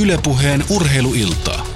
Ylepuheen urheiluiltaa.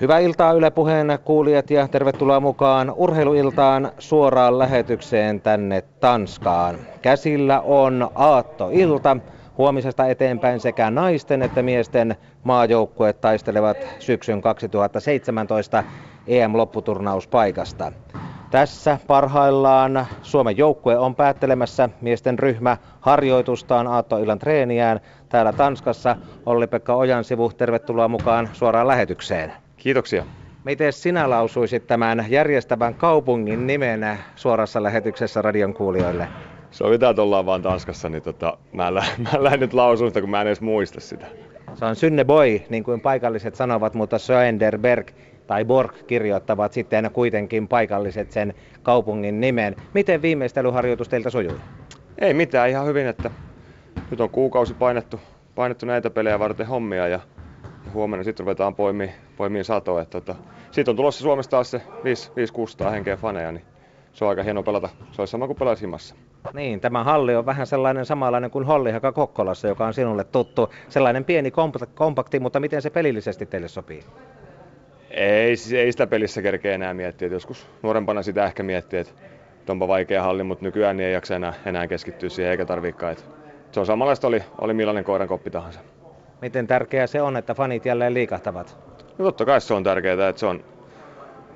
Hyvää iltaa Yle Puheen kuulijat ja tervetuloa mukaan urheiluiltaan suoraan lähetykseen tänne Tanskaan. Käsillä on Aatto-ilta. Huomisesta eteenpäin sekä naisten että miesten maajoukkueet taistelevat syksyn 2017 EM-lopputurnauspaikasta. Tässä parhaillaan Suomen joukkue on päättelemässä miesten ryhmä harjoitustaan Aattoillan treeniään täällä Tanskassa. Olli-Pekka Ojansivu, tervetuloa mukaan suoraan lähetykseen. Kiitoksia. Miten sinä lausuisit tämän järjestävän kaupungin nimen suorassa lähetyksessä radion kuulijoille? Sovitaan, että ollaan vaan Tanskassa, niin tota, mä, en, mä en lähde nyt lausumaan sitä, kun mä en edes muista sitä. Se on Synneboy, niin kuin paikalliset sanovat, mutta Söenderberg tai Borg kirjoittavat sitten kuitenkin paikalliset sen kaupungin nimen. Miten viimeistelyharjoitus teiltä sujuu? Ei mitään, ihan hyvin, että nyt on kuukausi painettu, painettu näitä pelejä varten hommia ja huomenna sitten ruvetaan poimiin, poimiin satoa. Tota, sitten on tulossa Suomesta taas se 500-600 henkeä faneja, niin se on aika hieno pelata. Se olisi sama kuin pelaisi himassa. Niin, tämä halli on vähän sellainen samanlainen kuin Hollihaka Kokkolassa, joka on sinulle tuttu. Sellainen pieni kompakti, mutta miten se pelillisesti teille sopii? Ei, siis ei sitä pelissä kerkeä enää miettiä. Et joskus nuorempana sitä ehkä miettiä, että onpa vaikea halli, mutta nykyään niin ei jaksa enää, enää keskittyä siihen eikä tarvikaan. se on samanlaista oli, oli millainen koiran koppi tahansa. Miten tärkeää se on, että fanit jälleen liikahtavat? No totta kai se on tärkeää, että se on,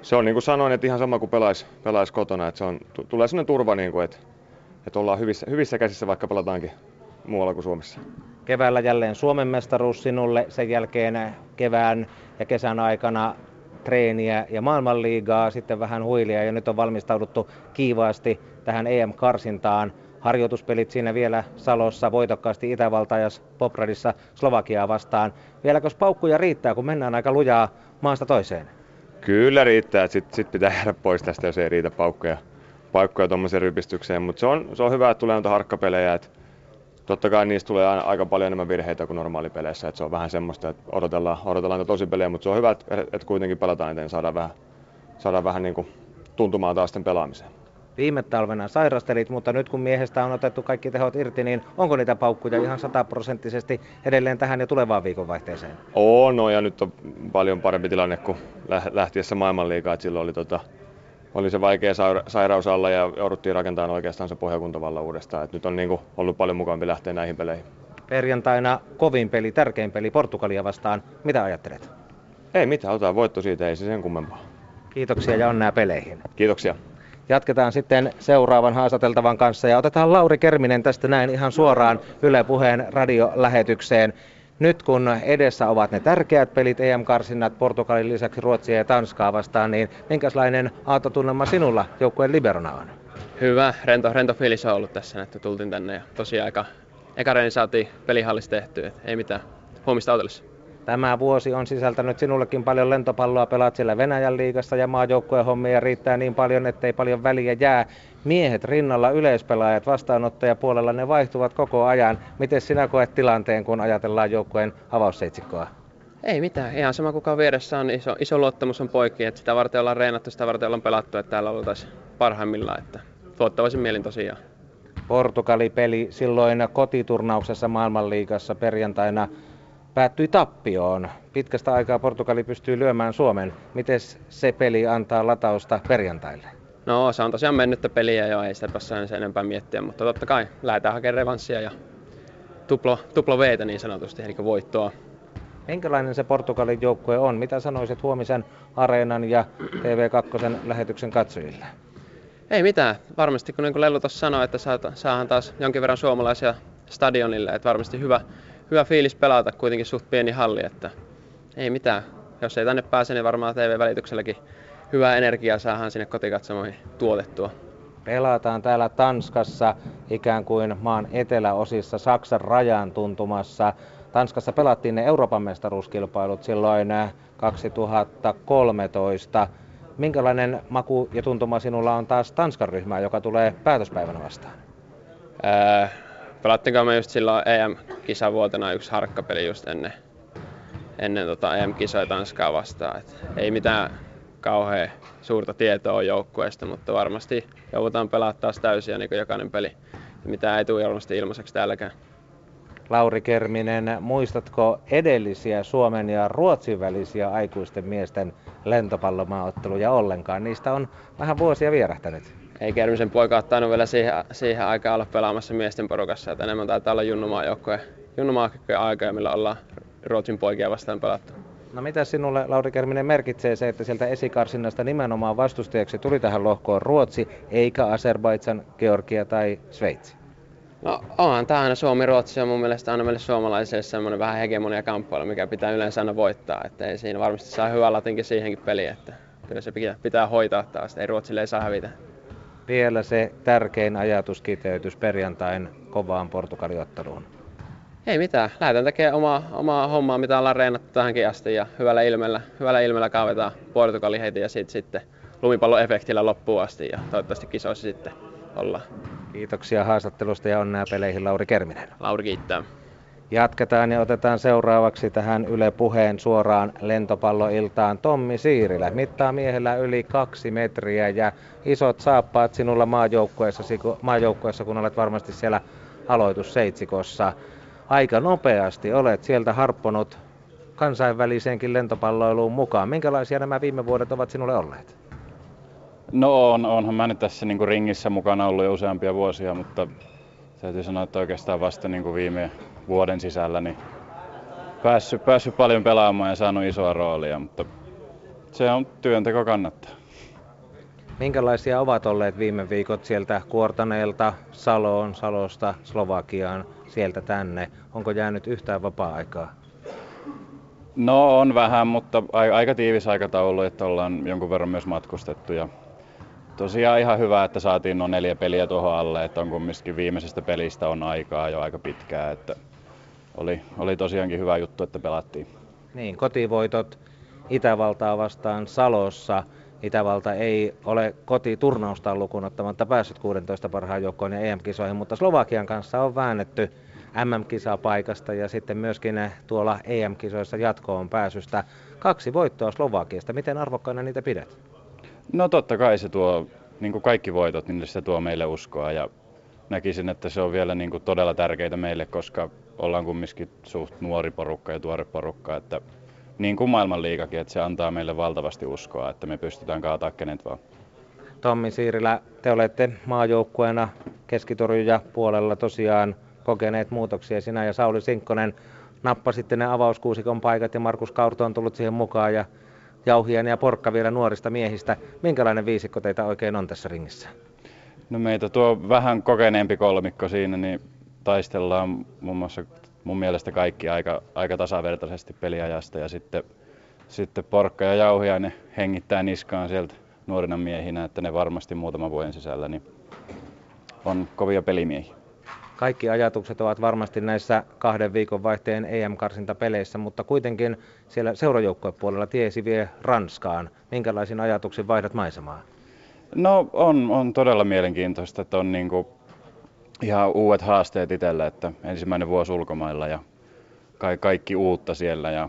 se on niin kuin sanoin, että ihan sama kuin pelaisi pelais kotona, että se on, tulee sellainen turva, niin kuin, että, että ollaan hyvissä, hyvissä käsissä, vaikka pelataankin muualla kuin Suomessa. Keväällä jälleen Suomen mestaruus sinulle, sen jälkeen kevään ja kesän aikana treeniä ja maailmanliigaa, sitten vähän huilia ja nyt on valmistauduttu kiivaasti tähän EM-karsintaan harjoituspelit siinä vielä Salossa voitokkaasti Itävalta ja Popradissa Slovakiaa vastaan. Vieläkö paukkuja riittää, kun mennään aika lujaa maasta toiseen? Kyllä riittää, sitten sit pitää jäädä pois tästä, jos ei riitä paukkuja, paukkuja tuommoiseen rypistykseen. Mutta se on, se on hyvä, että tulee noita harkkapelejä. Et totta kai niistä tulee aina aika paljon enemmän virheitä kuin normaalipeleissä. Et se on vähän semmoista, että odotellaan, odotellaan niitä tosipelejä, mutta se on hyvä, että, että kuitenkin pelataan eteen saadaan vähän, saadaan vähän niin kuin tuntumaan taas sitten pelaamiseen. Viime talvena sairastelit, mutta nyt kun miehestä on otettu kaikki tehot irti, niin onko niitä paukkuja ihan sataprosenttisesti edelleen tähän ja tulevaan viikonvaihteeseen? On, no, ja nyt on paljon parempi tilanne kuin lähtiessä maailmanliigaa. Silloin oli, tota, oli se vaikea sairaus alla ja jouduttiin rakentamaan oikeastaan se pohjakuntavalla uudestaan. Et nyt on niin kuin, ollut paljon mukavampi lähteä näihin peleihin. Perjantaina kovin peli, tärkein peli Portugalia vastaan. Mitä ajattelet? Ei mitään, otetaan voitto siitä, ei se sen kummempaa. Kiitoksia ja onnea peleihin. Kiitoksia. Jatketaan sitten seuraavan haastateltavan kanssa ja otetaan Lauri Kerminen tästä näin ihan suoraan Yle Puheen radiolähetykseen. Nyt kun edessä ovat ne tärkeät pelit, EM-karsinnat Portugalin lisäksi Ruotsia ja Tanskaa vastaan, niin minkälainen aatotunnelma sinulla joukkueen liberona on? Hyvä, rento, rento fiilis on ollut tässä, että tultiin tänne ja tosiaan aika eka saatiin pelihallissa tehtyä, ei mitään huomista odotellessa. Tämä vuosi on sisältänyt sinullekin paljon lentopalloa, pelaat siellä Venäjän liigassa ja maajoukkueen hommia riittää niin paljon, ettei paljon väliä jää. Miehet rinnalla, yleispelaajat vastaanottajapuolella, ne vaihtuvat koko ajan. Miten sinä koet tilanteen, kun ajatellaan joukkueen avausseitsikkoa? Ei mitään, ihan sama kuka vieressä on, iso, iso luottamus on poikki, että sitä varten ollaan reenattu, sitä varten ollaan pelattu, että täällä oltaisiin parhaimmillaan, että tuottavaisin mielin tosiaan. Portugali-peli silloin kotiturnauksessa maailmanliigassa perjantaina päättyi tappioon. Pitkästä aikaa Portugali pystyy lyömään Suomen. Miten se peli antaa latausta perjantaille? No se on tosiaan mennyttä peliä jo, ei sitä tässä sen enempää miettiä, mutta totta kai lähdetään hakemaan revanssia ja tuplo, tuplo veetä niin sanotusti, eli voittoa. Minkälainen se Portugalin joukkue on? Mitä sanoisit huomisen areenan ja TV2 lähetyksen katsojille? Ei mitään. Varmasti kun niin kuin Lellu tuossa sanoi, että saadaan taas jonkin verran suomalaisia stadionille, että varmasti hyvä, hyvä fiilis pelata kuitenkin suht pieni halli, että ei mitään. Jos ei tänne pääse, niin varmaan TV-välitykselläkin hyvää energiaa saadaan sinne kotikatsomoihin tuotettua. Pelataan täällä Tanskassa ikään kuin maan eteläosissa Saksan rajan tuntumassa. Tanskassa pelattiin ne Euroopan mestaruuskilpailut silloin 2013. Minkälainen maku ja tuntuma sinulla on taas Tanskan ryhmää, joka tulee päätöspäivänä vastaan? Ää, Pelattiinko me just silloin EM-kisavuotena yksi harkkapeli just ennen, ennen tota EM-kisoja Tanskaa vastaan. Et ei mitään kauhean suurta tietoa joukkueesta, mutta varmasti joudutaan pelaamaan taas täysiä niin kuin jokainen peli. Mitä ei tule varmasti ilmaiseksi täälläkään. Lauri Kerminen, muistatko edellisiä Suomen ja Ruotsin välisiä aikuisten miesten lentopallomaaotteluja ollenkaan? Niistä on vähän vuosia vierähtänyt. Ei Kermisen poika ole tainnut vielä siihen, siihen aikaan olla pelaamassa miesten porukassa. Että enemmän taitaa olla junnumaajoukkojen junnumaajoukkojen aikoja, millä ollaan Ruotsin poikia vastaan pelattu. No mitä sinulle, Lauri Kerminen, merkitsee se, että sieltä esikarsinnasta nimenomaan vastustajaksi tuli tähän lohkoon Ruotsi, eikä Azerbaidsan, Georgia tai Sveitsi? No onhan tämä aina Suomi-Ruotsi on mun mielestä aina meille suomalaisille semmoinen vähän hegemonia kamppailu, mikä pitää yleensä aina voittaa. Että ei siinä varmasti saa hyvä latinkin siihenkin peliin, että kyllä se pitää, pitää hoitaa taas, ei Ruotsille ei saa hävitä. Vielä se tärkein ajatuskiteytys perjantain kovaan Portugaliotteluun. Ei mitään, lähdetään tekemään omaa, omaa hommaa, mitä ollaan reenattu tähänkin asti ja hyvällä ilmellä, hyvällä ilmellä kaavetaan Portugali heti ja sitten, sitten lumipalloefektillä loppuun asti ja toivottavasti kisoissa sitten ollaan. Kiitoksia haastattelusta ja onnea peleihin Lauri Kerminen. Lauri kiittää. Jatketaan ja otetaan seuraavaksi tähän Yle Puheen suoraan lentopalloiltaan Tommi Siirilä. Mittaa miehellä yli kaksi metriä ja isot saappaat sinulla maajoukkueessa, kun olet varmasti siellä aloitusseitsikossa. Aika nopeasti olet sieltä harpponut kansainväliseenkin lentopalloiluun mukaan. Minkälaisia nämä viime vuodet ovat sinulle olleet? No on, onhan mä nyt tässä niin ringissä mukana ollut jo useampia vuosia, mutta täytyy sanoa, että oikeastaan vasta niin viime vuoden sisällä niin päässyt, päässyt paljon pelaamaan ja saanut isoa roolia, mutta se on työnteko kannattaa. Minkälaisia ovat olleet viime viikot sieltä Kuortaneelta, Saloon, Salosta, Slovakiaan, sieltä tänne? Onko jäänyt yhtään vapaa-aikaa? No on vähän, mutta aika tiivis aikataulu, että ollaan jonkun verran myös matkustettu ja tosiaan ihan hyvä, että saatiin noin neljä peliä tuohon alle, että on kumminkin viimeisestä pelistä on aikaa jo aika pitkää, että oli, oli tosiaankin hyvä juttu, että pelattiin. Niin, kotivoitot Itävaltaa vastaan Salossa. Itävalta ei ole kotiturnausta lukuun ottamatta päässyt 16 parhaan joukkoon ja EM-kisoihin, mutta Slovakian kanssa on väännetty MM-kisapaikasta ja sitten myöskin tuolla EM-kisoissa jatkoon pääsystä. Kaksi voittoa Slovakiasta. Miten arvokkaina niitä pidät? No totta kai se tuo, niin kuin kaikki voitot, niin se tuo meille uskoa ja näkisin, että se on vielä niin kuin todella tärkeitä meille, koska ollaan kumminkin suht nuori porukka ja tuore porukka, että niin kuin maailmanliikakin, että se antaa meille valtavasti uskoa, että me pystytään kaataa kenet vaan. Tommi Siirilä, te olette maajoukkueena keskitorjuja puolella tosiaan kokeneet muutoksia. Sinä ja Sauli Sinkkonen nappasitte ne avauskuusikon paikat ja Markus Kaurto on tullut siihen mukaan ja Jauhien ja Porkka vielä nuorista miehistä. Minkälainen viisikko teitä oikein on tässä ringissä? No meitä tuo vähän kokeneempi kolmikko siinä, niin taistellaan muun muassa mun mielestä kaikki aika, aika tasavertaisesti peliajasta ja sitten, sitten Porkka ja Jauhia ne hengittää niskaan sieltä nuorina miehinä, että ne varmasti muutaman vuoden sisällä niin on kovia pelimiehiä. Kaikki ajatukset ovat varmasti näissä kahden viikon vaihteen EM-karsintapeleissä, mutta kuitenkin siellä seurajoukkuepuolella tiesi vie Ranskaan. Minkälaisin ajatuksin vaihdat maisemaa? No on, on todella mielenkiintoista, että on niin kuin ihan uudet haasteet itselle, että ensimmäinen vuosi ulkomailla ja ka- kaikki uutta siellä ja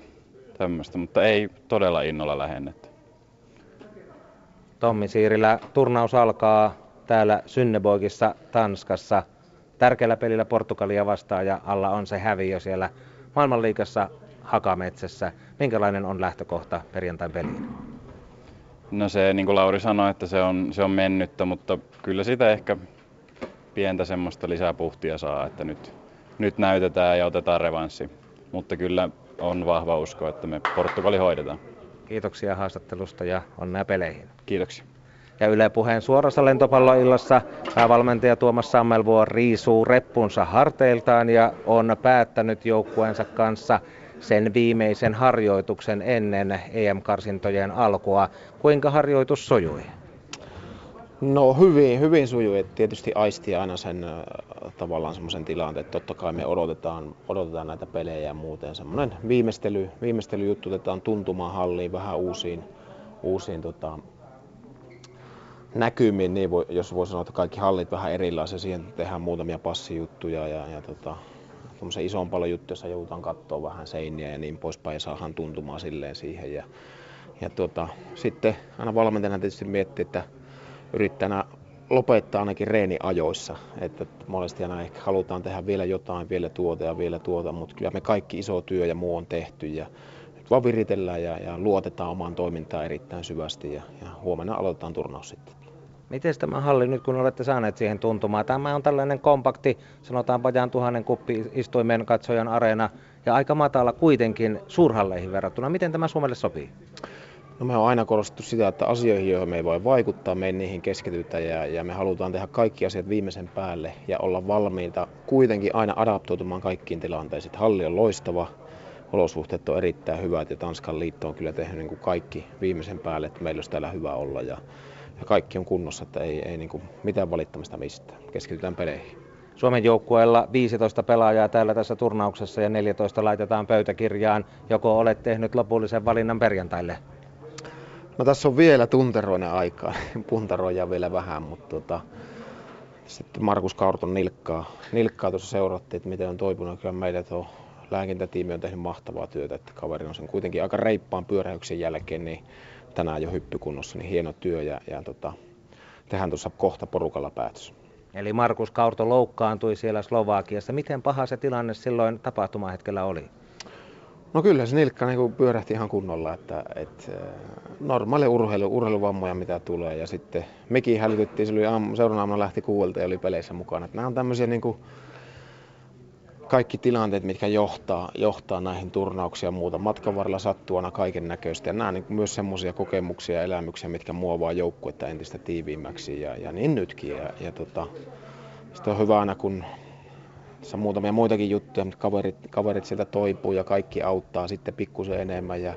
tämmöistä, mutta ei todella innolla lähennettä. Tommi Siirilä, turnaus alkaa täällä Synneborgissa Tanskassa tärkeällä pelillä Portugalia vastaan ja alla on se häviö siellä maailmanliikassa Hakametsässä. Minkälainen on lähtökohta perjantain peliin? No se, niin kuin Lauri sanoi, että se on, se on mennyttä, mutta kyllä sitä ehkä pientä semmoista lisää puhtia saa, että nyt, nyt näytetään ja otetaan revanssi. Mutta kyllä on vahva usko, että me Portugali hoidetaan. Kiitoksia haastattelusta ja onnea peleihin. Kiitoksia. Ja Yle Puheen suorassa lentopalloillassa päävalmentaja Tuomas Sammelvuo riisuu reppunsa harteiltaan ja on päättänyt joukkueensa kanssa sen viimeisen harjoituksen ennen EM-karsintojen alkua. Kuinka harjoitus sujui? No hyvin, hyvin sujui. Et tietysti aisti aina sen tavallaan semmoisen tilanteen, että totta kai me odotetaan, odotetaan näitä pelejä ja muuten. Semmoinen viimeistely, viimeistelyjuttu otetaan tuntumaan halliin vähän uusiin, uusiin tota, näkymiin, niin voi, jos voi sanoa, että kaikki hallit vähän erilaisia, siihen tehdään muutamia passijuttuja ja, ja tota, tuommoisen ison paljon juttuja, jossa joudutaan katsoa vähän seiniä ja niin poispäin ja saadaan tuntumaan silleen siihen. Ja, ja tuota, sitten aina valmentajana tietysti miettii, että yrittää lopettaa ainakin reeni ajoissa. Että monesti aina ehkä halutaan tehdä vielä jotain, vielä tuota ja vielä tuota, mutta kyllä me kaikki iso työ ja muu on tehty ja nyt vaan viritellään ja, ja luotetaan omaan toimintaan erittäin syvästi ja, ja huomenna aloitetaan turnaus sitten. Miten tämä halli nyt, kun olette saaneet siihen tuntumaan? Tämä on tällainen kompakti, sanotaan vajaan tuhannen kuppi istuimen katsojan areena ja aika matala kuitenkin suurhalleihin verrattuna. Miten tämä Suomelle sopii? No me on aina korostettu sitä, että asioihin, joihin me ei voi vaikuttaa, me ei niihin keskitytä ja, ja me halutaan tehdä kaikki asiat viimeisen päälle ja olla valmiita kuitenkin aina adaptoitumaan kaikkiin tilanteisiin. Halli on loistava, olosuhteet on erittäin hyvät ja Tanskan liitto on kyllä tehnyt niin kuin kaikki viimeisen päälle, että meillä olisi täällä hyvä olla ja, ja kaikki on kunnossa, että ei, ei niin kuin mitään valittamista mistään. Keskitytään peleihin. Suomen joukkueella 15 pelaajaa täällä tässä turnauksessa ja 14 laitetaan pöytäkirjaan. Joko olet tehnyt lopullisen valinnan perjantaille? No tässä on vielä tunteroinen aika, puntaroja vielä vähän, mutta tota, sitten Markus Kaurton nilkkaa, nilkkaa tuossa seurattiin, että miten on toipunut. Kyllä meidän tuo lääkintätiimi on tehnyt mahtavaa työtä, että kaveri on sen kuitenkin aika reippaan pyöräyksen jälkeen, niin tänään jo hyppykunnossa, niin hieno työ ja, ja tota, tehdään tuossa kohta porukalla päätös. Eli Markus Kaurto loukkaantui siellä Slovakiassa. Miten paha se tilanne silloin tapahtumahetkellä oli? No kyllä se nilkka niin pyörähti ihan kunnolla, että, että normaali urheilu, urheiluvammoja mitä tulee ja sitten mekin hälytettiin, se oli aamu, seuraavana lähti kuuelta ja oli peleissä mukana. Että nämä on tämmöisiä niin kuin, kaikki tilanteet, mitkä johtaa, johtaa näihin turnauksiin ja muuta. Matkan varrella sattuu aina kaiken näköistä ja nämä on niin myös semmoisia kokemuksia ja elämyksiä, mitkä muovaa joukkuetta entistä tiiviimmäksi ja, ja niin nytkin. Ja, ja tota, sitten on hyvä aina, kun tässä on muutamia muitakin juttuja, mutta kaverit, kaverit sieltä toipuu ja kaikki auttaa sitten pikkusen enemmän ja,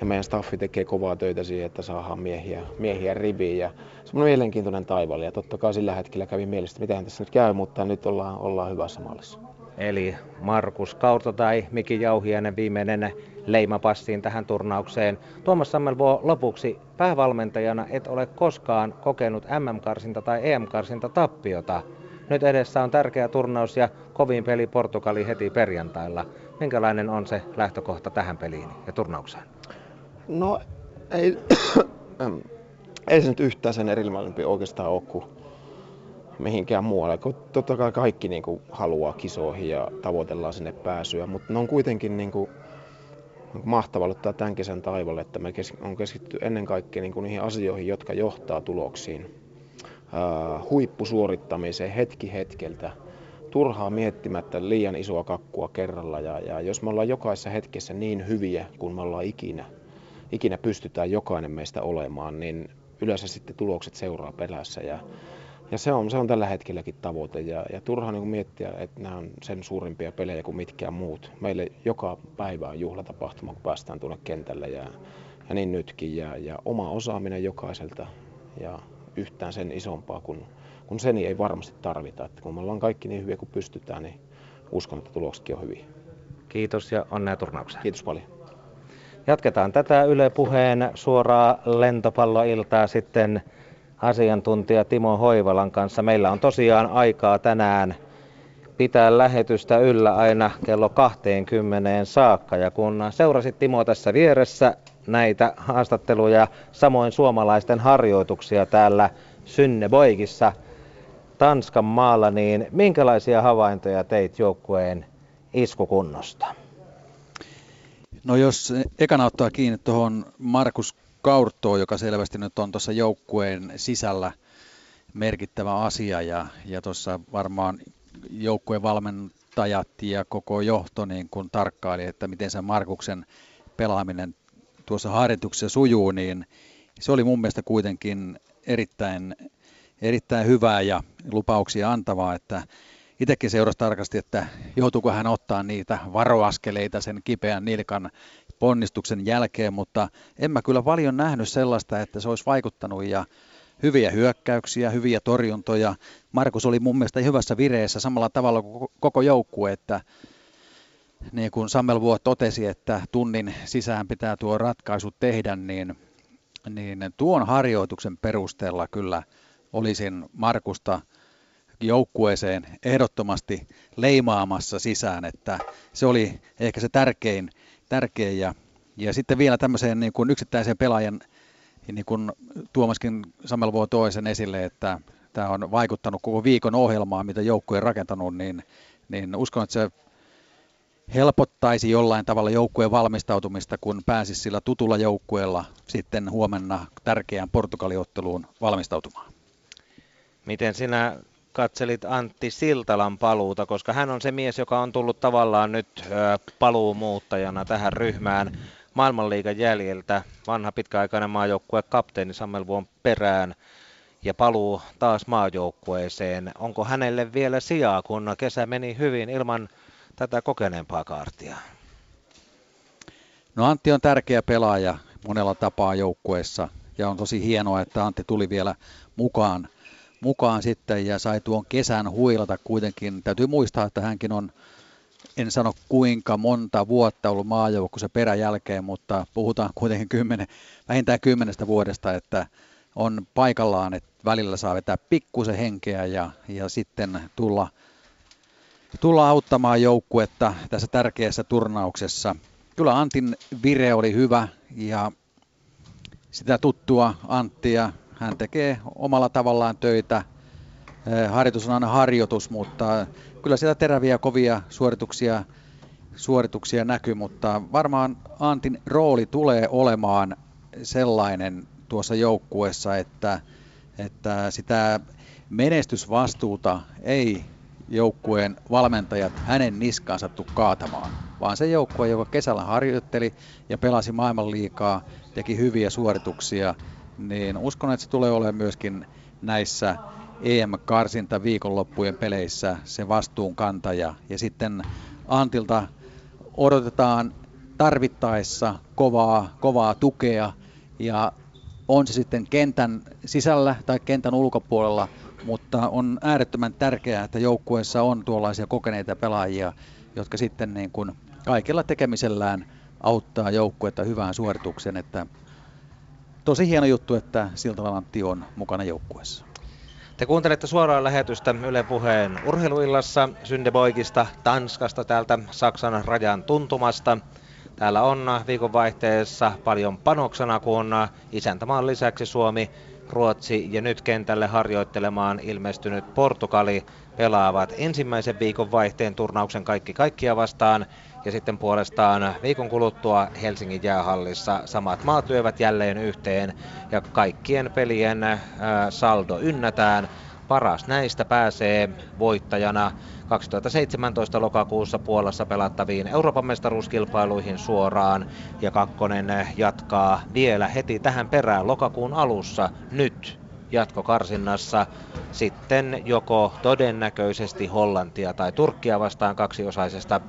ja meidän staffi tekee kovaa töitä siihen, että saadaan miehiä, miehiä riviin ja semmoinen mielenkiintoinen taival ja totta kai sillä hetkellä kävi mielestä, mitä tässä nyt käy, mutta nyt ollaan, ollaan hyvässä mallissa. Eli Markus Kauto tai Miki Jauhiainen viimeinen leimapassiin tähän turnaukseen. Tuomas Sammelvo lopuksi päävalmentajana et ole koskaan kokenut MM-karsinta tai EM-karsinta tappiota. Nyt edessä on tärkeä turnaus ja kovin peli Portugali heti perjantailla. Minkälainen on se lähtökohta tähän peliin ja turnaukseen? No ei, ei se nyt yhtään sen erilaisempi oikeastaan ole kuin mihinkään muualle. Totta kai kaikki niin kuin, haluaa kisoihin ja tavoitellaan sinne pääsyä, mutta ne on kuitenkin niin kuin, mahtava ottaa tämän kesän taivalle, että me on keskitty ennen kaikkea niin kuin niihin asioihin, jotka johtaa tuloksiin. Huippusuorittamiseen hetki hetkeltä, turhaa miettimättä liian isoa kakkua kerralla. Ja, ja jos me ollaan jokaisessa hetkessä niin hyviä kuin me ollaan ikinä, ikinä pystytään jokainen meistä olemaan, niin yleensä sitten tulokset seuraa perässä. Ja, ja se on, se on tällä hetkelläkin tavoite ja, ja turha niin miettiä, että nämä on sen suurimpia pelejä kuin mitkään muut. Meille joka päivä on juhlatapahtuma, kun päästään tuonne kentälle ja, ja niin nytkin. Ja, ja oma osaaminen jokaiselta ja yhtään sen isompaa kuin, kun sen ei varmasti tarvita. Että kun me ollaan kaikki niin hyviä kuin pystytään, niin uskon, että tuloksetkin on hyviä. Kiitos ja onnea turnaukseen. Kiitos paljon. Jatketaan tätä Yle Puheen suoraa lentopalloiltaa sitten asiantuntija Timo Hoivalan kanssa. Meillä on tosiaan aikaa tänään pitää lähetystä yllä aina kello 20 saakka. Ja kun seurasit Timo tässä vieressä näitä haastatteluja, samoin suomalaisten harjoituksia täällä Synneboigissa Tanskan maalla, niin minkälaisia havaintoja teit joukkueen iskukunnosta? No jos ekana ottaa kiinni tuohon Markus Kaurtoa, joka selvästi nyt on tuossa joukkueen sisällä merkittävä asia ja, ja tuossa varmaan joukkueen valmentajat ja koko johto niin kun tarkkaili, että miten se Markuksen pelaaminen tuossa harjoituksessa sujuu, niin se oli mun mielestä kuitenkin erittäin, erittäin hyvää ja lupauksia antavaa, että itsekin seurasi tarkasti, että joutuuko hän ottaa niitä varoaskeleita sen kipeän nilkan ponnistuksen jälkeen, mutta en mä kyllä paljon nähnyt sellaista, että se olisi vaikuttanut ja hyviä hyökkäyksiä, hyviä torjuntoja. Markus oli mun mielestä hyvässä vireessä samalla tavalla kuin koko joukkue, että niin kuin Samuel Vuot totesi, että tunnin sisään pitää tuo ratkaisu tehdä, niin, niin tuon harjoituksen perusteella kyllä olisin Markusta joukkueeseen ehdottomasti leimaamassa sisään, että se oli ehkä se tärkein, tärkein. Ja, ja sitten vielä tämmöiseen niin kuin yksittäiseen pelaajan, niin kuin Tuomaskin Samelvuo toisen esille, että tämä on vaikuttanut koko viikon ohjelmaan, mitä joukkue on rakentanut, niin, niin uskon, että se helpottaisi jollain tavalla joukkueen valmistautumista, kun pääsisi sillä tutulla joukkueella sitten huomenna tärkeään Portugaliotteluun valmistautumaan. Miten sinä katselit Antti Siltalan paluuta, koska hän on se mies, joka on tullut tavallaan nyt paluumuuttajana tähän ryhmään maailmanliigan jäljiltä. Vanha pitkäaikainen maajoukkue kapteeni Samuel Vuon perään ja paluu taas maajoukkueeseen. Onko hänelle vielä sijaa, kun kesä meni hyvin ilman tätä kokeneempaa kaartia? No Antti on tärkeä pelaaja monella tapaa joukkueessa ja on tosi hienoa, että Antti tuli vielä mukaan, mukaan sitten ja sai tuon kesän huilata kuitenkin. Täytyy muistaa, että hänkin on, en sano kuinka monta vuotta ollut maajoukkueessa peräjälkeen, mutta puhutaan kuitenkin kymmenen, vähintään kymmenestä vuodesta, että on paikallaan, että välillä saa vetää pikkusen henkeä ja, ja sitten tulla – tulla auttamaan joukkuetta tässä tärkeässä turnauksessa. Kyllä Antin vire oli hyvä ja sitä tuttua Anttia. Hän tekee omalla tavallaan töitä. Eh, harjoitus on aina harjoitus, mutta kyllä siellä teräviä kovia suorituksia, suorituksia näkyy, mutta varmaan Antin rooli tulee olemaan sellainen tuossa joukkueessa, että, että sitä menestysvastuuta ei joukkueen valmentajat hänen niskaansa tuu kaatamaan, vaan se joukkue, joka kesällä harjoitteli ja pelasi maailmanliikaa, teki hyviä suorituksia, niin uskon, että se tulee olemaan myöskin näissä EM-karsinta viikonloppujen peleissä se vastuunkantaja. Ja sitten Antilta odotetaan tarvittaessa kovaa, kovaa tukea ja on se sitten kentän sisällä tai kentän ulkopuolella – mutta on äärettömän tärkeää, että joukkueessa on tuollaisia kokeneita pelaajia, jotka sitten niin kuin kaikella tekemisellään auttaa joukkuetta hyvään suoritukseen. Että tosi hieno juttu, että Silta Antti on mukana joukkueessa. Te kuuntelette suoraan lähetystä Yle Puheen urheiluillassa Syndeboikista Tanskasta täältä Saksan rajan tuntumasta. Täällä on viikonvaihteessa paljon panoksena, kun isäntämaan lisäksi Suomi Ruotsi ja nyt kentälle harjoittelemaan ilmestynyt Portugali pelaavat ensimmäisen viikon vaihteen turnauksen kaikki kaikkia vastaan. Ja sitten puolestaan viikon kuluttua Helsingin jäähallissa samat maat lyövät jälleen yhteen ja kaikkien pelien saldo ynnätään. Paras näistä pääsee voittajana 2017 lokakuussa Puolassa pelattaviin Euroopan mestaruuskilpailuihin suoraan. Ja kakkonen jatkaa vielä heti tähän perään lokakuun alussa nyt jatkokarsinnassa sitten joko todennäköisesti Hollantia tai Turkkia vastaan kaksiosaisesta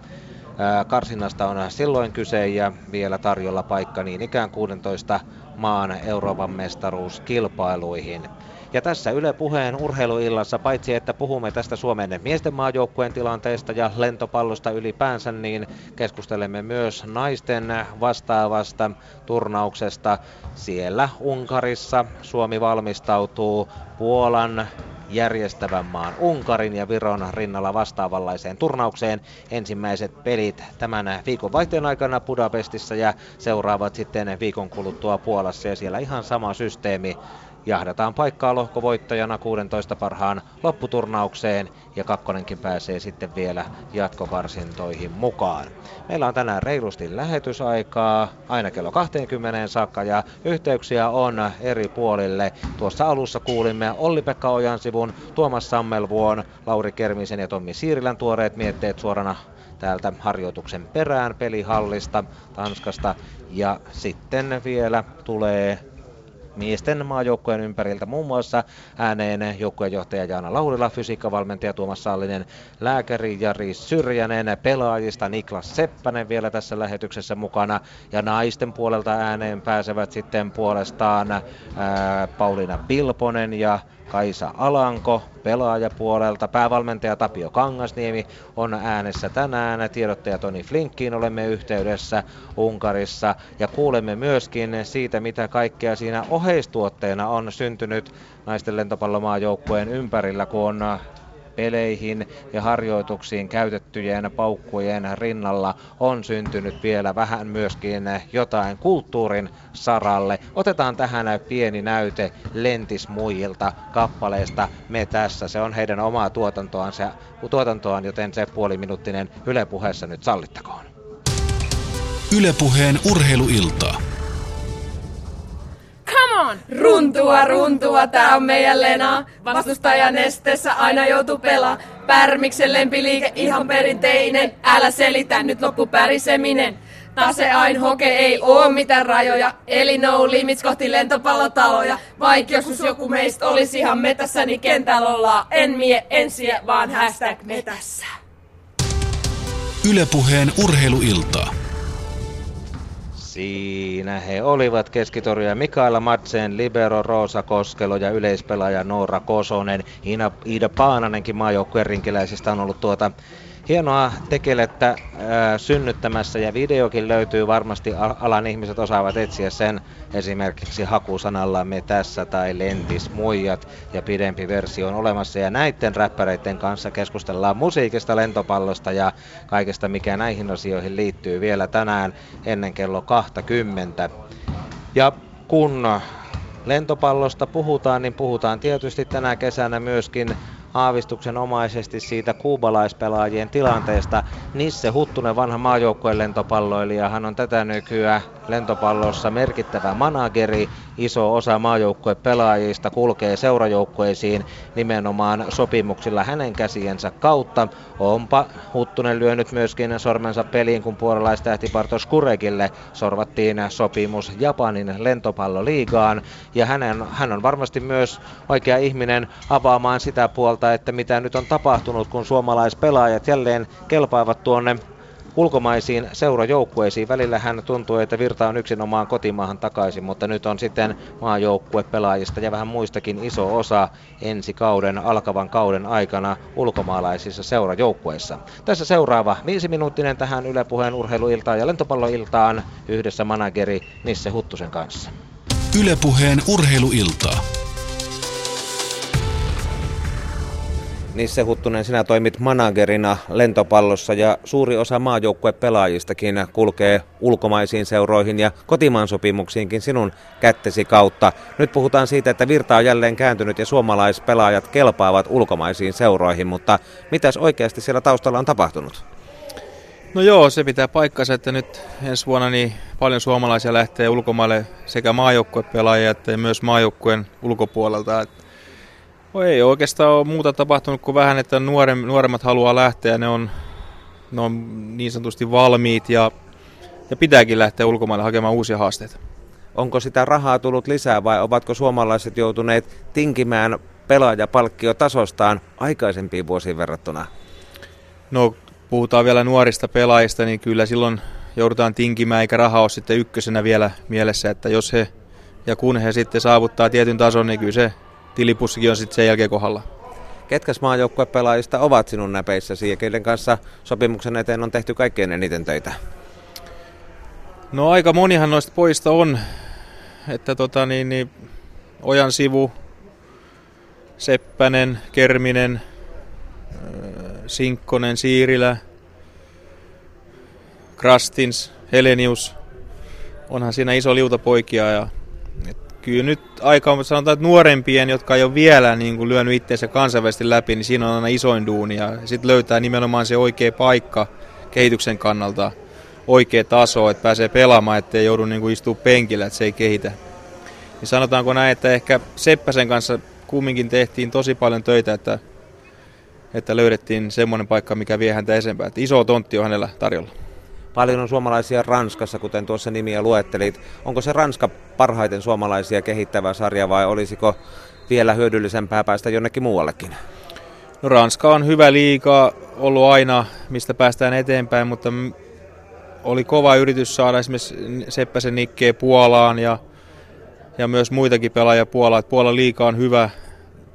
karsinnasta on silloin kyse ja vielä tarjolla paikka niin ikään 16 maan Euroopan mestaruuskilpailuihin. Ja tässä Yle Puheen urheiluillassa, paitsi että puhumme tästä Suomen miesten maajoukkueen tilanteesta ja lentopallosta ylipäänsä, niin keskustelemme myös naisten vastaavasta turnauksesta. Siellä Unkarissa Suomi valmistautuu Puolan järjestävän maan Unkarin ja Viron rinnalla vastaavanlaiseen turnaukseen. Ensimmäiset pelit tämän viikon vaihteen aikana Budapestissa ja seuraavat sitten viikon kuluttua Puolassa ja siellä ihan sama systeemi jahdataan paikkaa lohkovoittajana 16 parhaan lopputurnaukseen ja kakkonenkin pääsee sitten vielä jatkokarsintoihin mukaan. Meillä on tänään reilusti lähetysaikaa aina kello 20 saakka ja yhteyksiä on eri puolille. Tuossa alussa kuulimme Olli-Pekka Ojansivun, Tuomas Sammelvuon, Lauri Kermisen ja Tommi Siirilän tuoreet mietteet suorana täältä harjoituksen perään pelihallista Tanskasta. Ja sitten vielä tulee miesten maajoukkojen ympäriltä muun muassa ääneen joukkueenjohtaja Jaana Laurila, fysiikkavalmentaja Tuomas Sallinen, lääkäri Jari Syrjänen, pelaajista Niklas Seppänen vielä tässä lähetyksessä mukana. Ja naisten puolelta ääneen pääsevät sitten puolestaan ää, Pauliina Pilponen ja Kaisa Alanko pelaajapuolelta. Päävalmentaja Tapio Kangasniemi on äänessä tänään. Tiedottaja Toni Flinkkiin olemme yhteydessä Unkarissa. Ja kuulemme myöskin siitä, mitä kaikkea siinä oheistuotteena on syntynyt naisten lentopallomaajoukkueen ympärillä, kun on peleihin ja harjoituksiin käytettyjen paukkujen rinnalla on syntynyt vielä vähän myöskin jotain kulttuurin saralle. Otetaan tähän pieni näyte Lentismuijilta kappaleesta Me tässä. Se on heidän omaa tuotantoaan, se, tuotantoaan joten se puoliminuuttinen Yle puheessa nyt sallittakoon. Ylepuheen urheiluiltaa. On! Runtua, runtua, tää on meidän Lena. Vastustajan esteessä aina joutuu pelaa. Pärmiksen lempiliike ihan perinteinen. Älä selitä, nyt loppu päriseminen. Tase ain hoke ei oo mitään rajoja, eli no limits kohti lentopallotaloja. Vaikka joskus joku meistä olisi ihan metässä, niin kentällä ollaan. En mie ensiä, vaan hashtag metässä. Ylepuheen urheiluiltaa. Siinä he olivat keskitorja Mikaela Madsen, Libero Roosa Koskelo ja yleispelaaja Noora Kosonen. Iida Paananenkin maajoukkueen rinkiläisistä on ollut tuota hienoa tekelettä äh, synnyttämässä ja videokin löytyy. Varmasti, alan ihmiset osaavat etsiä sen. Esimerkiksi hakusanalla me tässä tai lentis muijat ja pidempi versio on olemassa. Ja näiden räppäreiden kanssa keskustellaan musiikista, lentopallosta ja kaikesta mikä näihin asioihin liittyy vielä tänään ennen kello 20. Ja kun lentopallosta puhutaan, niin puhutaan tietysti tänä kesänä myöskin aavistuksen omaisesti siitä kuubalaispelaajien tilanteesta. Nisse Huttunen, vanha maajoukkueen lentopalloilija, hän on tätä nykyään lentopallossa merkittävä manageri. Iso osa maajoukkueen pelaajista kulkee seurajoukkueisiin nimenomaan sopimuksilla hänen käsiensä kautta. Onpa Huttunen lyönyt myöskin sormensa peliin, kun puolalaistähti Bartosz Kurekille sorvattiin sopimus Japanin lentopalloliigaan. Ja hänen, hän on varmasti myös oikea ihminen avaamaan sitä puolta, että mitä nyt on tapahtunut, kun suomalaispelaajat jälleen kelpaavat tuonne ulkomaisiin seurajoukkueisiin. Välillä hän tuntuu, että virta on yksinomaan kotimaahan takaisin, mutta nyt on sitten maajoukkue pelaajista ja vähän muistakin iso osa ensi kauden, alkavan kauden aikana ulkomaalaisissa seurajoukkueissa. Tässä seuraava viisi minuuttinen tähän Yle Puheen urheiluiltaan ja lentopalloiltaan yhdessä manageri Nisse Huttusen kanssa. Ylepuheen urheiluiltaa. Nisse Huttunen, sinä toimit managerina lentopallossa ja suuri osa maajoukkuepelaajistakin kulkee ulkomaisiin seuroihin ja kotimaan sopimuksiinkin sinun kättesi kautta. Nyt puhutaan siitä, että virta on jälleen kääntynyt ja suomalaispelaajat kelpaavat ulkomaisiin seuroihin, mutta mitäs oikeasti siellä taustalla on tapahtunut? No joo, se pitää paikkansa, että nyt ensi vuonna niin paljon suomalaisia lähtee ulkomaille sekä maajoukkuepelaajia että myös maajoukkueen ulkopuolelta. Että ei oikeastaan ole muuta tapahtunut kuin vähän, että nuorem, nuoremmat haluaa lähteä. Ne on, ne on niin sanotusti valmiit ja, ja pitääkin lähteä ulkomaille hakemaan uusia haasteita. Onko sitä rahaa tullut lisää vai ovatko suomalaiset joutuneet tinkimään pelaajapalkkiotasostaan aikaisempiin vuosiin verrattuna? No puhutaan vielä nuorista pelaajista, niin kyllä silloin joudutaan tinkimään, eikä raha ole sitten ykkösenä vielä mielessä, että jos he ja kun he sitten saavuttaa tietyn tason, niin kyllä se tilipussikin on sitten sen jälkeen kohdalla. Ketkäs maajoukkuepelaajista ovat sinun näpeissäsi ja keiden kanssa sopimuksen eteen on tehty kaikkein eniten töitä? No aika monihan noista poista on, että tota niin, niin Ojan sivu, Seppänen, Kerminen, Sinkkonen, Siirilä, Krastins, Helenius. Onhan siinä iso liuta poikia ja kyllä nyt aika on, sanotaan, että nuorempien, jotka ei ole vielä niin kuin lyönyt itseensä kansainvälisesti läpi, niin siinä on aina isoin duuni ja sitten löytää nimenomaan se oikea paikka kehityksen kannalta, oikea taso, että pääsee pelaamaan, ettei joudu niin kuin istua penkillä, että se ei kehitä. Niin sanotaanko näin, että ehkä Seppäsen kanssa kumminkin tehtiin tosi paljon töitä, että, että löydettiin semmoinen paikka, mikä vie häntä eteenpäin. Että iso tontti on hänellä tarjolla. Paljon on suomalaisia Ranskassa, kuten tuossa nimiä luettelit. Onko se Ranska parhaiten suomalaisia kehittävä sarja vai olisiko vielä hyödyllisempää päästä jonnekin muuallekin? No Ranska on hyvä liiga, ollut aina, mistä päästään eteenpäin, mutta oli kova yritys saada esimerkiksi Seppäsen Nikkeen Puolaan ja, ja myös muitakin pelaajia Puolaan. Puolan liiga on hyvä,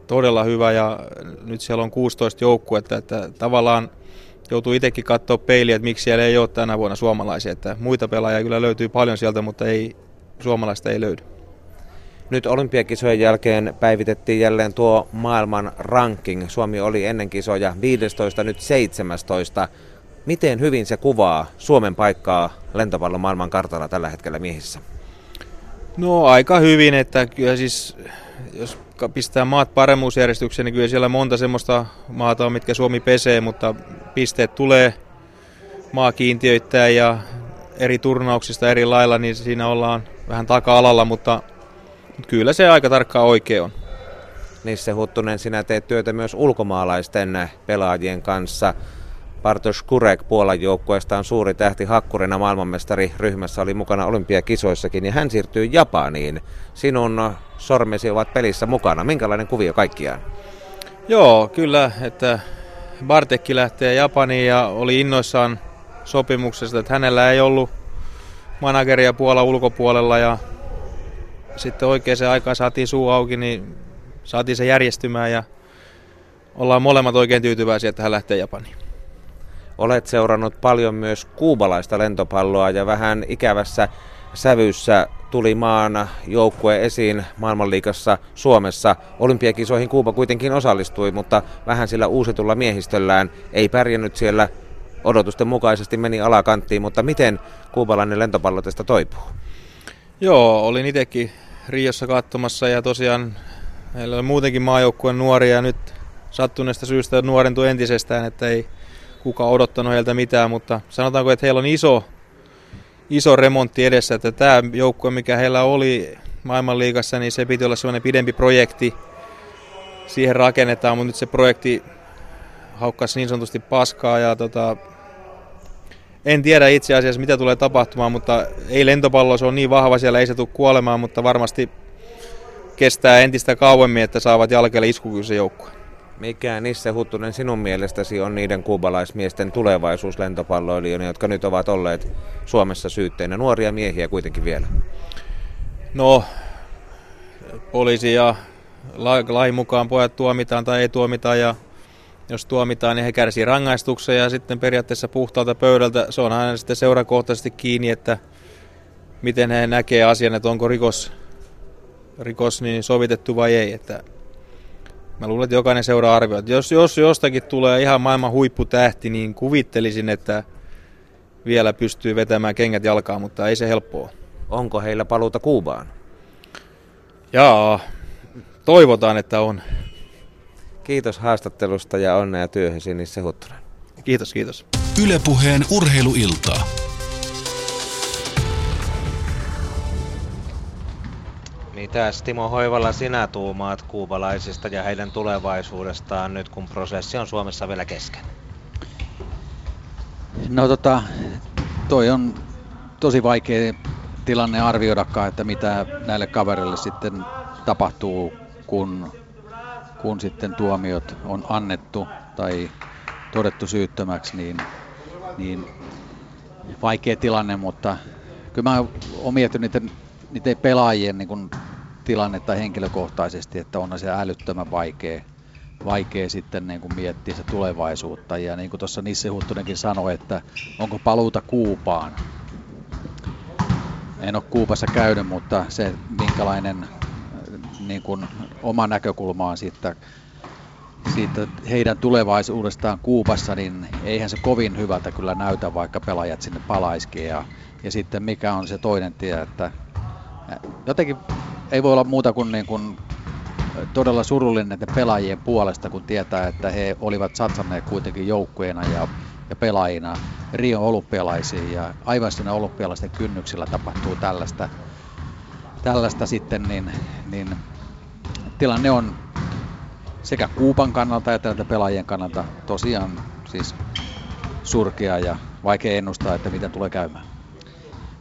todella hyvä ja nyt siellä on 16 joukkuetta, että tavallaan joutuu itsekin katsoa peiliä, että miksi siellä ei ole tänä vuonna suomalaisia. Että muita pelaajia kyllä löytyy paljon sieltä, mutta ei, suomalaista ei löydy. Nyt olympiakisojen jälkeen päivitettiin jälleen tuo maailman ranking. Suomi oli ennen kisoja 15, nyt 17. Miten hyvin se kuvaa Suomen paikkaa lentopallon maailman kartalla tällä hetkellä miehissä? No aika hyvin, että kyllä siis jos pistää maat paremmuusjärjestykseen, niin kyllä siellä monta semmoista maata on, mitkä Suomi pesee, mutta pisteet tulee maakiintiöittäin ja eri turnauksista eri lailla, niin siinä ollaan vähän taka-alalla, mutta kyllä se aika tarkkaan oikein on. Nisse Huttunen, sinä teet työtä myös ulkomaalaisten pelaajien kanssa. Bartosz Kurek Puolan joukkueesta on suuri tähti hakkurina maailmanmestari ryhmässä oli mukana olympiakisoissakin ja hän siirtyy Japaniin. Sinun sormesi ovat pelissä mukana. Minkälainen kuvio kaikkiaan? Joo, kyllä, että Bartekki lähtee Japaniin ja oli innoissaan sopimuksesta, että hänellä ei ollut manageria Puola ulkopuolella ja sitten oikeaan aikaan saatiin suu auki, niin saatiin se järjestymään ja ollaan molemmat oikein tyytyväisiä, että hän lähtee Japaniin. Olet seurannut paljon myös kuubalaista lentopalloa ja vähän ikävässä sävyssä tuli maan joukkue esiin maailmanliikassa Suomessa. Olympiakisoihin Kuuba kuitenkin osallistui, mutta vähän sillä uusitulla miehistöllään ei pärjännyt siellä odotusten mukaisesti meni alakanttiin, mutta miten kuubalainen lentopallo tästä toipuu? Joo, olin itsekin Riossa katsomassa ja tosiaan meillä on muutenkin maajoukkueen nuoria ja nyt sattuneesta syystä nuorentui entisestään, että ei kukaan odottanut heiltä mitään, mutta sanotaanko, että heillä on iso, iso remontti edessä, että tämä joukkue, mikä heillä oli maailmanliigassa, niin se piti olla sellainen pidempi projekti. Siihen rakennetaan, mutta nyt se projekti haukkasi niin sanotusti paskaa ja tota, en tiedä itse asiassa mitä tulee tapahtumaan, mutta ei lentopallo, se on niin vahva siellä, ei se tule kuolemaan, mutta varmasti kestää entistä kauemmin, että saavat jalkeelle iskukykyisen joukkueen. Mikä Nisse Huttunen sinun mielestäsi on niiden kuubalaismiesten tulevaisuus lentopalloilijoina, jotka nyt ovat olleet Suomessa syytteinä? Nuoria miehiä kuitenkin vielä. No, poliisi ja lain mukaan pojat tuomitaan tai ei tuomita ja jos tuomitaan, niin he kärsii rangaistuksen ja sitten periaatteessa puhtaalta pöydältä. Se on aina sitten seurakohtaisesti kiinni, että miten he näkee asian, että onko rikos, rikos niin sovitettu vai ei. Että mä luulen, että jokainen seuraa arvioi. Jos, jos jostakin tulee ihan maailman huipputähti, niin kuvittelisin, että vielä pystyy vetämään kengät jalkaan, mutta ei se helppoa. Onko heillä paluuta Kuubaan? Jaa, toivotaan, että on. Kiitos haastattelusta ja onnea työhösi Nisse Huttunen. Kiitos, kiitos. Ylepuheen urheiluiltaa. Mitäs Timo Hoivalla sinä tuumaat kuubalaisista ja heidän tulevaisuudestaan nyt, kun prosessi on Suomessa vielä kesken? No tota, toi on tosi vaikea tilanne arvioidakaan, että mitä näille kavereille sitten tapahtuu, kun kun sitten tuomiot on annettu tai todettu syyttömäksi, niin, niin vaikea tilanne, mutta kyllä mä oon miettinyt niiden, niiden pelaajien niin tilannetta henkilökohtaisesti, että on se älyttömän vaikea, vaikea sitten niin kuin miettiä se tulevaisuutta. Ja niin kuin tuossa Nisse Huttunenkin sanoi, että onko paluuta Kuupaan. En ole Kuupassa käynyt, mutta se minkälainen niin kuin oma näkökulmaan siitä, siitä heidän tulevaisuudestaan Kuupassa, niin eihän se kovin hyvältä kyllä näytä, vaikka pelaajat sinne palaisikin. Ja, ja sitten mikä on se toinen tie, että jotenkin ei voi olla muuta kuin, niin kuin todella surullinen näiden pelaajien puolesta, kun tietää, että he olivat satsanneet kuitenkin joukkueena ja, ja pelaajina Rio olympialaisiin ja aivan siinä olympialaisten kynnyksillä tapahtuu tällaista, tällaista sitten, niin, niin tilanne on sekä Kuupan kannalta että näitä pelaajien kannalta tosiaan siis surkea ja vaikea ennustaa, että mitä tulee käymään.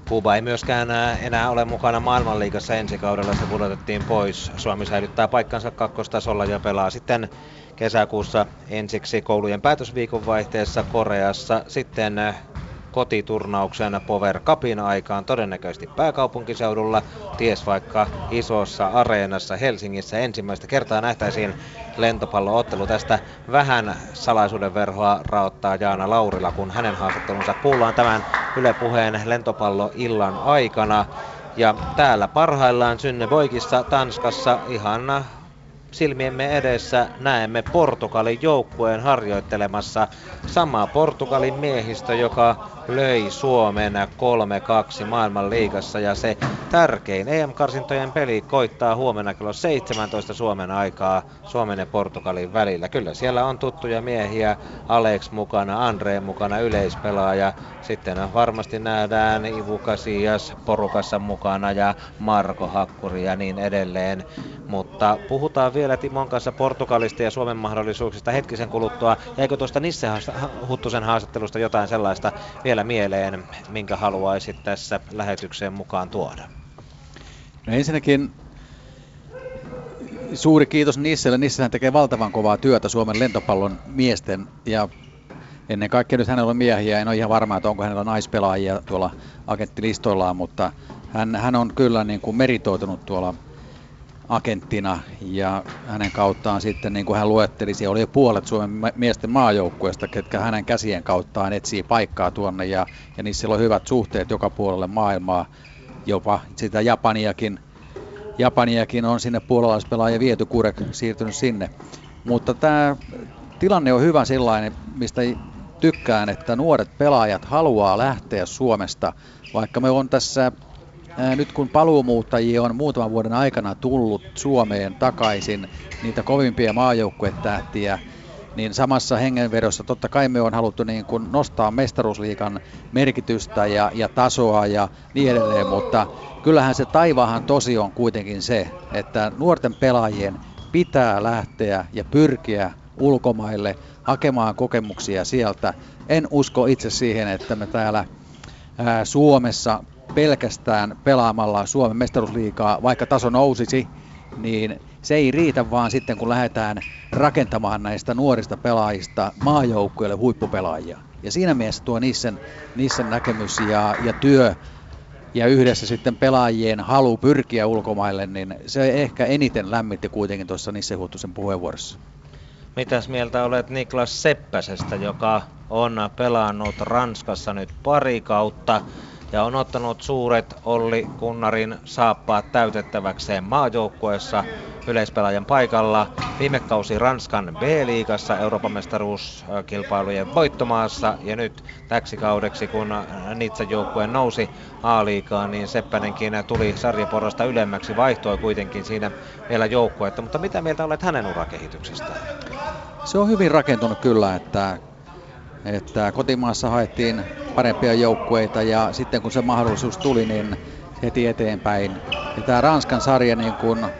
Kuuba ei myöskään enää ole mukana maailmanliigassa ensi kaudella, se pudotettiin pois. Suomi säilyttää paikkansa kakkostasolla ja pelaa sitten kesäkuussa ensiksi koulujen päätösviikon vaihteessa Koreassa, sitten kotiturnauksen Power Cupin aikaan, todennäköisesti pääkaupunkiseudulla, ties vaikka isossa areenassa Helsingissä ensimmäistä kertaa nähtäisiin lentopalloottelu. Tästä vähän salaisuuden verhoa raottaa Jaana Laurila, kun hänen haastattelunsa kuullaan tämän Yle Puheen lentopalloillan aikana. Ja täällä parhaillaan Synnevoikissa Tanskassa ihan silmiemme edessä näemme Portugalin joukkueen harjoittelemassa samaa Portugalin miehistö, joka löi Suomen 3-2 maailman liigassa ja se tärkein EM-karsintojen peli koittaa huomenna kello 17 Suomen aikaa Suomen ja Portugalin välillä. Kyllä siellä on tuttuja miehiä, Alex mukana, Andre mukana, yleispelaaja. Sitten varmasti nähdään Ivu Kasias porukassa mukana ja Marko Hakkuri ja niin edelleen. Mutta puhutaan vielä Timon kanssa Portugalista ja Suomen mahdollisuuksista hetkisen kuluttua. Jäikö tuosta Nisse Huttusen haastattelusta jotain sellaista vielä mieleen, minkä haluaisit tässä lähetykseen mukaan tuoda? No ensinnäkin suuri kiitos Nisselle. Nissehän tekee valtavan kovaa työtä Suomen lentopallon miesten ja ennen kaikkea nyt hänellä on miehiä. En ole ihan varma, että onko hänellä naispelaajia tuolla agenttilistoillaan, mutta hän, hän on kyllä niin kuin meritoitunut tuolla agenttina ja hänen kauttaan sitten, niin kuin hän luetteli, siellä oli jo puolet Suomen miesten maajoukkueesta, ketkä hänen käsien kauttaan etsii paikkaa tuonne ja, ja niissä on hyvät suhteet joka puolelle maailmaa, jopa sitä Japaniakin, Japaniakin on sinne puolalaispelaaja viety, Kurek siirtynyt sinne. Mutta tämä tilanne on hyvä sellainen, mistä tykkään, että nuoret pelaajat haluaa lähteä Suomesta, vaikka me on tässä nyt kun paluumuuttajia on muutaman vuoden aikana tullut Suomeen takaisin, niitä kovimpia maajoukkuetähtiä, niin samassa hengenvedossa totta kai me on haluttu niin kuin nostaa mestaruusliikan merkitystä ja, ja tasoa ja niin edelleen, mutta kyllähän se taivahan tosi on kuitenkin se, että nuorten pelaajien pitää lähteä ja pyrkiä ulkomaille hakemaan kokemuksia sieltä. En usko itse siihen, että me täällä ää, Suomessa pelkästään pelaamalla Suomen mestaruusliikaa, vaikka taso nousisi, niin se ei riitä vaan sitten, kun lähdetään rakentamaan näistä nuorista pelaajista maajoukkueelle huippupelaajia. Ja siinä mielessä tuo Nissen, Nissen näkemys ja, ja työ ja yhdessä sitten pelaajien halu pyrkiä ulkomaille, niin se ehkä eniten lämmitti kuitenkin tuossa Nissen Huttusen puheenvuorossa. Mitäs mieltä olet Niklas Seppäsestä, joka on pelannut Ranskassa nyt pari kautta? Ja on ottanut suuret Olli Kunnarin saappaat täytettäväkseen maajoukkueessa yleispelaajan paikalla. Viime kausi Ranskan B-liigassa Euroopan mestaruuskilpailujen voittomaassa ja nyt täksi kaudeksi kun Nitsan joukkue nousi A-liigaan, niin Seppänenkin tuli sarjaporrasta ylemmäksi, vaihtoi kuitenkin siinä vielä joukkuetta. Mutta mitä mieltä olet hänen urakehityksestään? Se on hyvin rakentunut kyllä, että että kotimaassa haettiin parempia joukkueita ja sitten kun se mahdollisuus tuli, niin heti eteenpäin. Ja tämä Ranskan sarja, niin kun,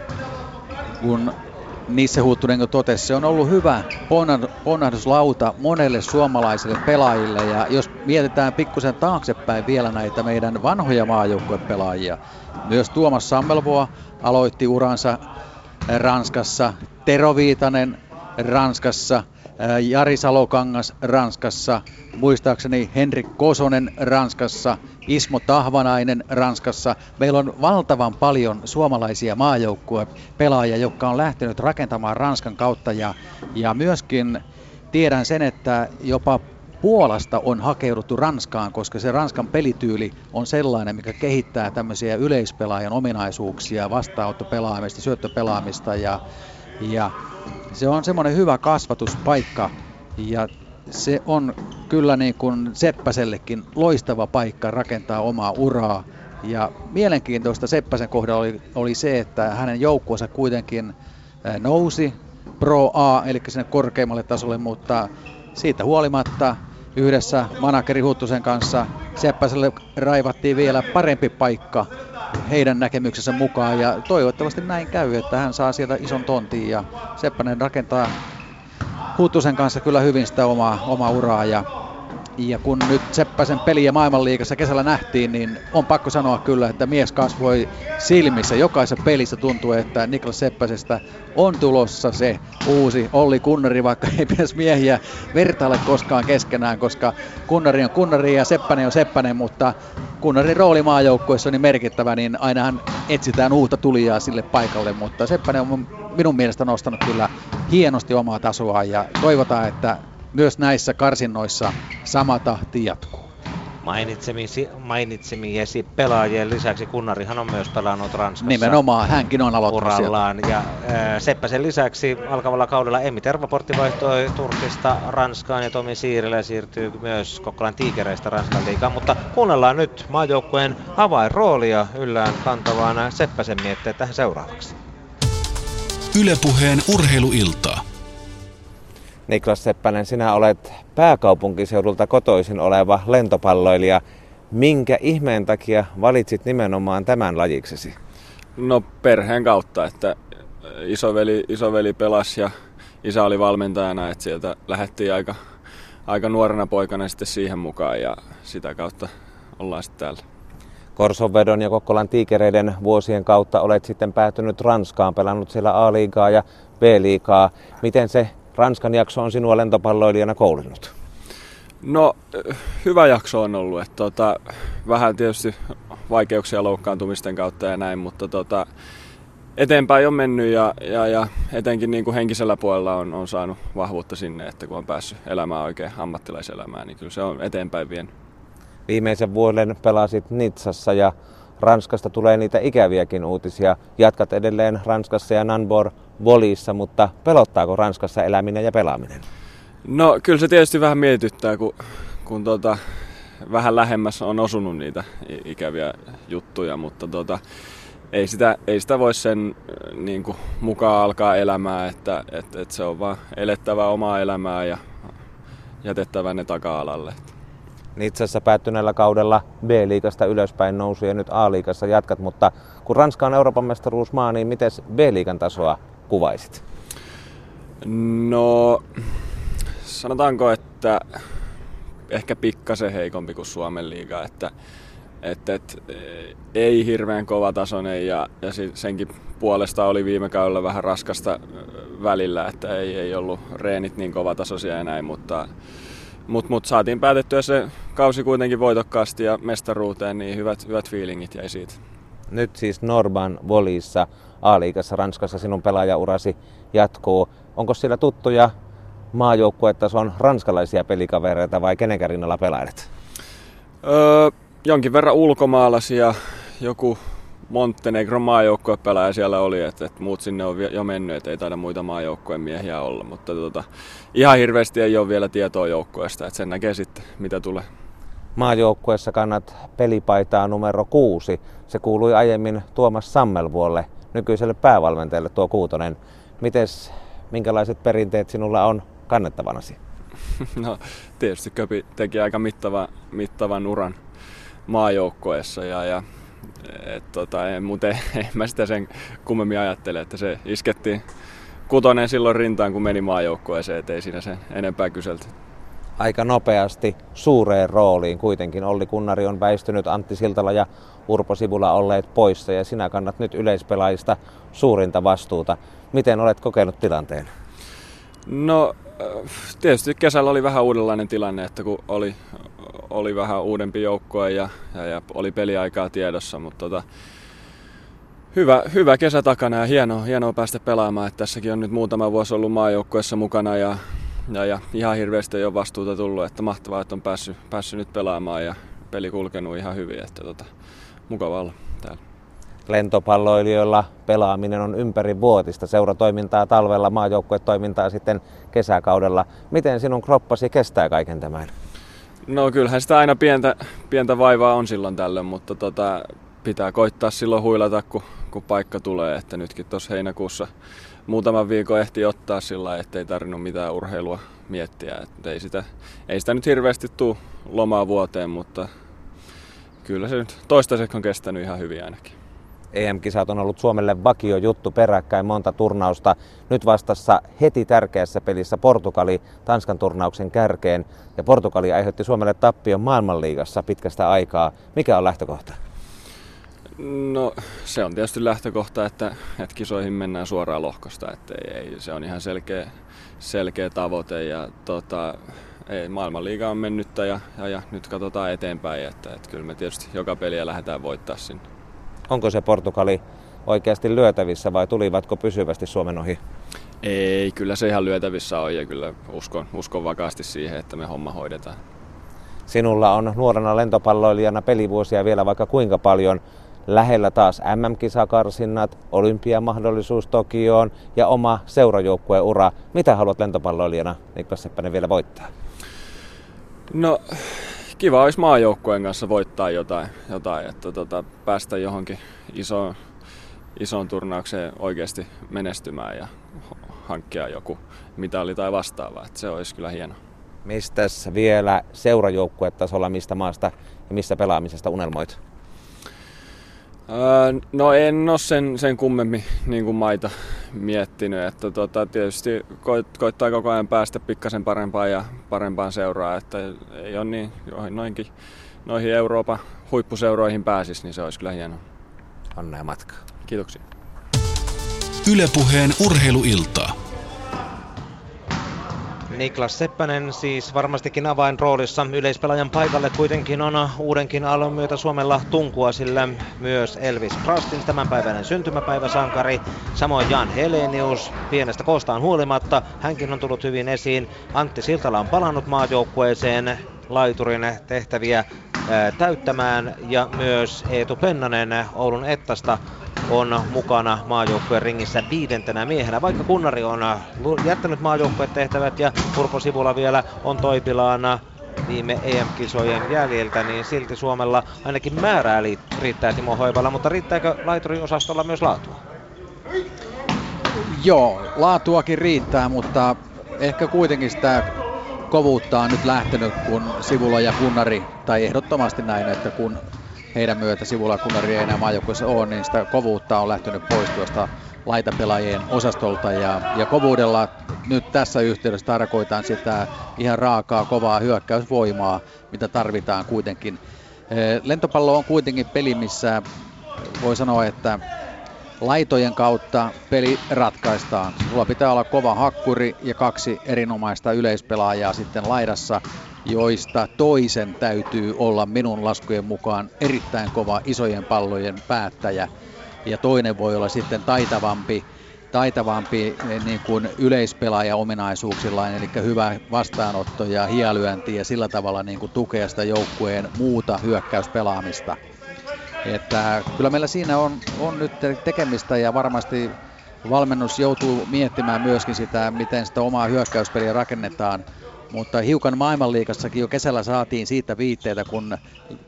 kun Nisse Huttunen kun totesi, se on ollut hyvä ponnahduslauta monelle suomalaiselle pelaajille. Ja jos mietitään pikkusen taaksepäin vielä näitä meidän vanhoja maajoukkuepelaajia, myös Tuomas Sammelvoa aloitti uransa Ranskassa, Tero Viitanen Ranskassa – Jari Salokangas Ranskassa, muistaakseni Henrik Kosonen Ranskassa, Ismo Tahvanainen Ranskassa. Meillä on valtavan paljon suomalaisia maajoukkueen pelaajia, jotka on lähtenyt rakentamaan Ranskan kautta ja, ja myöskin tiedän sen, että jopa Puolasta on hakeuduttu Ranskaan, koska se Ranskan pelityyli on sellainen, mikä kehittää tämmöisiä yleispelaajan ominaisuuksia, vastaanottopelaamista, syöttöpelaamista ja, ja se on semmoinen hyvä kasvatuspaikka ja se on kyllä niin kuin Seppäsellekin loistava paikka rakentaa omaa uraa. Ja mielenkiintoista Seppäsen kohdalla oli, oli se, että hänen joukkueensa kuitenkin nousi Pro A, eli sinne korkeimmalle tasolle, mutta siitä huolimatta yhdessä manakeri Huttusen kanssa. Seppäselle raivattiin vielä parempi paikka heidän näkemyksensä mukaan ja toivottavasti näin käy, että hän saa sieltä ison tontin ja Seppänen rakentaa Huttusen kanssa kyllä hyvin sitä omaa, omaa uraa ja ja kun nyt Seppäsen peliä maailmanliigassa kesällä nähtiin, niin on pakko sanoa kyllä, että mies kasvoi silmissä. Jokaisessa pelissä tuntuu, että Niklas Seppäsestä on tulossa se uusi Olli Kunnari, vaikka ei pitäisi miehiä vertailla koskaan keskenään, koska Kunnari on Kunnari ja Seppänen on Seppänen, mutta Kunnarin rooli maajoukkueessa on niin merkittävä, niin ainahan etsitään uutta tulijaa sille paikalle, mutta Seppänen on minun mielestä nostanut kyllä hienosti omaa tasoa ja toivotaan, että myös näissä karsinnoissa sama tahti jatkuu. mainitsemisi, mainitsemiesi pelaajien lisäksi Kunnarihan on myös pelannut Ranskassa. Nimenomaan, hänkin on aloittanut urallaan. Ja ää, Seppäsen lisäksi alkavalla kaudella Emmi Tervaportti vaihtoi Turkista Ranskaan ja Tomi Siirilä siirtyy myös Kokkolan tiikereistä Ranskan liigaan. Mutta kuunnellaan nyt maajoukkueen avainroolia yllään kantavaan Seppäsen mietteet tähän seuraavaksi. Ylepuheen urheiluiltaa. Niklas Seppänen, sinä olet pääkaupunkiseudulta kotoisin oleva lentopalloilija. Minkä ihmeen takia valitsit nimenomaan tämän lajiksesi? No perheen kautta, että isoveli, isoveli pelasi ja isä oli valmentajana, että sieltä lähdettiin aika, aika nuorena poikana sitten siihen mukaan ja sitä kautta ollaan sitten täällä. Korsonvedon ja Kokkolan tiikereiden vuosien kautta olet sitten päätynyt Ranskaan, pelannut siellä A-liigaa ja B-liigaa. Miten se Ranskan jakso on sinua lentopalloilijana koulinut? No, hyvä jakso on ollut. Että tota, vähän tietysti vaikeuksia loukkaantumisten kautta ja näin, mutta tota, eteenpäin on mennyt ja, ja, ja etenkin niin kuin henkisellä puolella on, on saanut vahvuutta sinne, että kun on päässyt elämään oikein ammattilaiselämään, niin kyllä se on eteenpäin vienyt. Viimeisen vuoden pelasit Nitsassa ja Ranskasta tulee niitä ikäviäkin uutisia. Jatkat edelleen Ranskassa ja Nanbor Volissa, mutta pelottaako Ranskassa eläminen ja pelaaminen? No kyllä se tietysti vähän mietittää, kun, kun tota, vähän lähemmäs on osunut niitä ikäviä juttuja, mutta tota, ei, sitä, ei sitä voi sen niin kuin, mukaan alkaa elämää, että et, et se on vaan elettävä omaa elämää ja jätettävä ne taka-alalle. Nitsassa päättyneellä kaudella B-liigasta ylöspäin nousu ja nyt A-liigassa jatkat, mutta kun Ranska on Euroopan mestaruusmaa, niin miten B-liigan tasoa kuvaisit? No, sanotaanko, että ehkä pikkasen heikompi kuin Suomen liiga, että et, et, ei hirveän kova tasoinen ja, ja senkin puolesta oli viime kaudella vähän raskasta välillä, että ei, ei ollut reenit niin kovatasoisia ja näin, mutta mutta mut saatiin päätettyä se kausi kuitenkin voitokkaasti ja mestaruuteen, niin hyvät, hyvät fiilingit jäi siitä. Nyt siis Norban Volissa A-liigassa Ranskassa sinun pelaajaurasi jatkuu. Onko siellä tuttuja on ranskalaisia pelikavereita vai kenen rinnalla pelailet? Öö, jonkin verran ulkomaalaisia, joku Montenegron maajoukkuepelaaja siellä oli, että, että muut sinne on jo mennyt, että ei taida muita maajoukkueen miehiä olla, mutta tota, ihan hirveästi ei ole vielä tietoa joukkueesta, että sen näkee sitten, mitä tulee. Maajoukkueessa kannat pelipaitaa numero kuusi. Se kuului aiemmin Tuomas Sammelvuolle, nykyiselle päävalmentajalle tuo kuutonen. Mites, minkälaiset perinteet sinulla on kannettavanasi? No tietysti Köpi teki aika mittava, mittavan uran maajoukkoessa ja, ja et, tota, en, mutta en, mä sitä sen kummemmin ajattele, että se iskettiin kutonen silloin rintaan, kun meni maajoukkueeseen, ettei siinä sen enempää kyselty. Aika nopeasti suureen rooliin kuitenkin. Olli Kunnari on väistynyt, Antti Siltala ja Urpo Sivula olleet poissa ja sinä kannat nyt yleispelaajista suurinta vastuuta. Miten olet kokenut tilanteen? No tietysti kesällä oli vähän uudenlainen tilanne, että kun oli, oli vähän uudempi joukkue ja, ja, ja oli peliaikaa tiedossa, mutta tota, hyvä, hyvä kesä takana ja hienoa, hienoa päästä pelaamaan. Että tässäkin on nyt muutama vuosi ollut maajoukkueessa mukana ja, ja, ja ihan hirveästi ei ole vastuuta tullut, että mahtavaa, että on päässyt, päässyt nyt pelaamaan ja peli kulkenut ihan hyvin, että tota, mukava olla täällä lentopalloilijoilla pelaaminen on ympäri vuotista. Seuratoimintaa talvella, maajoukkuetoimintaa sitten kesäkaudella. Miten sinun kroppasi kestää kaiken tämän? No kyllähän sitä aina pientä, pientä vaivaa on silloin tällöin, mutta tota, pitää koittaa silloin huilata, kun, kun paikka tulee. Että nytkin tuossa heinäkuussa muutaman viikon ehti ottaa sillä että ei tarvinnut mitään urheilua miettiä. Et ei, sitä, ei sitä nyt hirveästi tule lomaa vuoteen, mutta kyllä se nyt toistaiseksi on kestänyt ihan hyvin ainakin. EM-kisat on ollut Suomelle vakio juttu peräkkäin monta turnausta. Nyt vastassa heti tärkeässä pelissä Portugali Tanskan turnauksen kärkeen. Ja Portugali aiheutti Suomelle tappion maailmanliigassa pitkästä aikaa. Mikä on lähtökohta? No se on tietysti lähtökohta, että, että kisoihin mennään suoraan lohkosta. Että ei, ei, se on ihan selkeä, selkeä tavoite. Ja tota, ei, maailmanliiga on mennyttä ja, ja, ja nyt katsotaan eteenpäin. Että, että kyllä me tietysti joka peliä lähdetään voittaa sinne. Onko se Portugali oikeasti lyötävissä vai tulivatko pysyvästi Suomen ohi? Ei, kyllä se ihan lyötävissä on ja kyllä uskon, uskon vakaasti siihen, että me homma hoidetaan. Sinulla on nuorena lentopalloilijana pelivuosia vielä vaikka kuinka paljon. Lähellä taas MM-kisakarsinnat, olympiamahdollisuus Tokioon ja oma seurajoukkueura. Mitä haluat lentopalloilijana Niklas Seppänen vielä voittaa? No kiva olisi maajoukkueen kanssa voittaa jotain, jotain että tota, päästä johonkin isoon, isoon turnaukseen oikeasti menestymään ja hankkia joku mitali tai vastaava. Että se olisi kyllä hieno. Mistä vielä seurajoukkuetasolla, mistä maasta ja missä pelaamisesta unelmoit? Öö, no en ole sen, sen kummemmin niin kuin maita miettinyt, että tota, tietysti koit, koittaa koko ajan päästä pikkasen parempaan ja parempaan seuraa, että ei ole niin noinkin, noihin Euroopan huippuseuroihin pääsisi, niin se olisi kyllä hienoa. Onnea matkaa. Kiitoksia. Ylepuheen urheiluiltaa. Niklas Seppänen siis varmastikin avainroolissa. Yleispelaajan paikalle kuitenkin on uudenkin aallon myötä Suomella tunkua, sillä myös Elvis Krastin tämänpäiväinen syntymäpäiväsankari, samoin Jan Helenius pienestä koostaan huolimatta, hänkin on tullut hyvin esiin. Antti Siltala on palannut maajoukkueeseen. Laiturin tehtäviä täyttämään ja myös Eetu Pennanen Oulun Ettasta on mukana maajoukkueen ringissä viidentenä miehenä. Vaikka Kunnari on jättänyt maajoukkueen tehtävät ja Urpo Sivula vielä on toipilaana viime EM-kisojen jäljiltä, niin silti Suomella ainakin määrää riittää Timo Hoivalla, mutta riittääkö laiturin osastolla myös laatua? Joo, laatuakin riittää, mutta ehkä kuitenkin sitä kovuutta on nyt lähtenyt, kun Sivula ja Kunnari, tai ehdottomasti näin, että kun heidän myötä Sivula Kunnari ei enää maajoukkueessa ole, niin sitä kovuutta on lähtenyt pois tuosta laitapelaajien osastolta. Ja, ja kovuudella nyt tässä yhteydessä tarkoitan sitä ihan raakaa, kovaa hyökkäysvoimaa, mitä tarvitaan kuitenkin. Lentopallo on kuitenkin peli, missä voi sanoa, että laitojen kautta peli ratkaistaan. Sulla pitää olla kova hakkuri ja kaksi erinomaista yleispelaajaa sitten laidassa, joista toisen täytyy olla minun laskujen mukaan erittäin kova isojen pallojen päättäjä. Ja toinen voi olla sitten taitavampi, taitavampi eh, niin kuin yleispelaaja ominaisuuksillaan, eli hyvä vastaanotto ja hielyönti ja sillä tavalla niin kuin tukea sitä joukkueen muuta hyökkäyspelaamista. Että kyllä meillä siinä on, on nyt tekemistä ja varmasti valmennus joutuu miettimään myöskin sitä, miten sitä omaa hyökkäyspeliä rakennetaan. Mutta hiukan maailmanliikassakin jo kesällä saatiin siitä viitteitä, kun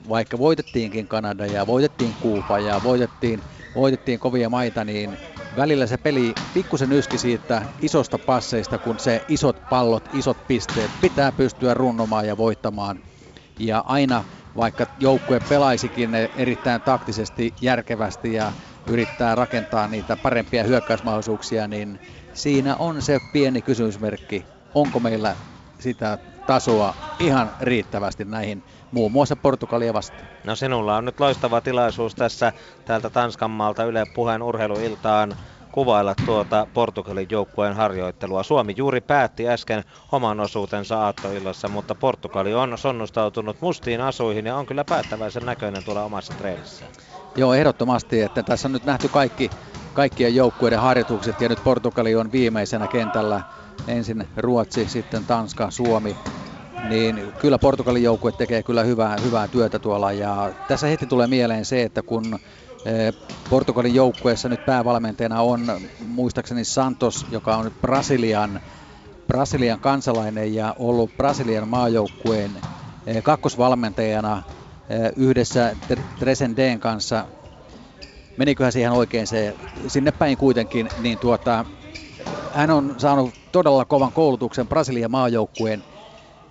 vaikka voitettiinkin Kanada ja voitettiin Kuupa ja voitettiin, voitettiin kovia maita, niin välillä se peli pikkusen yski siitä isosta passeista, kun se isot pallot, isot pisteet pitää pystyä runnomaan ja voittamaan. Ja aina vaikka joukkue pelaisikin erittäin taktisesti, järkevästi ja yrittää rakentaa niitä parempia hyökkäysmahdollisuuksia, niin siinä on se pieni kysymysmerkki, onko meillä sitä tasoa ihan riittävästi näihin muun muassa Portugalia vastaan. No sinulla on nyt loistava tilaisuus tässä täältä Tanskan maalta Yle Puheen urheiluiltaan kuvailla tuota Portugalin joukkueen harjoittelua. Suomi juuri päätti äsken oman osuutensa aattoillassa, mutta Portugali on sonnustautunut mustiin asuihin ja on kyllä päättäväisen näköinen tuolla omassa treenissä. Joo, ehdottomasti, että tässä on nyt nähty kaikki, kaikkien joukkueiden harjoitukset ja nyt Portugali on viimeisenä kentällä. Ensin Ruotsi, sitten Tanska, Suomi, niin kyllä Portugalin joukkue tekee kyllä hyvää, hyvää työtä tuolla. Ja tässä heti tulee mieleen se, että kun Portugalin joukkueessa nyt päävalmentajana on muistaakseni Santos, joka on Brasilian, Brasilian kansalainen ja ollut Brasilian maajoukkueen eh, kakkosvalmentajana eh, yhdessä Tresendeen kanssa. Meniköhän siihen oikein se sinne päin kuitenkin, niin tuota, hän on saanut todella kovan koulutuksen Brasilian maajoukkueen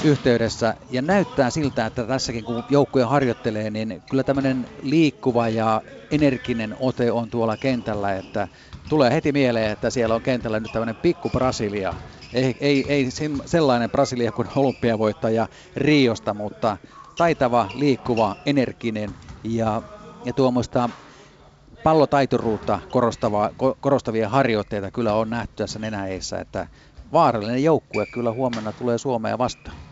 yhteydessä ja näyttää siltä, että tässäkin kun joukkue harjoittelee, niin kyllä tämmöinen liikkuva ja energinen ote on tuolla kentällä, että tulee heti mieleen, että siellä on kentällä nyt tämmöinen pikku Brasilia. Ei, ei, ei sellainen Brasilia kuin olympiavoittaja Riosta, mutta taitava, liikkuva, energinen ja, ja tuommoista pallotaituruutta korostavaa, korostavia harjoitteita kyllä on nähty tässä nenäeissä, että vaarallinen joukkue kyllä huomenna tulee Suomeen vastaan.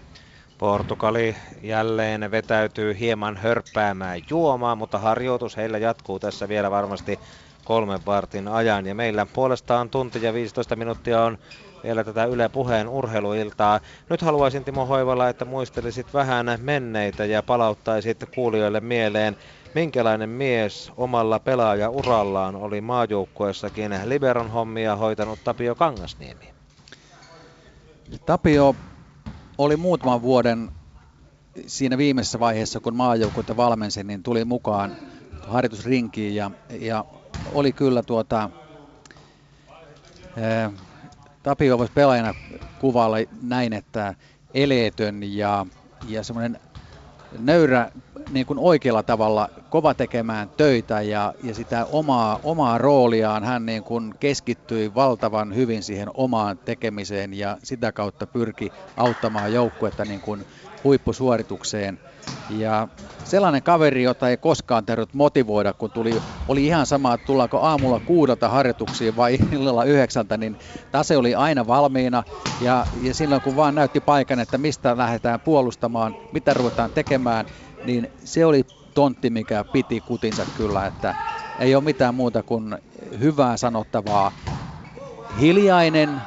Portugali jälleen vetäytyy hieman hörppäämään juomaan, mutta harjoitus heillä jatkuu tässä vielä varmasti kolmen vartin ajan. Ja meillä puolestaan tunti ja 15 minuuttia on vielä tätä Yle Puheen urheiluiltaa. Nyt haluaisin Timo Hoivala, että muistelisit vähän menneitä ja palauttaisit kuulijoille mieleen, minkälainen mies omalla pelaajaurallaan oli maajoukkueessakin Liberon hommia hoitanut Tapio Kangasniemi. Tapio oli muutaman vuoden siinä viimeisessä vaiheessa, kun maajoukkuetta valmensin, niin tuli mukaan harjoitusrinkiin ja, ja oli kyllä tuota, ää, Tapio voisi pelaajana kuvailla näin, että eleetön ja, ja semmoinen nöyrä niin kuin oikealla tavalla kova tekemään töitä ja, ja sitä omaa, omaa rooliaan hän niin kuin keskittyi valtavan hyvin siihen omaan tekemiseen ja sitä kautta pyrki auttamaan joukkuetta niin kuin huippusuoritukseen. Ja sellainen kaveri, jota ei koskaan tarvinnut motivoida, kun tuli, oli ihan sama, että tullaanko aamulla kuudelta harjoituksiin vai illalla yhdeksältä, niin tase oli aina valmiina. Ja, ja silloin kun vaan näytti paikan, että mistä lähdetään puolustamaan, mitä ruvetaan tekemään, niin se oli tontti, mikä piti kutinsa kyllä, että ei ole mitään muuta kuin hyvää sanottavaa. Hiljainen,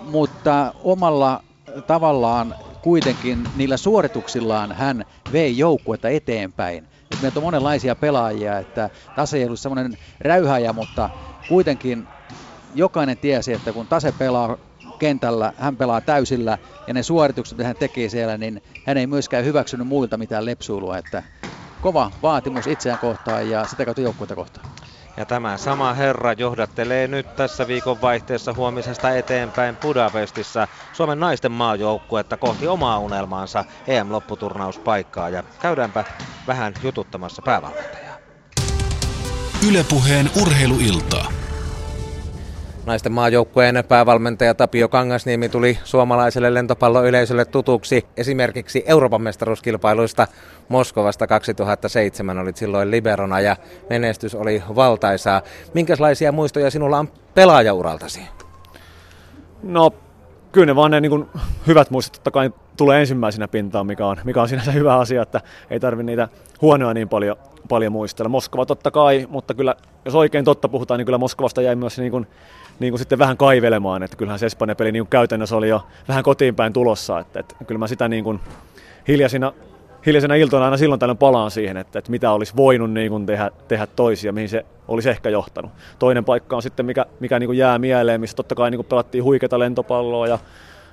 mutta omalla tavallaan kuitenkin niillä suorituksillaan hän vei joukkuetta eteenpäin. Et meiltä on monenlaisia pelaajia, että Tase ei ollut semmoinen räyhäjä, mutta kuitenkin jokainen tiesi, että kun Tase pelaa kentällä, hän pelaa täysillä ja ne suoritukset, mitä hän tekee siellä, niin hän ei myöskään hyväksynyt muilta mitään lepsuilua, että kova vaatimus itseään kohtaan ja sitä kautta joukkuetta kohtaan. Ja tämä sama herra johdattelee nyt tässä viikon vaihteessa huomisesta eteenpäin Budapestissa Suomen naisten maajoukkuetta kohti omaa unelmaansa EM-lopputurnauspaikkaa. Ja käydäänpä vähän jututtamassa päävalmentajaa. Ylepuheen urheiluiltaa. Naisten maajoukkueen päävalmentaja Tapio Kangasniemi tuli suomalaiselle lentopalloyleisölle tutuksi esimerkiksi Euroopan mestaruuskilpailuista Moskovasta 2007 olit silloin liberona ja menestys oli valtaisaa. Minkälaisia muistoja sinulla on pelaajauraltasi? No kyllä ne vaan ne niin kuin, hyvät muistot totta kai tulee ensimmäisenä pintaan, mikä on, mikä on sinänsä hyvä asia, että ei tarvitse niitä huonoja niin paljon, paljon muistella. Moskova totta kai, mutta kyllä jos oikein totta puhutaan, niin kyllä Moskovasta jäi myös niin kuin, niin kuin sitten vähän kaivelemaan, että kyllähän se Espanjan peli niin käytännössä oli jo vähän kotiin päin tulossa, että, että kyllä mä sitä niin kuin hiljaisina, hiljaisena iltoina aina silloin tällöin palaan siihen, että, että mitä olisi voinut niin kuin tehdä, tehdä toisia, mihin se olisi ehkä johtanut. Toinen paikka on sitten, mikä, mikä niin kuin jää mieleen, missä totta kai niin kuin pelattiin huikeita lentopalloa ja,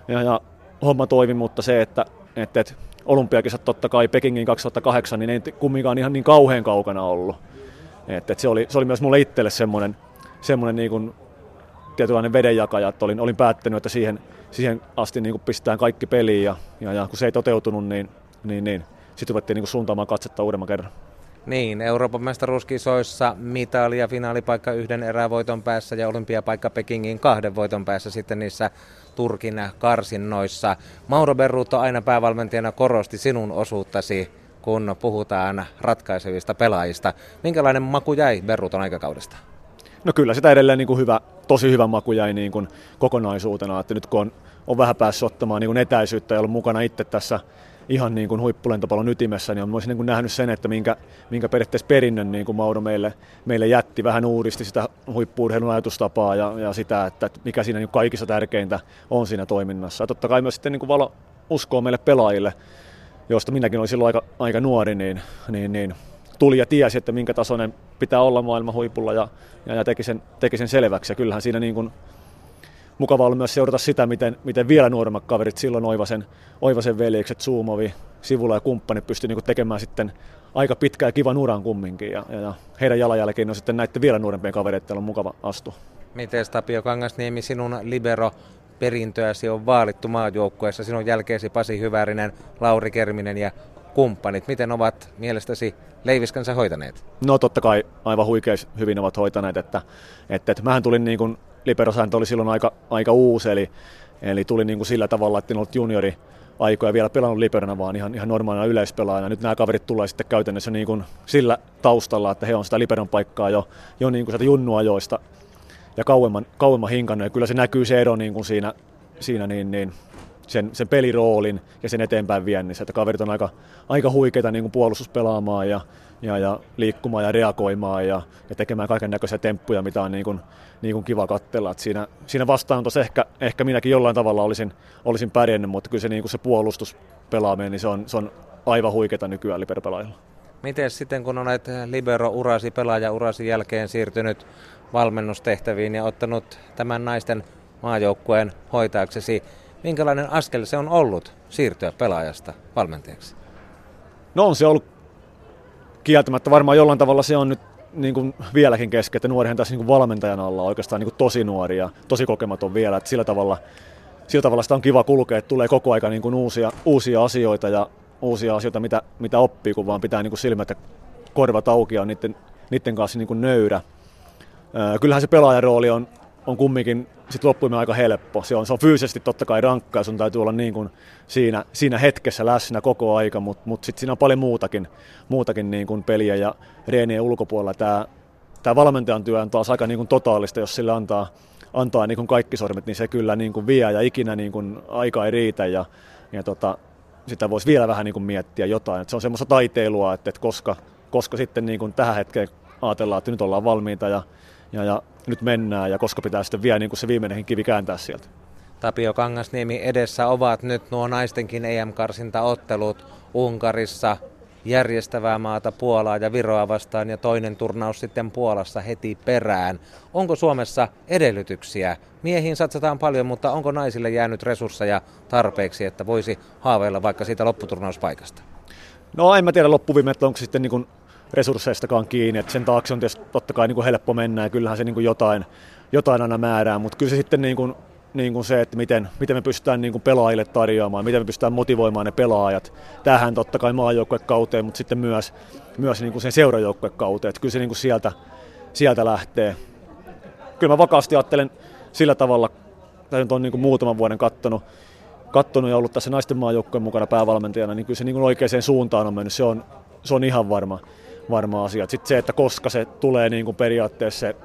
ja, ja homma toimi, mutta se, että, että, että olympiakisat totta kai Pekingin 2008, niin ei kumminkaan ihan niin kauhean kaukana ollut. Että, että se, oli, se oli myös mulle itselle semmoinen, semmoinen niin kuin tietynlainen vedenjakaja, että olin, olin päättänyt, että siihen, siihen asti niin kuin pistetään kaikki peliin ja, ja, ja kun se ei toteutunut, niin, niin, niin sitten ruvettiin niin suuntaamaan katsetta uudemman kerran. Niin, Euroopan mestaruuskisoissa mitali ja finaalipaikka yhden erävoiton päässä ja olympiapaikka Pekingin kahden voiton päässä sitten niissä Turkin karsinnoissa. Mauro Berruto aina päävalmentajana korosti sinun osuuttasi, kun puhutaan ratkaisevista pelaajista. Minkälainen maku jäi Berruton aikakaudesta? No kyllä sitä edelleen niin kuin hyvä, tosi hyvä maku jäi niin kuin kokonaisuutena, että nyt kun on, on vähän päässyt ottamaan niin kuin etäisyyttä ja ollut mukana itse tässä ihan niin kuin huippulentopallon ytimessä, niin myös niin kuin nähnyt sen, että minkä, minkä periaatteessa perinnön niin kuin Mauro meille, meille jätti, vähän uudisti sitä huippuurheilun ajatustapaa ja, ja sitä, että mikä siinä niin kaikissa tärkeintä on siinä toiminnassa. Ja totta kai myös sitten niin kuin valo uskoo meille pelaajille, josta minäkin olin silloin aika, aika nuori, niin, niin, niin tuli ja tiesi, että minkä tasoinen pitää olla maailman huipulla ja, ja, ja teki, sen, teki sen selväksi. Ja kyllähän siinä niin kuin mukava ollut myös seurata sitä, miten, miten vielä nuoremmat kaverit, silloin Oivasen, Oivasen veljekset, Suumovi, Sivula ja kumppanit pystyi niin tekemään sitten aika pitkä ja kivan uran kumminkin. Ja, ja, ja heidän jalanjälkeen on sitten näiden vielä nuorempien kavereiden on mukava astua. Miten Tapio Kangasniemi, sinun libero perintöäsi on vaalittu maajoukkueessa. Sinun jälkeesi Pasi Hyvärinen, Lauri Kerminen ja kumppanit. Miten ovat mielestäsi leiviskänsä hoitaneet? No totta kai aivan huikein hyvin ovat hoitaneet. Että, että, että mähän tulin niin kuin liberosääntö oli silloin aika, aika uusi, eli, eli tuli niin kuin sillä tavalla, että en ollut juniori aikoja vielä pelannut liberona, vaan ihan, ihan normaalina yleispelaajana. Nyt nämä kaverit tulee sitten käytännössä niin kuin sillä taustalla, että he on sitä liberon paikkaa jo, jo niin kuin junnuajoista ja kauemman, kauemman hinkannut. Ja kyllä se näkyy se ero niin kuin siinä, siinä niin, niin, sen, sen peliroolin ja sen eteenpäin viennissä. Että kaverit on aika, aika huikeita niin kuin puolustuspelaamaan ja, ja, ja liikkumaan ja reagoimaan ja, ja tekemään kaiken näköisiä temppuja, mitä on niin kuin, niin kuin kiva katsella. Et siinä, siinä vastaanotossa ehkä, ehkä minäkin jollain tavalla olisin, olisin pärjännyt, mutta kyllä se, niin kuin se puolustuspelaaminen, niin se on, se on aivan huikeata nykyään liberpelaajilla. Miten sitten, kun olet libero-urasi, pelaaja-urasi jälkeen siirtynyt valmennustehtäviin ja ottanut tämän naisten maajoukkueen hoitajaksesi, minkälainen askel se on ollut siirtyä pelaajasta valmentajaksi? No on se ollut kieltämättä. Varmaan jollain tavalla se on nyt niin kuin vieläkin kesken, että nuorihan tässä niin kuin valmentajana olla oikeastaan niin kuin tosi nuori ja tosi kokematon vielä. Että sillä, tavalla, sillä tavalla sitä on kiva kulkea, että tulee koko aika niin kuin uusia, uusia asioita ja uusia asioita, mitä, mitä oppii, kun vaan pitää niin kuin silmät ja korvat auki ja niiden, niiden kanssa niin kuin nöyrä. Kyllähän se pelaajarooli on, on kumminkin sit loppuimme aika helppo. Se on, se on fyysisesti totta kai rankka ja sun täytyy olla niin kuin siinä, siinä hetkessä läsnä koko aika, mutta mut sitten siinä on paljon muutakin, muutakin niin kuin peliä ja reenien ulkopuolella. Tämä, tämä valmentajan työ on taas aika niin kuin totaalista, jos sille antaa, antaa niin kuin kaikki sormet, niin se kyllä niin kuin vie ja ikinä niin kuin aika ei riitä ja, ja tota, sitä voisi vielä vähän niin kuin miettiä jotain. Et se on semmoista taiteilua, että, että koska, koska sitten niin kuin tähän hetkeen ajatellaan, että nyt ollaan valmiita ja, ja, ja nyt mennään ja koska pitää sitten vielä niin kuin se viimeinenkin kivi kääntää sieltä. Tapio Kangasniemi edessä ovat nyt nuo naistenkin EM-karsintaottelut Unkarissa, järjestävää maata Puolaa ja Viroa vastaan ja toinen turnaus sitten Puolassa heti perään. Onko Suomessa edellytyksiä? Miehiin satsataan paljon, mutta onko naisille jäänyt resursseja tarpeeksi, että voisi haaveilla vaikka siitä lopputurnauspaikasta? No en mä tiedä loppuviimein, onko sitten niin resursseistakaan kiinni, että sen taakse on tietysti totta kai niin kuin helppo mennä ja kyllähän se niin kuin jotain, jotain aina määrää, mutta kyllä se sitten niin kuin, niin kuin se, että miten, miten me pystytään niin kuin pelaajille tarjoamaan, miten me pystytään motivoimaan ne pelaajat. Tähän totta kai maajoukkuekauteen, mutta sitten myös, myös niin kuin sen seurajoukkuekauteen, kyllä se niin kuin sieltä, sieltä lähtee. Kyllä mä vakaasti ajattelen sillä tavalla, että nyt on niin kuin muutaman vuoden kattonut, kattonut ja ollut tässä naisten maajoukkueen mukana päävalmentajana, niin kyllä se niin kuin oikeaan suuntaan on mennyt, se on, se on ihan varma varma asia. Sitten se, että koska se tulee niin kuin periaatteessa se,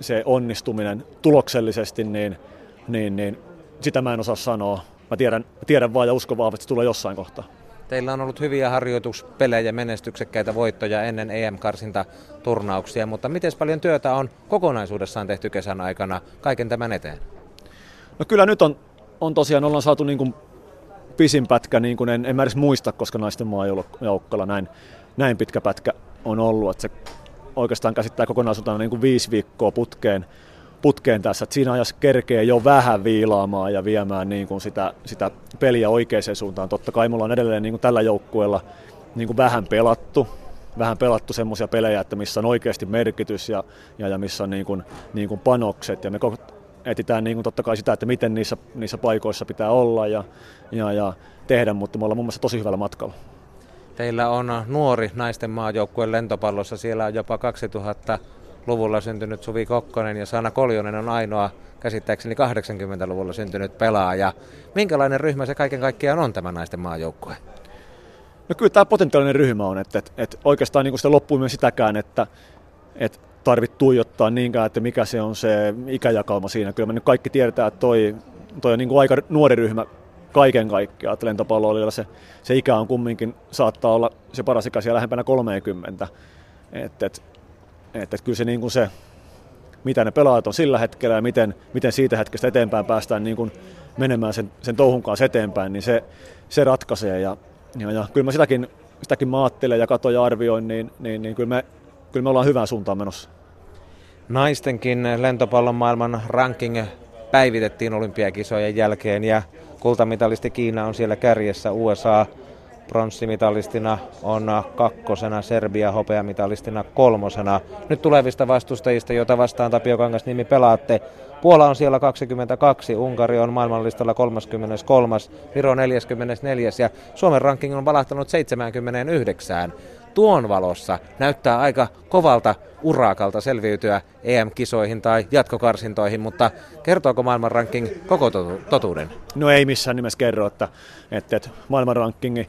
se onnistuminen tuloksellisesti, niin, niin, niin sitä mä en osaa sanoa. Mä tiedän, tiedän vaan ja uskon vaan, että se tulee jossain kohtaa. Teillä on ollut hyviä harjoituspelejä, menestyksekkäitä voittoja ennen EM-karsintaturnauksia, mutta miten paljon työtä on kokonaisuudessaan tehty kesän aikana kaiken tämän eteen? No kyllä nyt on, on tosiaan, ollaan saatu niin kuin pisin pätkä, niin kuin en, en mä edes muista, koska naisten maajoukkalla näin, näin pitkä pätkä on ollut, että se oikeastaan käsittää kokonaisuutena niin kuin viisi viikkoa putkeen, putkeen tässä. Että siinä ajassa kerkee jo vähän viilaamaan ja viemään niin kuin sitä, sitä peliä oikeaan suuntaan. Totta kai mulla on edelleen niin kuin tällä joukkueella niin kuin vähän pelattu, vähän pelattu semmoisia pelejä, että missä on oikeasti merkitys ja, ja, ja missä on niin kuin, niin kuin panokset. Ja me etsitään niin kuin totta kai sitä, että miten niissä, niissä paikoissa pitää olla ja, ja, ja tehdä, mutta me ollaan mun mielestä tosi hyvällä matkalla. Teillä on nuori naisten maajoukkueen lentopallossa. Siellä on jopa 2000-luvulla syntynyt Suvi Kokkonen ja Sana Koljonen on ainoa käsittääkseni 80-luvulla syntynyt pelaaja. Minkälainen ryhmä se kaiken kaikkiaan on tämä naisten maajoukkue? No kyllä tämä potentiaalinen ryhmä on, että, että, että oikeastaan niin sitä loppuu myös sitäkään, että, että tarvitse tuijottaa niinkään, että mikä se on se ikäjakauma siinä. Kyllä me nyt kaikki tiedetään, että toi, toi on niin kuin aika nuori ryhmä kaiken kaikkiaan. Että lentopalloilijoilla se, se ikä on kumminkin, saattaa olla se paras ikä siellä lähempänä 30. Että et, et, et kyllä se, niin kuin se, mitä ne pelaajat on sillä hetkellä ja miten, miten siitä hetkestä eteenpäin päästään niin kuin menemään sen, sen touhun kanssa eteenpäin, niin se, se ratkaisee. Ja, ja, ja kyllä mä sitäkin, sitäkin mä ajattelen ja katon ja arvioin, niin, niin, niin kyllä, me, kyllä me ollaan hyvään suuntaan menossa. Naistenkin lentopallon maailman ranking päivitettiin olympiakisojen jälkeen ja Kultamitalisti Kiina on siellä kärjessä, USA pronssimitalistina on kakkosena, Serbia hopeamitalistina kolmosena. Nyt tulevista vastustajista, joita vastaan Tapio nimi pelaatte, Puola on siellä 22, Unkari on maailmanlistalla 33, Viro 44 ja Suomen ranking on valahtanut 79 tuon valossa näyttää aika kovalta urakalta selviytyä EM-kisoihin tai jatkokarsintoihin, mutta kertooko maailman ranking koko totuuden? No ei missään nimessä kerro, että, että, että maailman rankingi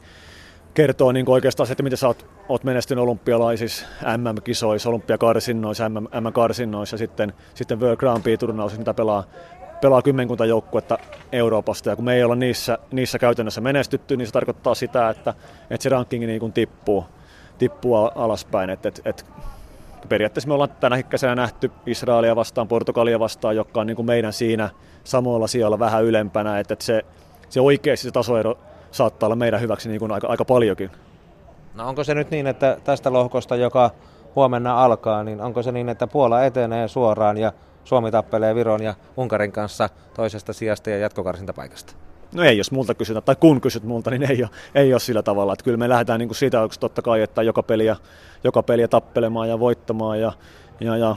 kertoo niin oikeastaan se, että miten sä oot, oot menestynyt olympialaisissa, MM-kisoissa, olympiakarsinnoissa, MM-karsinnoissa ja sitten, sitten World Grand Prix-turnaus, mitä pelaa, pelaa kymmenkunta joukkuetta Euroopasta, ja kun me ei olla niissä, niissä käytännössä menestytty, niin se tarkoittaa sitä, että, että se rankingi niin tippuu tippua alaspäin. Et, et, et periaatteessa me ollaan tänä kesänä nähty Israelia vastaan, Portugalia vastaan, joka on niin kuin meidän siinä samoilla sijalla vähän ylempänä, että, että se, se oikeasti se tasoero saattaa olla meidän hyväksi niin kuin aika, aika paljonkin. No onko se nyt niin, että tästä lohkosta, joka huomenna alkaa, niin onko se niin, että Puola etenee suoraan ja Suomi tappelee Viron ja Unkarin kanssa toisesta sijasta ja jatkokarsintapaikasta? No ei, jos multa kysytään, tai kun kysyt multa, niin ei ole, ei ole sillä tavalla. Että kyllä me lähdetään niin kuin siitä totta kai, että joka peliä, joka peliä tappelemaan ja voittamaan. Ja, ja, ja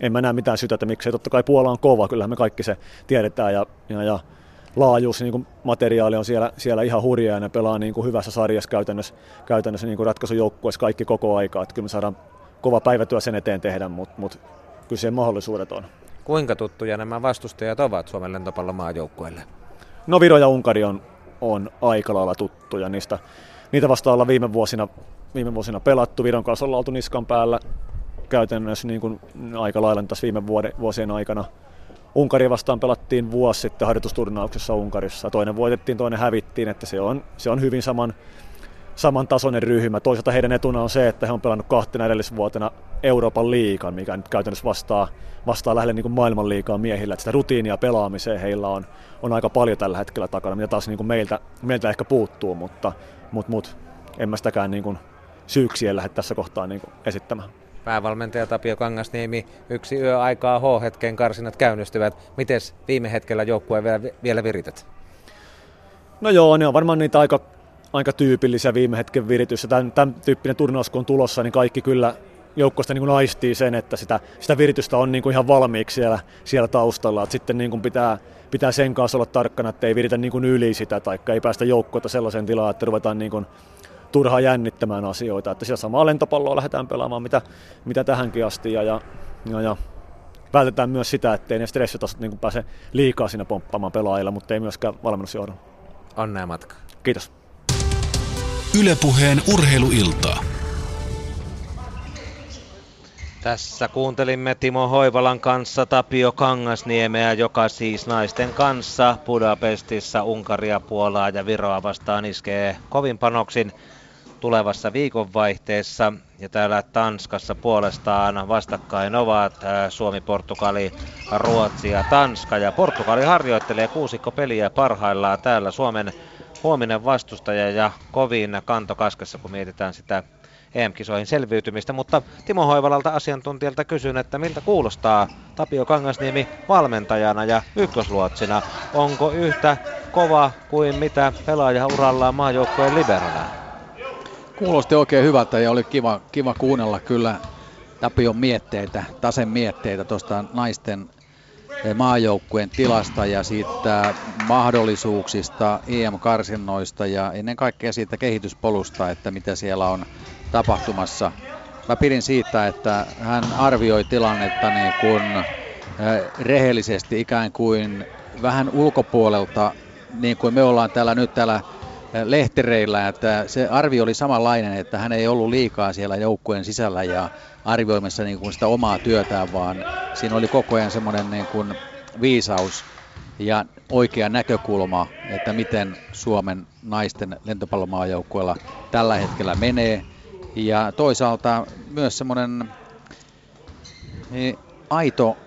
en mä näe mitään syytä, että miksei. Totta kai Puola on kova, kyllähän me kaikki se tiedetään. Ja, ja, ja laajuus, niin kuin materiaali on siellä, siellä ihan hurjaa ja ne pelaa niin kuin hyvässä sarjassa käytännössä, käytännössä niin kuin ratkaisujoukkueessa kaikki koko aikaa. Että kyllä me saadaan kova päivätyö sen eteen tehdä, mutta, mutta kyllä siihen mahdollisuudet on. Kuinka tuttuja nämä vastustajat ovat Suomen lentopallomaajoukkueelle? No Viro ja Unkari on, on aika lailla tuttuja. Niistä, niitä vastaan ollaan viime vuosina, viime vuosina pelattu. Viron kanssa ollaan oltu niskan päällä käytännössä niin kuin aika lailla tässä viime vuode, vuosien aikana. Unkari vastaan pelattiin vuosi sitten harjoitusturnauksessa Unkarissa. Toinen voitettiin, toinen hävittiin, että se on, se on hyvin saman, samantasoinen ryhmä. Toisaalta heidän etuna on se, että he on pelannut kahtena edellisvuotena Euroopan liikan, mikä nyt käytännössä vastaa, vastaa lähelle niin maailman liikaa miehillä. Että sitä rutiinia pelaamiseen heillä on, on aika paljon tällä hetkellä takana, mitä taas niin kuin meiltä, meiltä ehkä puuttuu, mutta, mutta, mutta en mä sitäkään niin kuin syyksiä lähde tässä kohtaa niin kuin esittämään. Päävalmentaja Tapio Kangasniemi, yksi yö aikaa H-hetken karsinat käynnistyvät. Miten viime hetkellä joukkueen vielä, vielä virität? No joo, ne on varmaan niitä aika aika tyypillisiä viime hetken virityssä. Tämän, tämän tyyppinen turnaus kun on tulossa, niin kaikki kyllä joukkoista niin aistii sen, että sitä, sitä viritystä on niin kuin ihan valmiiksi siellä, siellä taustalla. Et sitten niin kuin pitää, pitää sen kanssa olla tarkkana, että ei viritä niin kuin yli sitä, tai ei päästä joukkoita sellaiseen tilaan, että ruvetaan niin kuin turhaan jännittämään asioita. Että siellä samaa lentopalloa lähdetään pelaamaan, mitä, mitä tähänkin asti. Ja, ja, ja, ja vältetään myös sitä, ettei ne stressitasot niin pääse liikaa siinä pomppaamaan pelaajilla, mutta ei myöskään valmennusjohdon. Onnea matka. Kiitos. Ylepuheen urheiluiltaa. Tässä kuuntelimme Timo Hoivalan kanssa Tapio Kangasniemeä, joka siis naisten kanssa Budapestissa Unkaria, Puolaa ja Viroa vastaan iskee kovin panoksin tulevassa viikonvaihteessa. Ja täällä Tanskassa puolestaan vastakkain ovat Suomi, Portugali, Ruotsi ja Tanska. Ja Portugali harjoittelee kuusikko peliä parhaillaan täällä Suomen huominen vastustaja ja kovin kantokaskessa, kun mietitään sitä EM-kisoihin selviytymistä, mutta Timo Hoivalalta asiantuntijalta kysyn, että miltä kuulostaa Tapio Kangasniemi valmentajana ja ykkösluotsina. Onko yhtä kova kuin mitä pelaaja urallaan maajoukkojen liberona? Kuulosti oikein hyvältä ja oli kiva, kiva kuunnella kyllä Tapion mietteitä, tasen mietteitä tuosta naisten maajoukkueen tilasta ja siitä mahdollisuuksista EM-karsinnoista ja ennen kaikkea siitä kehityspolusta, että mitä siellä on tapahtumassa. Mä pidin siitä, että hän arvioi tilannetta niin kuin rehellisesti ikään kuin vähän ulkopuolelta, niin kuin me ollaan täällä nyt täällä lehtereillä, että se arvio oli samanlainen, että hän ei ollut liikaa siellä joukkueen sisällä ja arvioimassa niin kuin sitä omaa työtään, vaan siinä oli koko ajan semmoinen niin kuin viisaus ja oikea näkökulma, että miten Suomen naisten lentopallomaajoukkueella tällä hetkellä menee. Ja toisaalta myös semmoinen niin aito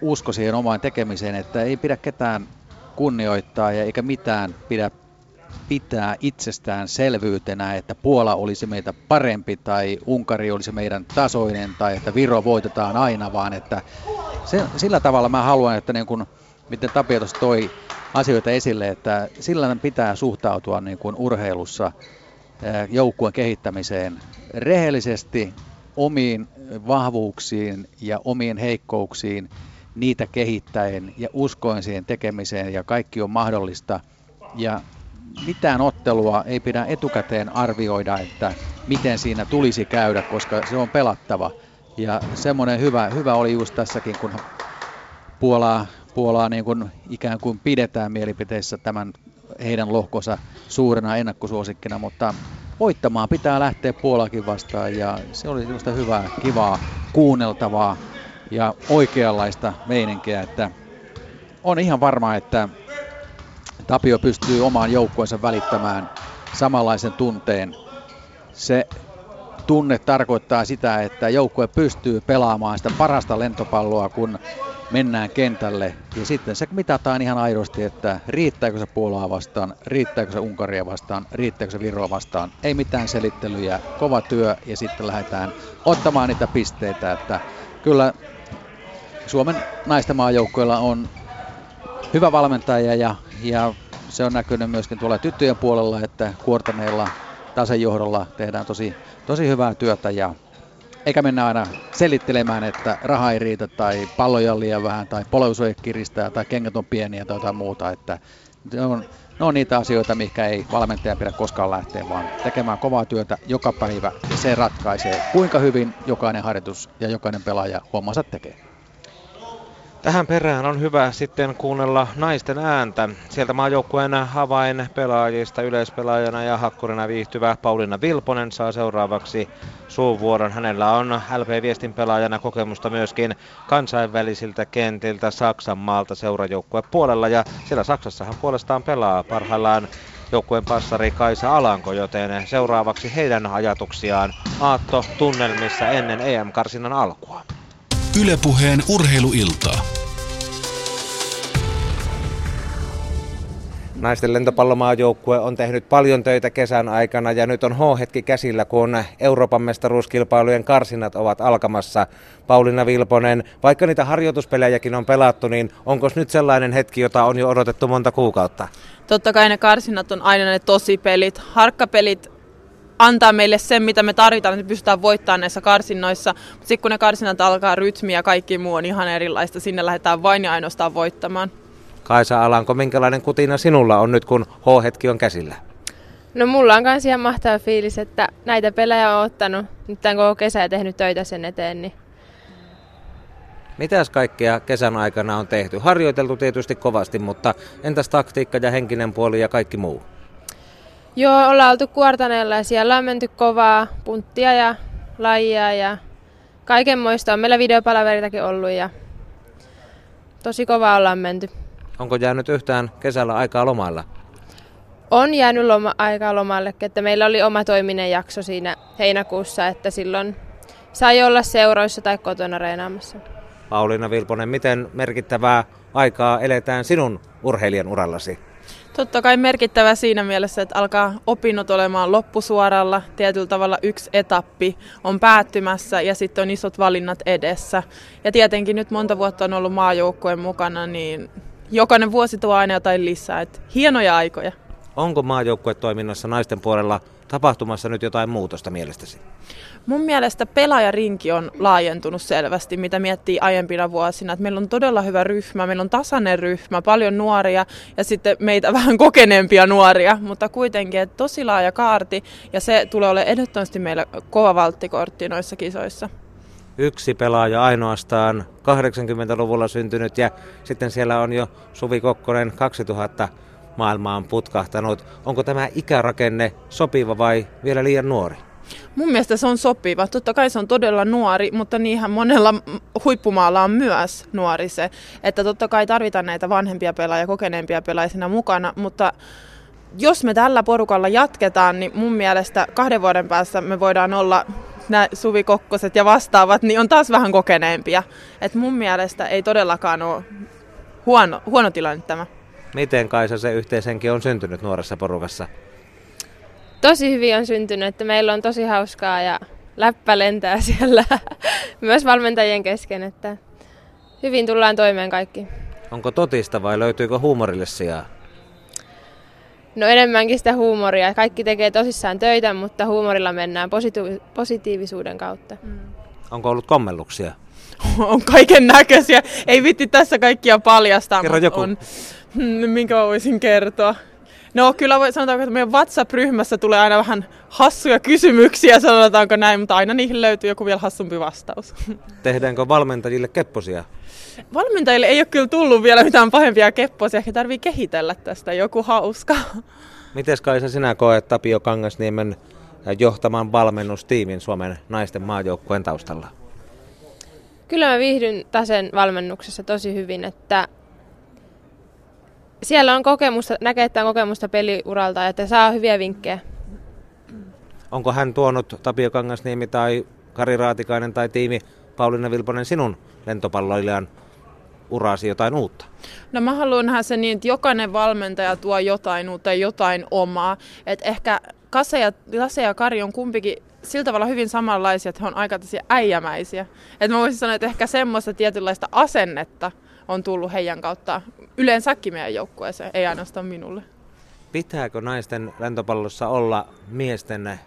usko siihen omaan tekemiseen, että ei pidä ketään kunnioittaa ja eikä mitään pidä pitää itsestäänselvyytenä, että Puola olisi meitä parempi tai Unkari olisi meidän tasoinen tai että Viro voitetaan aina, vaan että se, sillä tavalla mä haluan, että niin kun, miten Tapio toi asioita esille, että sillä pitää suhtautua niin kuin urheilussa joukkueen kehittämiseen rehellisesti omiin vahvuuksiin ja omiin heikkouksiin niitä kehittäen ja uskoen siihen tekemiseen ja kaikki on mahdollista. Ja mitään ottelua ei pidä etukäteen arvioida, että miten siinä tulisi käydä, koska se on pelattava. Ja semmoinen hyvä, hyvä oli just tässäkin, kun Puolaa, Puolaa niin kuin ikään kuin pidetään mielipiteissä tämän heidän lohkonsa suurena ennakkosuosikkina, mutta voittamaan pitää lähteä Puolakin vastaan ja se oli sellaista hyvää, kivaa, kuunneltavaa ja oikeanlaista meininkiä, että on ihan varma, että Tapio pystyy omaan joukkueensa välittämään samanlaisen tunteen. Se tunne tarkoittaa sitä, että joukkue pystyy pelaamaan sitä parasta lentopalloa, kun mennään kentälle. Ja sitten se mitataan ihan aidosti, että riittääkö se Puolaa vastaan, riittääkö se Unkaria vastaan, riittääkö se Viroa vastaan. Ei mitään selittelyjä, kova työ ja sitten lähdetään ottamaan niitä pisteitä. Että kyllä Suomen naisten maajoukkoilla on hyvä valmentaja ja, ja se on näkynyt myöskin tuolla tyttöjen puolella, että kuortaneilla tasejohdolla tehdään tosi, tosi hyvää työtä ja eikä mennä aina selittelemään, että raha ei riitä tai palloja on liian vähän tai polvisuoja kiristää tai kengät on pieniä tai jotain muuta. Että ne on, ne on niitä asioita, mikä ei valmentaja pidä koskaan lähteä, vaan tekemään kovaa työtä joka päivä se ratkaisee, kuinka hyvin jokainen harjoitus ja jokainen pelaaja hommansa tekee. Tähän perään on hyvä sitten kuunnella naisten ääntä. Sieltä maajoukkueen havain pelaajista yleispelaajana ja hakkurina viihtyvä Pauliina Vilponen saa seuraavaksi suuvuoron. Hänellä on LP-viestin pelaajana kokemusta myöskin kansainvälisiltä kentiltä Saksan maalta seurajoukkue puolella ja siellä Saksassa hän puolestaan pelaa parhaillaan joukkueen passari Kaisa Alanko, joten seuraavaksi heidän ajatuksiaan Aatto tunnelmissa ennen EM-karsinnan alkua. Ylepuheen urheiluiltaa. Naisten lentopallomaajoukkue on tehnyt paljon töitä kesän aikana ja nyt on H-hetki käsillä, kun Euroopan mestaruuskilpailujen karsinat ovat alkamassa. Pauliina Vilponen, vaikka niitä harjoituspelejäkin on pelattu, niin onko nyt sellainen hetki, jota on jo odotettu monta kuukautta? Totta kai ne karsinat on aina ne tosipelit. Harkkapelit antaa meille sen, mitä me tarvitaan, että me pystytään voittamaan näissä karsinnoissa. Mutta sitten kun ne karsinat alkaa, rytmi ja kaikki muu on ihan erilaista. Sinne lähdetään vain ja ainoastaan voittamaan. Kaisa Alanko, minkälainen kutina sinulla on nyt, kun H-hetki on käsillä? No mulla on myös ihan mahtava fiilis, että näitä pelejä on ottanut nyt tämän koko kesä ja tehnyt töitä sen eteen. Niin... Mitäs kaikkea kesän aikana on tehty? Harjoiteltu tietysti kovasti, mutta entäs taktiikka ja henkinen puoli ja kaikki muu? Joo, ollaan oltu kuortaneella ja siellä on menty kovaa punttia ja lajia ja kaikenmoista on meillä videopalaveritakin ollut ja tosi kovaa ollaan menty. Onko jäänyt yhtään kesällä aikaa lomailla? On jäänyt loma, aikaa lomalle, että meillä oli oma toiminen jakso siinä heinäkuussa, että silloin sai olla seuroissa tai kotona reenaamassa. Pauliina Vilponen, miten merkittävää aikaa eletään sinun urheilijan urallasi? Totta kai merkittävä siinä mielessä, että alkaa opinnot olemaan loppusuoralla. Tietyllä tavalla yksi etappi on päättymässä ja sitten on isot valinnat edessä. Ja tietenkin nyt monta vuotta on ollut maajoukkueen mukana, niin jokainen vuosi tuo aina jotain lisää. Että hienoja aikoja. Onko maajoukkuetoiminnassa naisten puolella tapahtumassa nyt jotain muutosta mielestäsi? Mun mielestä pelaajarinki on laajentunut selvästi, mitä miettii aiempina vuosina. Että meillä on todella hyvä ryhmä, meillä on tasainen ryhmä, paljon nuoria ja sitten meitä vähän kokeneempia nuoria, mutta kuitenkin että tosi laaja kaarti ja se tulee olemaan ehdottomasti meillä kova valttikortti noissa kisoissa yksi pelaaja ainoastaan 80-luvulla syntynyt ja sitten siellä on jo Suvi Kokkonen 2000 maailmaan putkahtanut. Onko tämä ikärakenne sopiva vai vielä liian nuori? Mun mielestä se on sopiva. Totta kai se on todella nuori, mutta niinhän monella huippumaalla on myös nuori se. Että totta kai tarvitaan näitä vanhempia pelaajia, kokeneempia pelaajia mukana, mutta jos me tällä porukalla jatketaan, niin mun mielestä kahden vuoden päässä me voidaan olla nämä Suvi Kokkoset ja vastaavat, niin on taas vähän kokeneempia. Et mun mielestä ei todellakaan ole huono, huono tilanne tämä. Miten Kaisa se yhteisenki on syntynyt nuoressa porukassa? Tosi hyvin on syntynyt, että meillä on tosi hauskaa ja läppä lentää siellä myös valmentajien kesken, että hyvin tullaan toimeen kaikki. Onko totista vai löytyykö huumorille sijaa? No enemmänkin sitä huumoria. Kaikki tekee tosissaan töitä, mutta huumorilla mennään positiiv- positiivisuuden kautta. Mm. Onko ollut kommelluksia? on kaiken näköisiä. Ei vitti tässä kaikkia paljastaa. Kerro joku. On, hmm, minkä mä voisin kertoa. No kyllä voi, sanotaanko, että meidän WhatsApp-ryhmässä tulee aina vähän hassuja kysymyksiä, sanotaanko näin, mutta aina niihin löytyy joku vielä hassumpi vastaus. Tehdäänkö valmentajille kepposia? Valmentajille ei ole kyllä tullut vielä mitään pahempia kepposia, ehkä tarvii kehitellä tästä joku hauska. Miten Kaisa sinä koet Tapio Kangasniemen johtaman valmennustiimin Suomen naisten maajoukkueen taustalla? Kyllä mä viihdyn Tasen valmennuksessa tosi hyvin, että siellä on kokemusta, näkee, että on kokemusta peliuralta ja että saa hyviä vinkkejä. Onko hän tuonut Tapio Kangasniemi tai Kari Raatikainen tai tiimi Pauliina Vilponen sinun lentopalloilijan uraasi jotain uutta? No mä haluan nähdä sen niin, että jokainen valmentaja tuo jotain uutta ja jotain omaa. Että ehkä Kase ja, Lase ja Kari on kumpikin sillä tavalla hyvin samanlaisia, että he on aika äijämäisiä. Että mä voisin sanoa, että ehkä semmoista tietynlaista asennetta on tullut heidän kautta yleensäkin meidän joukkueeseen, ei ainoastaan minulle. Pitääkö naisten lentopallossa olla miesten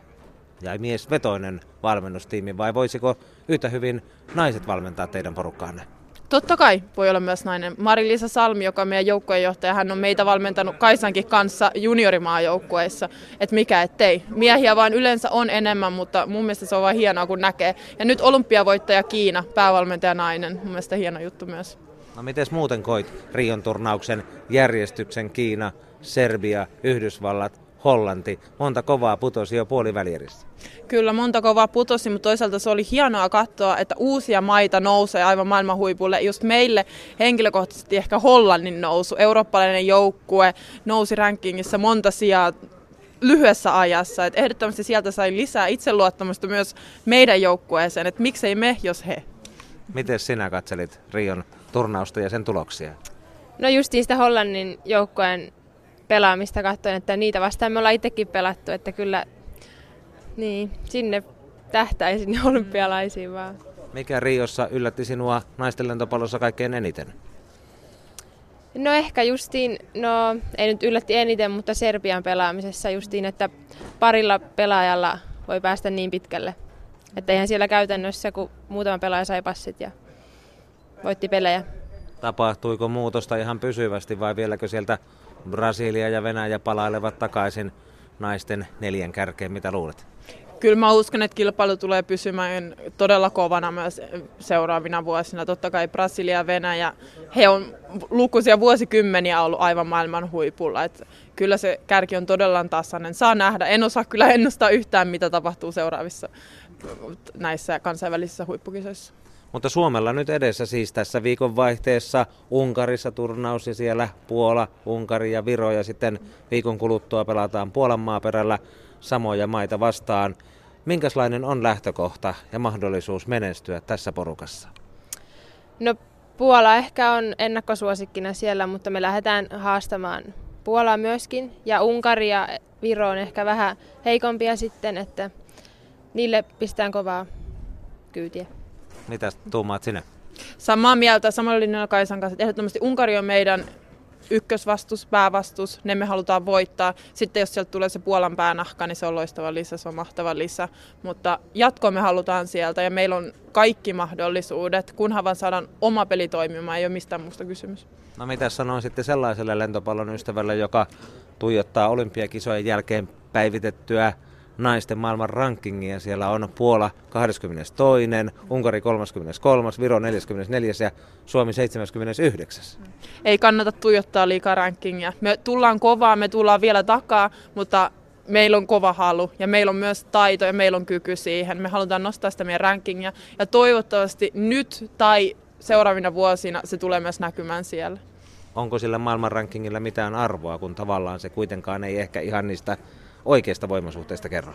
ja miesvetoinen valmennustiimi vai voisiko yhtä hyvin naiset valmentaa teidän porukkaanne? Totta kai voi olla myös nainen. Mari-Liisa Salmi, joka on meidän joukkueenjohtaja, hän on meitä valmentanut Kaisankin kanssa juniorimaajoukkueessa. Että mikä ettei. Miehiä vaan yleensä on enemmän, mutta mun mielestä se on vain hienoa kun näkee. Ja nyt olympiavoittaja Kiina, päävalmentaja nainen. Mun mielestä hieno juttu myös. No miten muuten koit Rion turnauksen järjestyksen Kiina, Serbia, Yhdysvallat, Hollanti. Monta kovaa putosi jo puolivälierissä. Kyllä, monta kovaa putosi, mutta toisaalta se oli hienoa katsoa, että uusia maita nousee aivan maailman huipulle. Just meille henkilökohtaisesti ehkä Hollannin nousu, eurooppalainen joukkue nousi rankingissa monta sijaa lyhyessä ajassa. Et ehdottomasti sieltä sai lisää itseluottamusta myös meidän joukkueeseen, että miksei me, jos he. Miten sinä katselit Rion turnausta ja sen tuloksia? No justiin sitä Hollannin joukkueen pelaamista katsoen, että niitä vastaan me ollaan itsekin pelattu, että kyllä niin, sinne tähtäisin olympialaisiin vaan. Mikä Riossa yllätti sinua naisten lentopallossa kaikkein eniten? No ehkä justiin, no ei nyt yllätti eniten, mutta Serbian pelaamisessa justiin, että parilla pelaajalla voi päästä niin pitkälle. Että eihän siellä käytännössä, kun muutama pelaaja sai passit ja voitti pelejä. Tapahtuiko muutosta ihan pysyvästi vai vieläkö sieltä Brasilia ja Venäjä palailevat takaisin naisten neljän kärkeen, mitä luulet? Kyllä mä uskon, että kilpailu tulee pysymään todella kovana myös seuraavina vuosina. Totta kai Brasilia ja Venäjä, he on lukuisia vuosikymmeniä ollut aivan maailman huipulla. Että kyllä se kärki on todella tasainen. Saa nähdä. En osaa kyllä ennustaa yhtään, mitä tapahtuu seuraavissa näissä kansainvälisissä huippukisoissa. Mutta Suomella nyt edessä siis tässä viikonvaihteessa Unkarissa turnaus ja siellä Puola, Unkari ja Viro ja sitten viikon kuluttua pelataan Puolan maaperällä samoja maita vastaan. Minkälainen on lähtökohta ja mahdollisuus menestyä tässä porukassa? No Puola ehkä on ennakkosuosikkina siellä, mutta me lähdetään haastamaan Puolaa myöskin. Ja Unkari ja Viro on ehkä vähän heikompia sitten, että niille pistetään kovaa kyytiä. Mitä tuumaat sinä? Samaa mieltä, samalla linjalla Kaisan kanssa. Ehdottomasti Unkari on meidän ykkösvastus, päävastus, ne me halutaan voittaa. Sitten jos sieltä tulee se Puolan päänahka, niin se on loistava lisä, se on mahtava lisä. Mutta jatko me halutaan sieltä ja meillä on kaikki mahdollisuudet, kunhan vaan saadaan oma peli toimimaan, ei ole mistään muusta kysymys. No mitä sanoin sitten sellaiselle lentopallon ystävälle, joka tuijottaa olympiakisojen jälkeen päivitettyä naisten maailman rankingia. Siellä on Puola 22, Unkari 33, Viro 44 ja Suomi 79. Ei kannata tuijottaa liikaa rankingia. Me tullaan kovaa, me tullaan vielä takaa, mutta meillä on kova halu ja meillä on myös taito ja meillä on kyky siihen. Me halutaan nostaa sitä meidän rankingia ja toivottavasti nyt tai seuraavina vuosina se tulee myös näkymään siellä. Onko sillä maailman rankingilla mitään arvoa, kun tavallaan se kuitenkaan ei ehkä ihan niistä oikeasta voimasuhteesta kerro?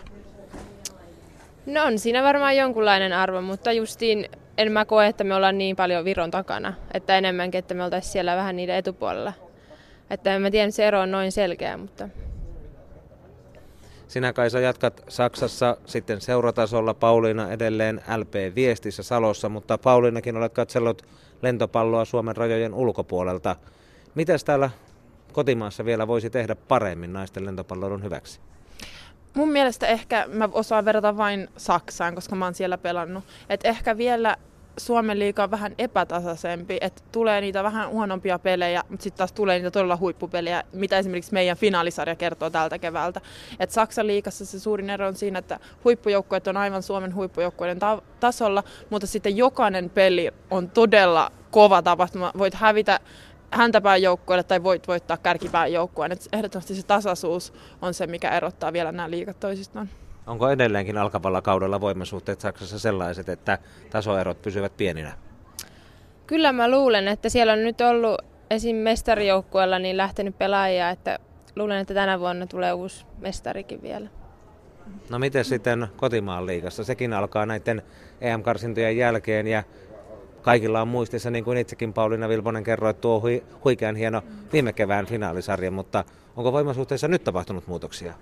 No on siinä varmaan jonkunlainen arvo, mutta justiin en mä koe, että me ollaan niin paljon Viron takana, että enemmänkin, että me oltaisiin siellä vähän niiden etupuolella. Että en mä tiedä, se ero on noin selkeä, mutta... Sinä Kaisa jatkat Saksassa sitten seuratasolla, Pauliina edelleen LP-viestissä Salossa, mutta Pauliinakin olet katsellut lentopalloa Suomen rajojen ulkopuolelta. Mitäs täällä kotimaassa vielä voisi tehdä paremmin naisten lentopallon hyväksi? Mun mielestä ehkä mä osaan verrata vain Saksaan, koska mä oon siellä pelannut. Et ehkä vielä Suomen liiga on vähän epätasaisempi, että tulee niitä vähän huonompia pelejä, mutta sitten taas tulee niitä todella huippupelejä, mitä esimerkiksi meidän finaalisarja kertoo tältä keväältä. Et Saksan liigassa se suurin ero on siinä, että huippujoukkueet on aivan Suomen huippujoukkueiden ta- tasolla, mutta sitten jokainen peli on todella kova tapahtuma. Voit hävitä häntäpään joukkueelle tai voit voittaa kärkipään joukkueen. Et ehdottomasti se tasaisuus on se, mikä erottaa vielä nämä liikat toisistaan. Onko edelleenkin alkavalla kaudella voimasuhteet Saksassa sellaiset, että tasoerot pysyvät pieninä? Kyllä mä luulen, että siellä on nyt ollut esim. mestarijoukkueella niin lähtenyt pelaajia, että luulen, että tänä vuonna tulee uusi mestarikin vielä. No miten sitten kotimaan liigassa? Sekin alkaa näiden EM-karsintojen jälkeen ja kaikilla on muistissa, niin kuin itsekin Pauliina Vilponen kerroi, tuo hui, huikean hieno viime kevään finaalisarja, mutta onko voimasuhteissa nyt tapahtunut muutoksia?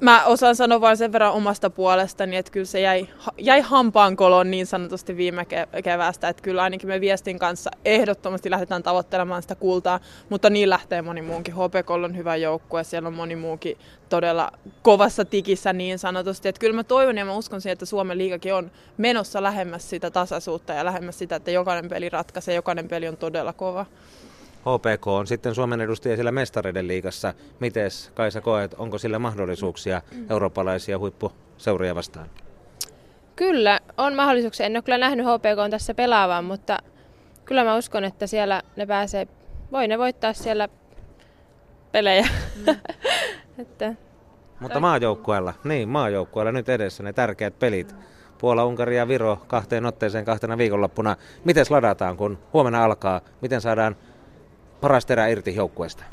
Mä osaan sanoa vain sen verran omasta puolestani, että kyllä se jäi, jäi hampaan koloon niin sanotusti viime keväästä, että kyllä ainakin me viestin kanssa ehdottomasti lähdetään tavoittelemaan sitä kultaa, mutta niin lähtee moni muunkin. HPK on hyvä joukkue, siellä on moni muukin todella kovassa tikissä niin sanotusti, että kyllä mä toivon ja mä uskon siihen, että Suomen liigakin on menossa lähemmäs sitä tasaisuutta ja lähemmäs sitä, että jokainen peli ratkaisee, jokainen peli on todella kova. HPK on sitten Suomen edustaja siellä mestareiden liigassa. Miten Kaisa koet, onko sillä mahdollisuuksia eurooppalaisia huippuseuria vastaan? Kyllä, on mahdollisuuksia. En ole kyllä nähnyt HPK on tässä pelaavan, mutta kyllä mä uskon, että siellä ne pääsee, voi ne voittaa siellä pelejä. Mm. että... Mutta maajoukkueella, niin maajoukkueella nyt edessä ne tärkeät pelit. Puola, Unkari ja Viro kahteen otteeseen kahtena viikonloppuna. Miten ladataan, kun huomenna alkaa? Miten saadaan paras terä irti joukkueesta?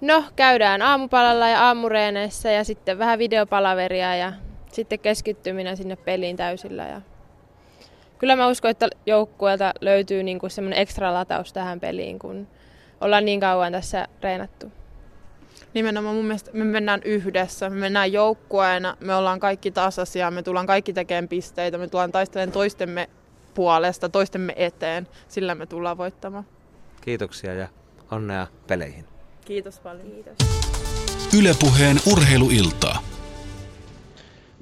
No, käydään aamupalalla ja aamureeneissä ja sitten vähän videopalaveria ja sitten keskittyminen sinne peliin täysillä. Ja kyllä mä uskon, että joukkueelta löytyy niinku semmoinen ekstra lataus tähän peliin, kun ollaan niin kauan tässä reenattu. Nimenomaan mun mielestä me mennään yhdessä, me mennään joukkueena, me ollaan kaikki tasaisia, me tullaan kaikki tekemään pisteitä, me tullaan taistelemaan toistemme puolesta, toistemme eteen, sillä me tullaan voittamaan. Kiitoksia ja onnea peleihin. Kiitos paljon. Kiitos. Ylepuheen urheiluiltaa.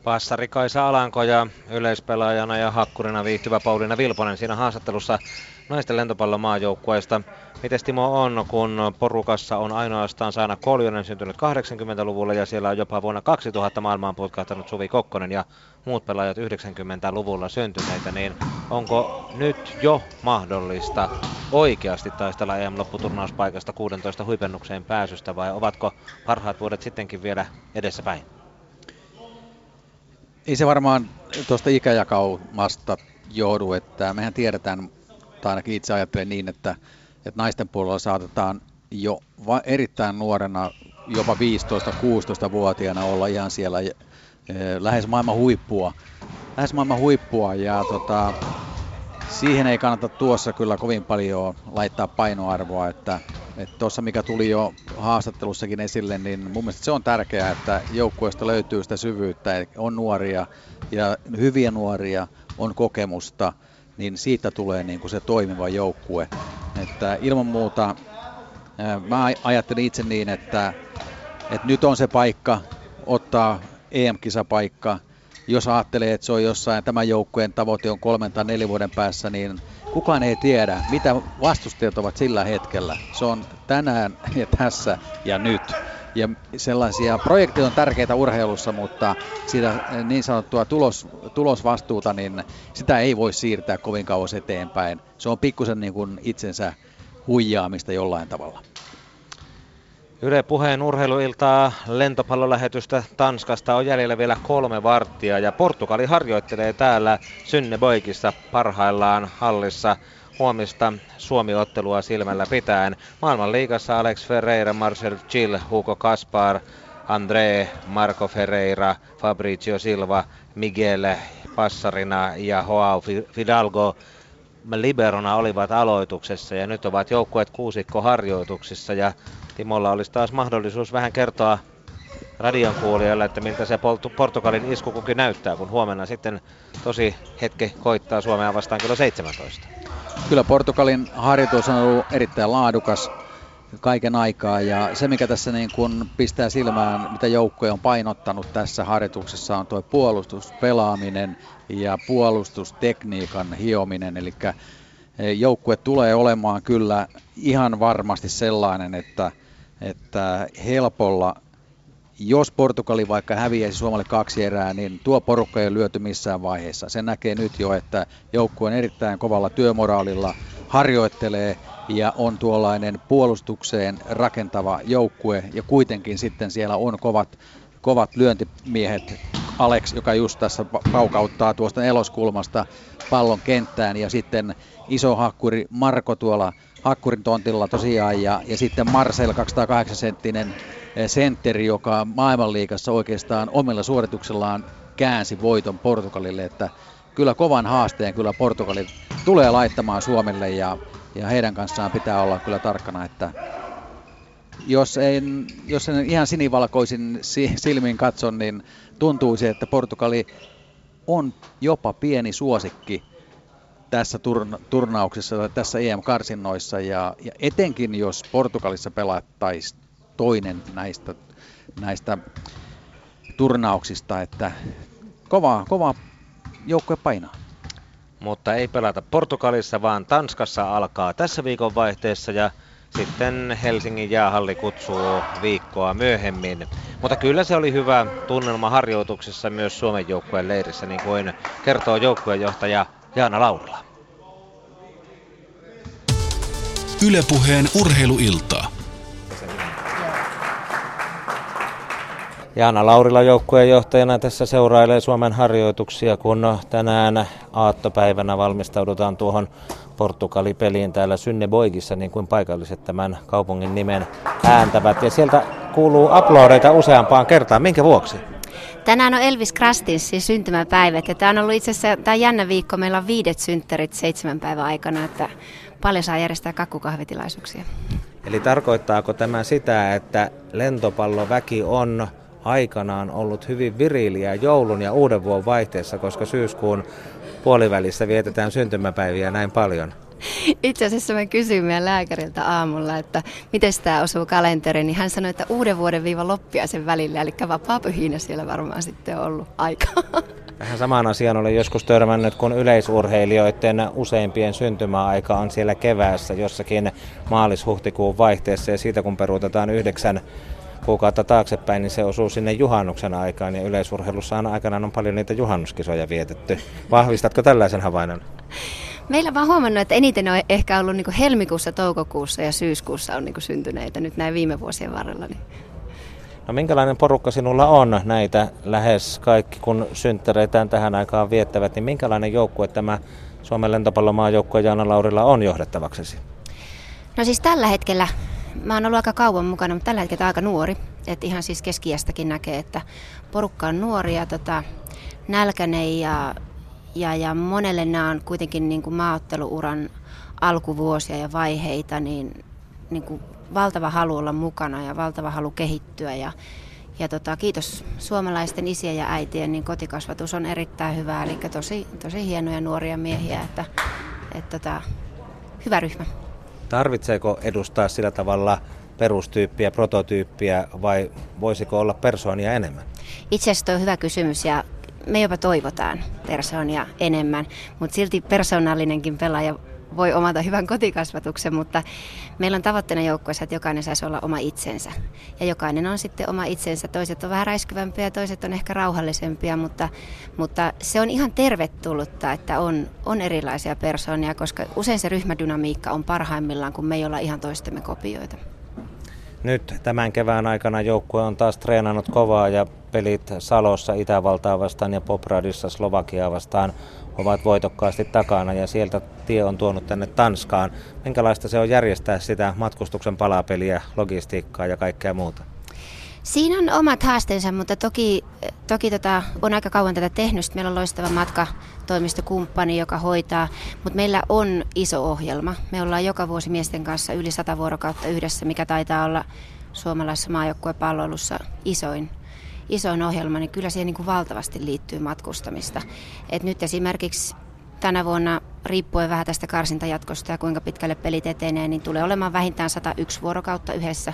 Passari Kaisa Alanko ja yleispelaajana ja hakkurina viihtyvä Pauliina Vilponen siinä haastattelussa naisten lentopallon maajoukkueesta. Miten Timo on, kun porukassa on ainoastaan Saana Koljonen syntynyt 80-luvulla ja siellä on jopa vuonna 2000 maailmaan putkahtanut Suvi Kokkonen ja muut pelaajat 90-luvulla syntyneitä, niin onko nyt jo mahdollista oikeasti taistella EM-lopputurnauspaikasta 16 huipennukseen pääsystä vai ovatko parhaat vuodet sittenkin vielä edessäpäin? Ei se varmaan tuosta ikäjakaumasta joudu, että mehän tiedetään, tai ainakin itse ajattelen niin, että, että naisten puolella saatetaan jo va- erittäin nuorena, jopa 15-16-vuotiaana olla ihan siellä eh, lähes maailman huippua. Lähes maailman huippua ja tota, siihen ei kannata tuossa kyllä kovin paljon laittaa painoarvoa, että tuossa mikä tuli jo haastattelussakin esille, niin mun mielestä se on tärkeää, että joukkueesta löytyy sitä syvyyttä, on nuoria ja hyviä nuoria, on kokemusta, niin siitä tulee niin kuin se toimiva joukkue. Että ilman muuta mä ajattelin itse niin, että, että nyt on se paikka ottaa EM-kisapaikka. Jos ajattelee, että se on jossain, tämän joukkueen tavoite on kolmen tai neljän vuoden päässä, niin kukaan ei tiedä, mitä vastustajat ovat sillä hetkellä. Se on tänään ja tässä ja nyt. Ja sellaisia projekteja on tärkeitä urheilussa, mutta sitä niin sanottua tulos, tulosvastuuta, niin sitä ei voi siirtää kovin kauas eteenpäin. Se on pikkusen niin kuin itsensä huijaamista jollain tavalla. Yle puheen urheiluiltaa lentopallolähetystä Tanskasta on jäljellä vielä kolme varttia ja Portugali harjoittelee täällä Synneborgissa parhaillaan hallissa huomista Suomi-ottelua silmällä pitäen. Maailmanliigassa Alex Ferreira, Marcel Chill, Hugo Kaspar, André, Marco Ferreira, Fabricio Silva, Miguel Passarina ja Joao Fidalgo liberona olivat aloituksessa ja nyt ovat joukkueet kuusikko harjoituksissa ja Timolla olisi taas mahdollisuus vähän kertoa radion kuulijoille, että miltä se Portugalin iskukuki näyttää, kun huomenna sitten tosi hetki koittaa Suomea vastaan kello 17. Kyllä Portugalin harjoitus on ollut erittäin laadukas kaiken aikaa ja se mikä tässä niin kun pistää silmään, mitä joukkue on painottanut tässä harjoituksessa on tuo puolustuspelaaminen ja puolustustekniikan hiominen, eli joukkue tulee olemaan kyllä ihan varmasti sellainen, että että helpolla, jos Portugali vaikka häviäisi Suomelle kaksi erää, niin tuo porukka ei ole lyöty missään vaiheessa. Se näkee nyt jo, että joukkue on erittäin kovalla työmoraalilla, harjoittelee ja on tuollainen puolustukseen rakentava joukkue ja kuitenkin sitten siellä on kovat, kovat lyöntimiehet. Alex, joka just tässä paukauttaa tuosta eloskulmasta pallon kenttään ja sitten iso hakkuri Marko tuolla Hakkurin tontilla tosiaan ja, ja sitten Marcel 208 senttinen sentteri, joka maailmanliigassa oikeastaan omilla suorituksellaan käänsi voiton Portugalille, että kyllä kovan haasteen kyllä Portugali tulee laittamaan Suomelle ja, ja heidän kanssaan pitää olla kyllä tarkkana, että jos en, jos en ihan sinivalkoisin silmin katson, niin tuntuisi, että Portugali on jopa pieni suosikki tässä turna- turnauksessa tai tässä EM-karsinnoissa ja, ja etenkin jos Portugalissa pelattaisiin toinen näistä, näistä turnauksista, että kova, kova joukkue painaa. Mutta ei pelata Portugalissa, vaan Tanskassa alkaa tässä viikon vaihteessa ja sitten Helsingin jäähalli kutsuu viikkoa myöhemmin. Mutta kyllä se oli hyvä tunnelma harjoituksessa myös Suomen joukkueen leirissä, niin kuin kertoo joukkueenjohtaja Jaana Laurila. Ylepuheen urheiluiltaa. Jaana Laurila joukkueen johtajana tässä seurailee Suomen harjoituksia, kun tänään aattopäivänä valmistaudutaan tuohon Portugali-peliin täällä Synneboigissa, niin kuin paikalliset tämän kaupungin nimen ääntävät. Ja sieltä kuuluu aplodeita useampaan kertaan. Minkä vuoksi? Tänään on Elvis Krastinsin syntymäpäivät ja tämä on ollut itse asiassa tämä jännä viikko. Meillä on viidet synttärit seitsemän päivän aikana, että paljon saa järjestää kakkukahvitilaisuuksia. Eli tarkoittaako tämä sitä, että lentopalloväki on aikanaan ollut hyvin viriliä joulun ja uuden vuoden vaihteessa, koska syyskuun puolivälissä vietetään syntymäpäiviä näin paljon? Itse asiassa mä kysyin meidän lääkäriltä aamulla, että miten tämä osuu kalenteriin, niin hän sanoi, että uuden vuoden viiva loppiaisen välillä, eli vapaa-pyhinä siellä varmaan sitten on ollut aika. Vähän samaan asiaan olen joskus törmännyt, kun yleisurheilijoiden useimpien syntymäaika on siellä keväässä jossakin maalis-huhtikuun vaihteessa ja siitä kun peruutetaan yhdeksän kuukautta taaksepäin, niin se osuu sinne juhannuksen aikaan ja yleisurheilussa on aikanaan on paljon niitä juhannuskisoja vietetty. Vahvistatko tällaisen havainnon? Meillä vaan huomannut, että eniten on ehkä ollut niin helmikuussa, toukokuussa ja syyskuussa on niin syntyneitä nyt näin viime vuosien varrella. Niin. No minkälainen porukka sinulla on näitä lähes kaikki, kun synttäreitään tähän aikaan viettävät, niin minkälainen joukkue tämä Suomen lentopallomaajoukkue Jaana Laurilla on johdettavaksesi? No siis tällä hetkellä mä oon ollut aika kauan mukana, mutta tällä hetkellä aika nuori. Että ihan siis keskiästäkin näkee, että porukka on nuori ja tota, nälkäinen ja, ja, ja monelle nämä on kuitenkin niin kuin maaotteluuran alkuvuosia ja vaiheita, niin, niin kuin valtava halu olla mukana ja valtava halu kehittyä. Ja, ja tota, kiitos suomalaisten isien ja äitien, niin kotikasvatus on erittäin hyvää, eli tosi, tosi hienoja nuoria miehiä, että, että tota, hyvä ryhmä. Tarvitseeko edustaa sillä tavalla perustyyppiä, prototyyppiä vai voisiko olla persoonia enemmän? Itse asiassa on hyvä kysymys ja me jopa toivotaan persoonia enemmän, mutta silti persoonallinenkin pelaaja voi omata hyvän kotikasvatuksen, mutta meillä on tavoitteena joukkueessa, että jokainen saisi olla oma itsensä. Ja jokainen on sitten oma itsensä. Toiset on vähän räiskyvämpiä toiset on ehkä rauhallisempia, mutta, mutta se on ihan tervetullutta, että on, on erilaisia persoonia, koska usein se ryhmädynamiikka on parhaimmillaan, kun me ei olla ihan toistemme kopioita. Nyt tämän kevään aikana joukkue on taas treenannut kovaa ja pelit Salossa Itävaltaa vastaan ja Popradissa Slovakia vastaan ovat voitokkaasti takana ja sieltä tie on tuonut tänne Tanskaan. Minkälaista se on järjestää sitä matkustuksen palapeliä, logistiikkaa ja kaikkea muuta? Siinä on omat haasteensa, mutta toki, toki tota, on aika kauan tätä tehnyt. Meillä on loistava matkatoimistokumppani, joka hoitaa, mutta meillä on iso ohjelma. Me ollaan joka vuosi miesten kanssa yli sata vuorokautta yhdessä, mikä taitaa olla suomalaisessa maajoukkuepalvelussa isoin isoin ohjelma, niin kyllä siihen niin kuin valtavasti liittyy matkustamista. Et nyt esimerkiksi tänä vuonna, riippuen vähän tästä karsintajatkosta ja kuinka pitkälle pelit etenee, niin tulee olemaan vähintään 101 vuorokautta yhdessä.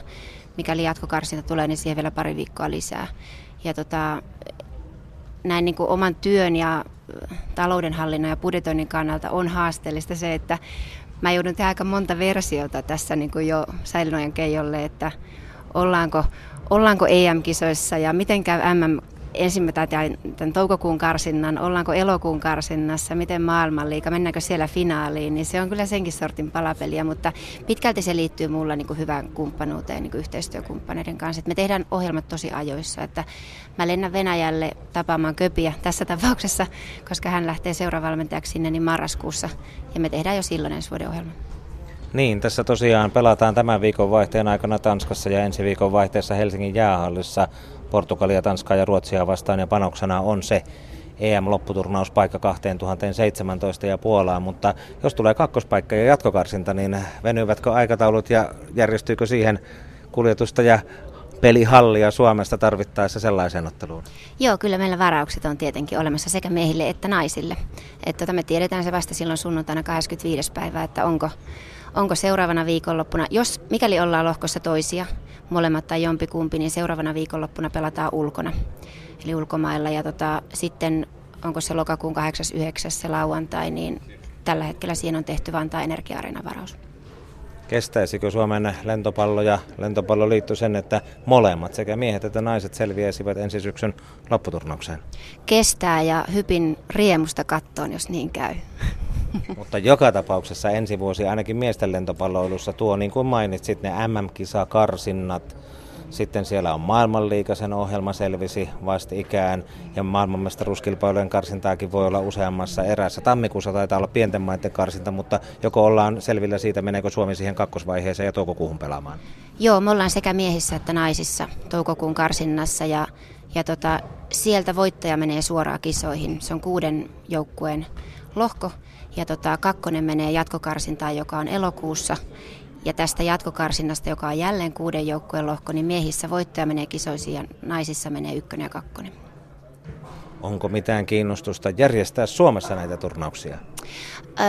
Mikäli jatkokarsinta tulee, niin siihen vielä pari viikkoa lisää. Ja tota, näin niin kuin oman työn ja taloudenhallinnan ja budjetoinnin kannalta on haasteellista se, että mä joudun tehdä aika monta versiota tässä niin kuin jo säilynojen keijolle, että ollaanko ollaanko EM-kisoissa ja miten käy MM ensimmäinen tämän toukokuun karsinnan, ollaanko elokuun karsinnassa, miten maailmanliiga, mennäänkö siellä finaaliin, niin se on kyllä senkin sortin palapeliä, mutta pitkälti se liittyy mulla niin kuin hyvään kumppanuuteen niin kuin yhteistyökumppaneiden kanssa. Et me tehdään ohjelmat tosi ajoissa, että mä lennän Venäjälle tapaamaan Köpiä tässä tapauksessa, koska hän lähtee seuravalmentajaksi sinne niin marraskuussa ja me tehdään jo silloin ensi vuoden ohjelma. Niin, tässä tosiaan pelataan tämän viikon vaihteen aikana Tanskassa ja ensi viikon vaihteessa Helsingin jäähallissa Portugalia, Tanskaa ja Ruotsia vastaan ja panoksena on se EM-lopputurnauspaikka 2017 ja Puolaan, mutta jos tulee kakkospaikka ja jatkokarsinta, niin venyvätkö aikataulut ja järjestyykö siihen kuljetusta ja pelihallia Suomesta tarvittaessa sellaiseen otteluun? Joo, kyllä meillä varaukset on tietenkin olemassa sekä miehille että naisille. Että tota, me tiedetään se vasta silloin sunnuntaina 25. päivä, että onko, onko seuraavana viikonloppuna, jos mikäli ollaan lohkossa toisia, molemmat tai jompikumpi, niin seuraavana viikonloppuna pelataan ulkona, eli ulkomailla. Ja tota, sitten onko se lokakuun 8.9. se lauantai, niin tällä hetkellä siihen on tehty Vantaa energia varaus. Kestäisikö Suomen lentopallo ja lentopalloliitto sen, että molemmat, sekä miehet että naiset, selviäisivät ensi syksyn lopputurnaukseen? Kestää ja hypin riemusta kattoon, jos niin käy. Mutta joka tapauksessa ensi vuosi ainakin miesten lentopalloilussa tuo, niin kuin mainitsit, ne MM-kisakarsinnat, sitten siellä on maailmanliikasen ohjelma selvisi vastikään ja maailmanmestaruuskilpailujen karsintaakin voi olla useammassa erässä. Tammikuussa taitaa olla pienten maiden karsinta, mutta joko ollaan selvillä siitä, meneekö Suomi siihen kakkosvaiheeseen ja toukokuuhun pelaamaan? Joo, me ollaan sekä miehissä että naisissa toukokuun karsinnassa ja, ja tota, sieltä voittaja menee suoraan kisoihin. Se on kuuden joukkueen lohko ja tota, kakkonen menee jatkokarsintaan, joka on elokuussa. Ja tästä jatkokarsinnasta, joka on jälleen kuuden joukkueen lohko, niin miehissä voittaja menee kisoisiin ja naisissa menee ykkönen ja kakkonen. Onko mitään kiinnostusta järjestää Suomessa näitä turnauksia?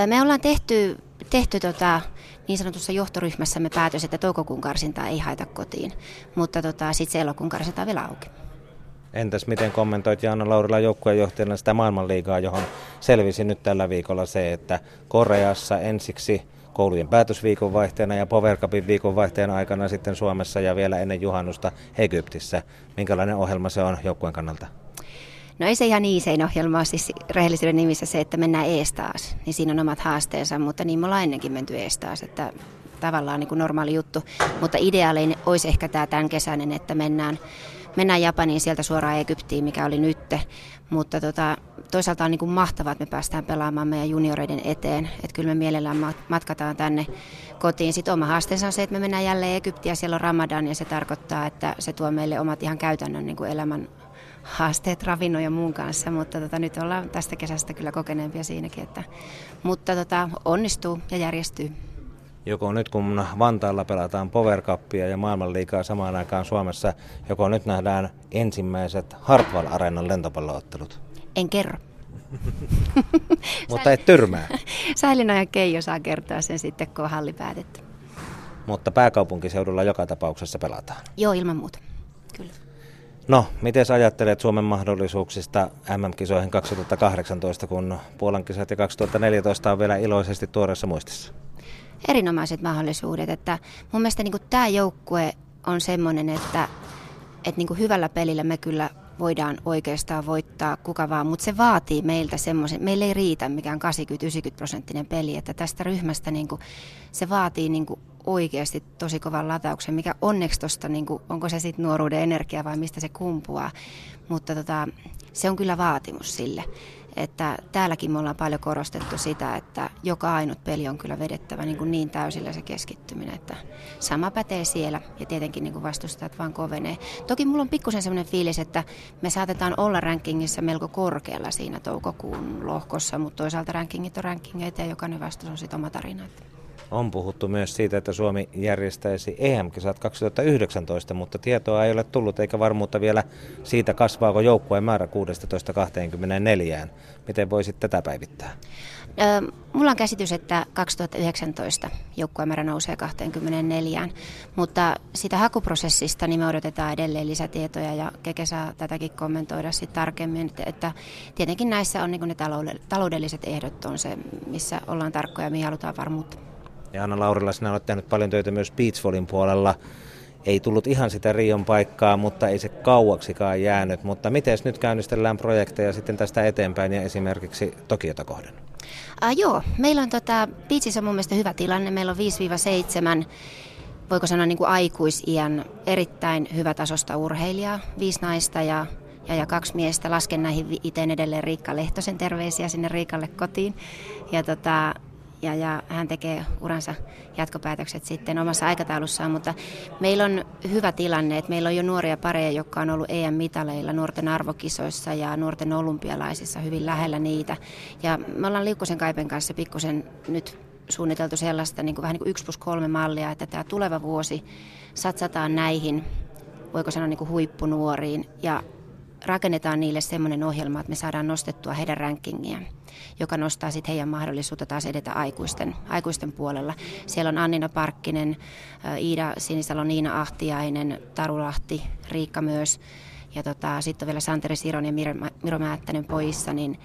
Me ollaan tehty, tehty tota, niin sanotussa johtoryhmässämme päätös, että toukokuun karsintaa ei haeta kotiin, mutta tota, sitten se elokuun karsinta on vielä auki. Entäs miten kommentoit Jaana Laurila joukkueenjohtajana sitä maailmanliigaa, johon selvisi nyt tällä viikolla se, että Koreassa ensiksi koulujen päätösviikon vaihteena ja Power Cupin viikonvaihteen aikana sitten Suomessa ja vielä ennen juhannusta Egyptissä. Minkälainen ohjelma se on joukkueen kannalta? No ei se ihan iisein ohjelma ole siis rehellisyyden nimissä se, että mennään ees taas. Niin siinä on omat haasteensa, mutta niin me ollaan ennenkin menty ees taas, että tavallaan niin kuin normaali juttu. Mutta ideaalinen olisi ehkä tämä tämän kesäinen, että mennään mennään Japaniin sieltä suoraan Egyptiin, mikä oli nytte. Mutta tota, toisaalta on niin kuin mahtavaa, että me päästään pelaamaan meidän junioreiden eteen. Että kyllä me mielellään matkataan tänne kotiin. Sitten oma haasteensa on se, että me mennään jälleen Egyptiin ja siellä on Ramadan ja se tarkoittaa, että se tuo meille omat ihan käytännön niin kuin elämän haasteet ravinnon ja muun kanssa, mutta tota, nyt ollaan tästä kesästä kyllä kokeneempia siinäkin, että, mutta tota, onnistuu ja järjestyy joko nyt kun Vantaalla pelataan Power Cupia ja maailmanliikaa samaan aikaan Suomessa, joko nyt nähdään ensimmäiset Hartwall Areenan lentopalloottelut? En kerro. Mutta et tyrmää. Säilina ja Keijo saa kertoa sen sitten, kun on halli päätetty. Mutta pääkaupunkiseudulla joka tapauksessa pelataan. Joo, ilman muuta. Kyllä. No, miten ajattelet Suomen mahdollisuuksista MM-kisoihin 2018, kun Puolan kisat ja 2014 on vielä iloisesti tuoreessa muistissa? Erinomaiset mahdollisuudet. Että mun mielestä niin tämä joukkue on semmoinen, että, että niin hyvällä pelillä me kyllä voidaan oikeastaan voittaa kuka vaan, mutta se vaatii meiltä semmoisen, meillä ei riitä mikään 80-90 prosenttinen peli, että tästä ryhmästä niin kuin, se vaatii niin kuin oikeasti tosi kovan latauksen, mikä onneksi tuosta, niin onko se sitten nuoruuden energia vai mistä se kumpuaa, mutta tota, se on kyllä vaatimus sille. Että täälläkin me ollaan paljon korostettu sitä, että joka ainut peli on kyllä vedettävä niin, kuin niin täysillä se keskittyminen, että sama pätee siellä ja tietenkin niin kuin vastustajat vaan kovenee. Toki mulla on pikkusen sellainen fiilis, että me saatetaan olla rankingissa melko korkealla siinä toukokuun lohkossa, mutta toisaalta rankingit on rankingeita ja jokainen vastus on sitten oma tarina. On puhuttu myös siitä, että Suomi järjestäisi EM-kisat 2019, mutta tietoa ei ole tullut eikä varmuutta vielä siitä, kasvaako joukkueen määrä 16-24. Miten voisit tätä päivittää? Ö, mulla on käsitys, että 2019 joukkueen määrä nousee 24, mutta sitä hakuprosessista niin me odotetaan edelleen lisätietoja ja Keke saa tätäkin kommentoida sitten tarkemmin, että tietenkin näissä on niin ne taloudelliset ehdot on se, missä ollaan tarkkoja ja mihin halutaan varmuutta. Ja Anna Laurilla, sinä olet tehnyt paljon töitä myös beachvolin puolella. Ei tullut ihan sitä Rion paikkaa, mutta ei se kauaksikaan jäänyt. Mutta miten nyt käynnistellään projekteja sitten tästä eteenpäin ja esimerkiksi Tokiota kohden? Uh, joo, meillä on tota, Beachissä on mun mielestä hyvä tilanne. Meillä on 5-7 voiko sanoa niin kuin aikuisiän erittäin hyvätasosta urheilijaa, viisi naista ja, ja, ja kaksi miestä. Lasken näihin itse edelleen Riikka Lehtosen terveisiä sinne Riikalle kotiin. Ja tota, ja, ja hän tekee uransa jatkopäätökset sitten omassa aikataulussaan, mutta meillä on hyvä tilanne, että meillä on jo nuoria pareja, jotka on ollut EM-mitaleilla nuorten arvokisoissa ja nuorten olympialaisissa hyvin lähellä niitä. Ja me ollaan Liukkosen Kaipen kanssa pikkusen nyt suunniteltu sellaista niin kuin vähän niin kuin 1 plus 3 mallia, että tämä tuleva vuosi satsataan näihin, voiko sanoa niin kuin huippunuoriin ja rakennetaan niille semmoinen ohjelma, että me saadaan nostettua heidän rankingiaan joka nostaa sitten heidän mahdollisuutta taas edetä aikuisten, aikuisten puolella. Siellä on Annina Parkkinen, Iida Sinisalo, Niina Ahtiainen, Taru Lahti, Riikka myös ja tota, sitten on vielä Santeri Siron ja Miro Määttänen poissa, niin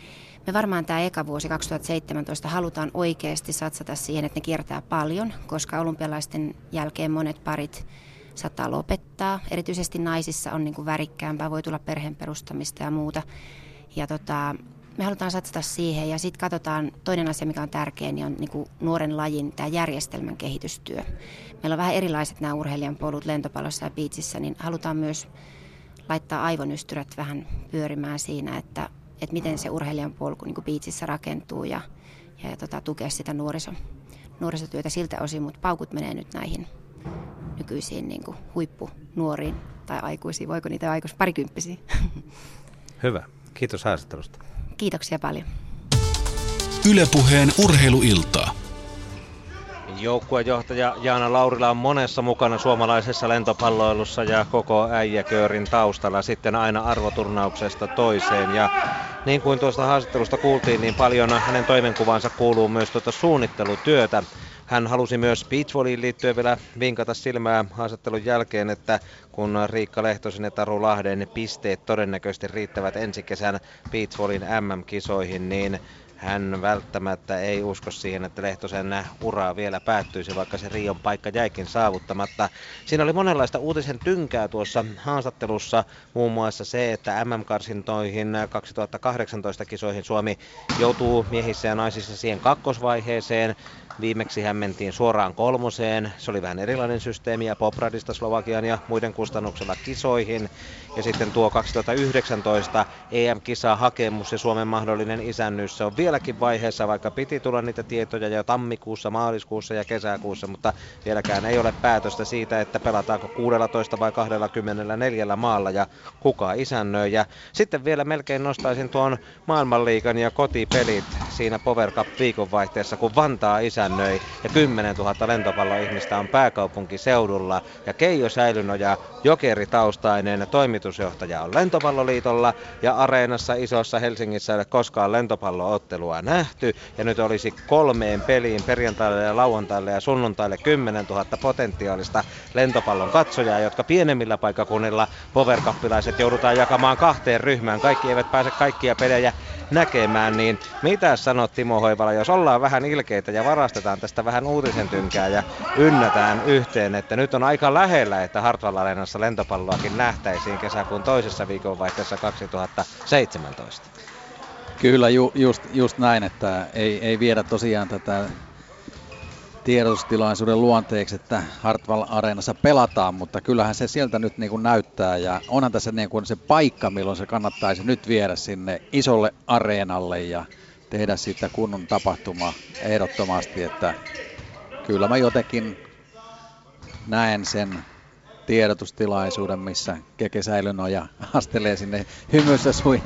me varmaan tämä eka vuosi 2017 halutaan oikeasti satsata siihen, että ne kiertää paljon, koska olympialaisten jälkeen monet parit saattaa lopettaa. Erityisesti naisissa on niin kuin värikkäämpää, voi tulla perheen perustamista ja muuta. Ja tota, me halutaan satsata siihen ja sitten katsotaan, toinen asia mikä on tärkeä, niin on niin kuin nuoren lajin tämä järjestelmän kehitystyö. Meillä on vähän erilaiset nämä urheilijan polut lentopallossa ja biitsissä, niin halutaan myös laittaa aivonystyrät vähän pyörimään siinä, että, että miten se urheilijan polku niin biitsissä rakentuu ja, ja tota, tukea sitä nuoriso, nuorisotyötä siltä osin, mutta paukut menee nyt näihin nykyisiin niin kuin huippunuoriin tai aikuisiin, voiko niitä aikuis parikymppisiä. Hyvä, kiitos haastattelusta. Kiitoksia paljon. Ylepuheen urheiluiltaa. Joukkuejohtaja Jaana Laurila on monessa mukana suomalaisessa lentopalloilussa ja koko äijäköörin taustalla sitten aina arvoturnauksesta toiseen. Ja niin kuin tuosta haastattelusta kuultiin, niin paljon hänen toimenkuvansa kuuluu myös tuota suunnittelutyötä. Hän halusi myös beachvolleyin liittyen vielä vinkata silmää haastattelun jälkeen, että kun Riikka Lehtosen ja Taru Lahden pisteet todennäköisesti riittävät ensi kesän beachvolleyin MM-kisoihin, niin hän välttämättä ei usko siihen, että Lehtosen ura vielä päättyisi, vaikka se Rion paikka jäikin saavuttamatta. Siinä oli monenlaista uutisen tynkää tuossa haastattelussa, muun muassa se, että MM-karsintoihin 2018 kisoihin Suomi joutuu miehissä ja naisissa siihen kakkosvaiheeseen. Viimeksi hän mentiin suoraan kolmoseen. Se oli vähän erilainen systeemi ja Popradista Slovakian ja muiden kustannuksella kisoihin. Ja sitten tuo 2019 EM-kisa hakemus ja Suomen mahdollinen isännyys. Se on vieläkin vaiheessa, vaikka piti tulla niitä tietoja jo tammikuussa, maaliskuussa ja kesäkuussa, mutta vieläkään ei ole päätöstä siitä, että pelataanko 16 vai 24 maalla ja kuka isännöi. Ja sitten vielä melkein nostaisin tuon maailmanliikan ja kotipelit siinä Power Cup viikonvaihteessa, kun Vantaa isännöi ja 10 000 lentopalloihmistä on pääkaupunkiseudulla ja Keijo Säilynoja jokeritaustainen toimitusjohtaja on lentopalloliitolla ja areenassa isossa Helsingissä ei ole koskaan lentopalloottelua nähty ja nyt olisi kolmeen peliin perjantaille ja lauantaille ja sunnuntaille 10 000 potentiaalista lentopallon katsojaa, jotka pienemmillä paikakunnilla Power joudutaan jakamaan kahteen ryhmään. Kaikki eivät pääse kaikkia pelejä näkemään, niin mitä sanot Timo Hoivala, jos ollaan vähän ilkeitä ja varastetaan tästä vähän uutisen tynkää ja ynnätään yhteen, että nyt on aika lähellä, että Hartwall Areenassa lentopalloakin nähtäisiin kesäkuun toisessa viikonvaihteessa 2017. Kyllä, ju, just, just näin, että ei, ei viedä tosiaan tätä tiedotustilaisuuden luonteeksi, että Hartwall Areenassa pelataan, mutta kyllähän se sieltä nyt niin kuin näyttää ja onhan tässä niin kuin se paikka, milloin se kannattaisi nyt viedä sinne isolle areenalle ja tehdä siitä kunnon tapahtuma ehdottomasti, että kyllä mä jotenkin näen sen tiedotustilaisuuden, missä Keke Säilönoja astelee sinne hymyssä suin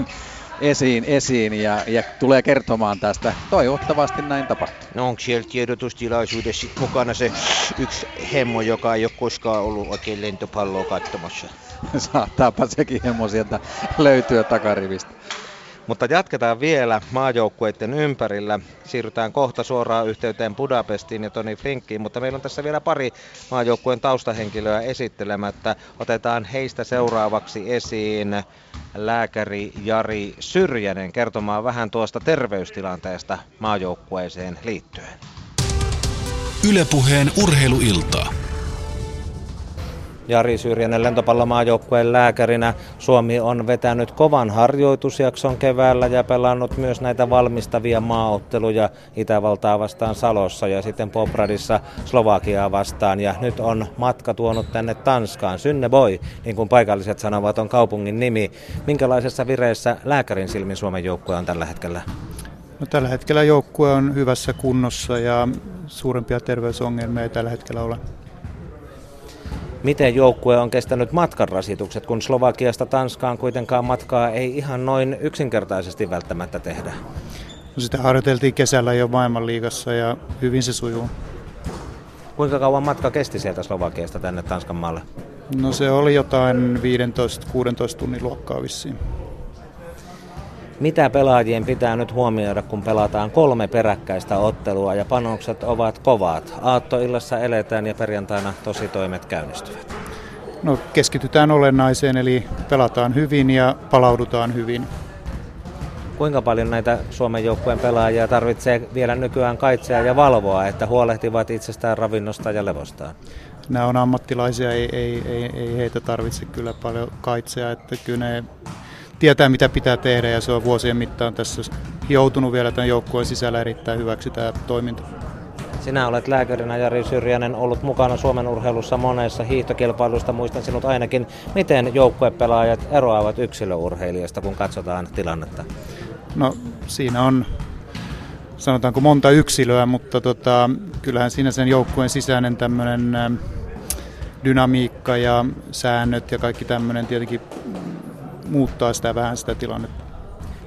esiin, esiin ja, ja tulee kertomaan tästä. Toivottavasti näin tapahtuu. No onko siellä tiedotustilaisuudessa mukana se yksi hemmo, joka ei ole koskaan ollut oikein lentopalloa katsomassa? Saattaapa sekin hemmo sieltä löytyä takarivistä. Mutta jatketaan vielä maajoukkueiden ympärillä. Siirrytään kohta suoraan yhteyteen Budapestiin ja Toni Flinkkiin, mutta meillä on tässä vielä pari maajoukkueen taustahenkilöä esittelemättä. Otetaan heistä seuraavaksi esiin lääkäri Jari Syrjänen kertomaan vähän tuosta terveystilanteesta maajoukkueeseen liittyen. Ylepuheen urheiluiltaa. Jari Syrjänen lentopallomaajoukkueen lääkärinä. Suomi on vetänyt kovan harjoitusjakson keväällä ja pelannut myös näitä valmistavia maaotteluja Itävaltaa vastaan Salossa ja sitten Popradissa Slovakiaa vastaan. Ja nyt on matka tuonut tänne Tanskaan. Synneboy, niin kuin paikalliset sanovat, on kaupungin nimi. Minkälaisessa vireessä lääkärin silmin Suomen joukkue on tällä hetkellä? No, tällä hetkellä joukkue on hyvässä kunnossa ja suurempia terveysongelmia ei tällä hetkellä ole. Miten joukkue on kestänyt matkan rasitukset, kun Slovakiasta Tanskaan kuitenkaan matkaa ei ihan noin yksinkertaisesti välttämättä tehdä? No, sitä harjoiteltiin kesällä jo maailmanliigassa ja hyvin se sujuu. Kuinka kauan matka kesti sieltä Slovakiasta tänne Tanskan maalle? No se oli jotain 15-16 tunnin luokkaa vissiin. Mitä pelaajien pitää nyt huomioida, kun pelataan kolme peräkkäistä ottelua ja panokset ovat kovat? Aattoillassa eletään ja perjantaina tositoimet käynnistyvät. No keskitytään olennaiseen, eli pelataan hyvin ja palaudutaan hyvin. Kuinka paljon näitä Suomen joukkueen pelaajia tarvitsee vielä nykyään kaitsea ja valvoa, että huolehtivat itsestään ravinnosta ja levostaan? Nämä on ammattilaisia, ei, ei, ei, ei heitä tarvitse kyllä paljon kaitsea, että kyllä ne tietää mitä pitää tehdä ja se on vuosien mittaan tässä joutunut vielä tämän joukkueen sisällä erittäin hyväksi tämä toiminta. Sinä olet lääkärinä Jari Syrjänen ollut mukana Suomen urheilussa monessa hiihtokilpailusta. Muistan sinut ainakin. Miten joukkuepelaajat eroavat yksilöurheilijasta, kun katsotaan tilannetta? No siinä on sanotaanko monta yksilöä, mutta tota, kyllähän siinä sen joukkueen sisäinen tämmöinen dynamiikka ja säännöt ja kaikki tämmöinen tietenkin muuttaa sitä vähän sitä tilannetta.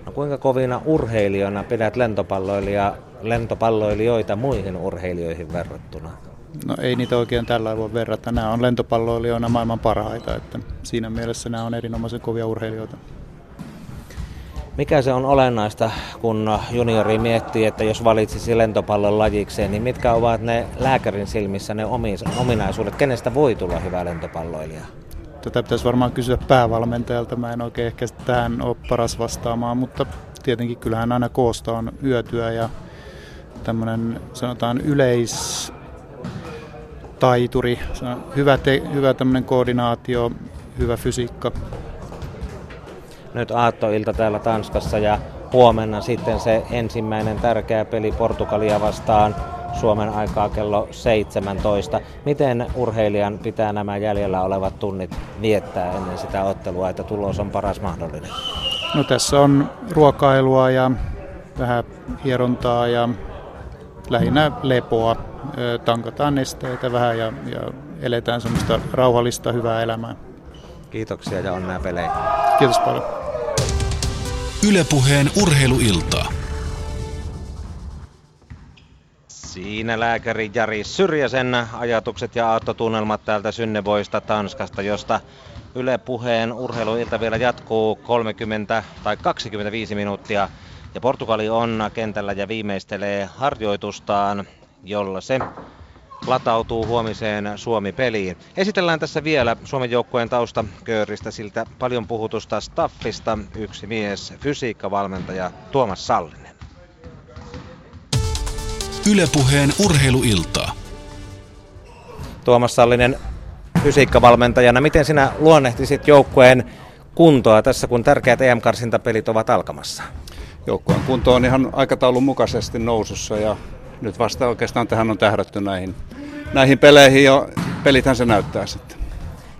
No kuinka kovina urheilijoina pidät lentopalloilija, lentopalloilijoita muihin urheilijoihin verrattuna? No ei niitä oikein tällä voi verrata. Nämä on lentopalloilijoina maailman parhaita, että siinä mielessä nämä on erinomaisen kovia urheilijoita. Mikä se on olennaista, kun juniori miettii, että jos valitsisi lentopallon lajikseen, niin mitkä ovat ne lääkärin silmissä ne ominaisuudet? Kenestä voi tulla hyvä lentopalloilija? Tätä pitäisi varmaan kysyä päävalmentajalta. Mä en oikein ehkä tähän ole paras vastaamaan, mutta tietenkin kyllähän aina koosta on hyötyä ja tämmöinen sanotaan yleis taituri, hyvä, te, hyvä tämmöinen koordinaatio, hyvä fysiikka. Nyt aattoilta täällä Tanskassa ja huomenna sitten se ensimmäinen tärkeä peli Portugalia vastaan Suomen aikaa kello 17. Miten urheilijan pitää nämä jäljellä olevat tunnit viettää ennen sitä ottelua, että tulos on paras mahdollinen? No tässä on ruokailua ja vähän hierontaa ja lähinnä lepoa. Tankataan nesteitä vähän ja, ja eletään semmoista rauhallista hyvää elämää. Kiitoksia ja onnea pelejä. Kiitos paljon. Ylepuheen urheiluiltaa. Siinä lääkäri Jari Syrjäsen ajatukset ja aattotunnelmat täältä Synnevoista Tanskasta, josta Yle Puheen urheiluilta vielä jatkuu 30 tai 25 minuuttia. Ja Portugali on kentällä ja viimeistelee harjoitustaan, jolla se latautuu huomiseen Suomi-peliin. Esitellään tässä vielä Suomen joukkueen taustakööristä siltä paljon puhutusta staffista yksi mies, fysiikkavalmentaja Tuomas Sallinen. Ylepuheen urheiluiltaa. Tuomas Sallinen fysiikkavalmentajana, miten sinä luonnehtisit joukkueen kuntoa tässä, kun tärkeät EM-karsintapelit ovat alkamassa? Joukkueen kunto on ihan aikataulun mukaisesti nousussa ja nyt vasta oikeastaan tähän on tähdätty näihin, näihin peleihin ja pelithän se näyttää sitten.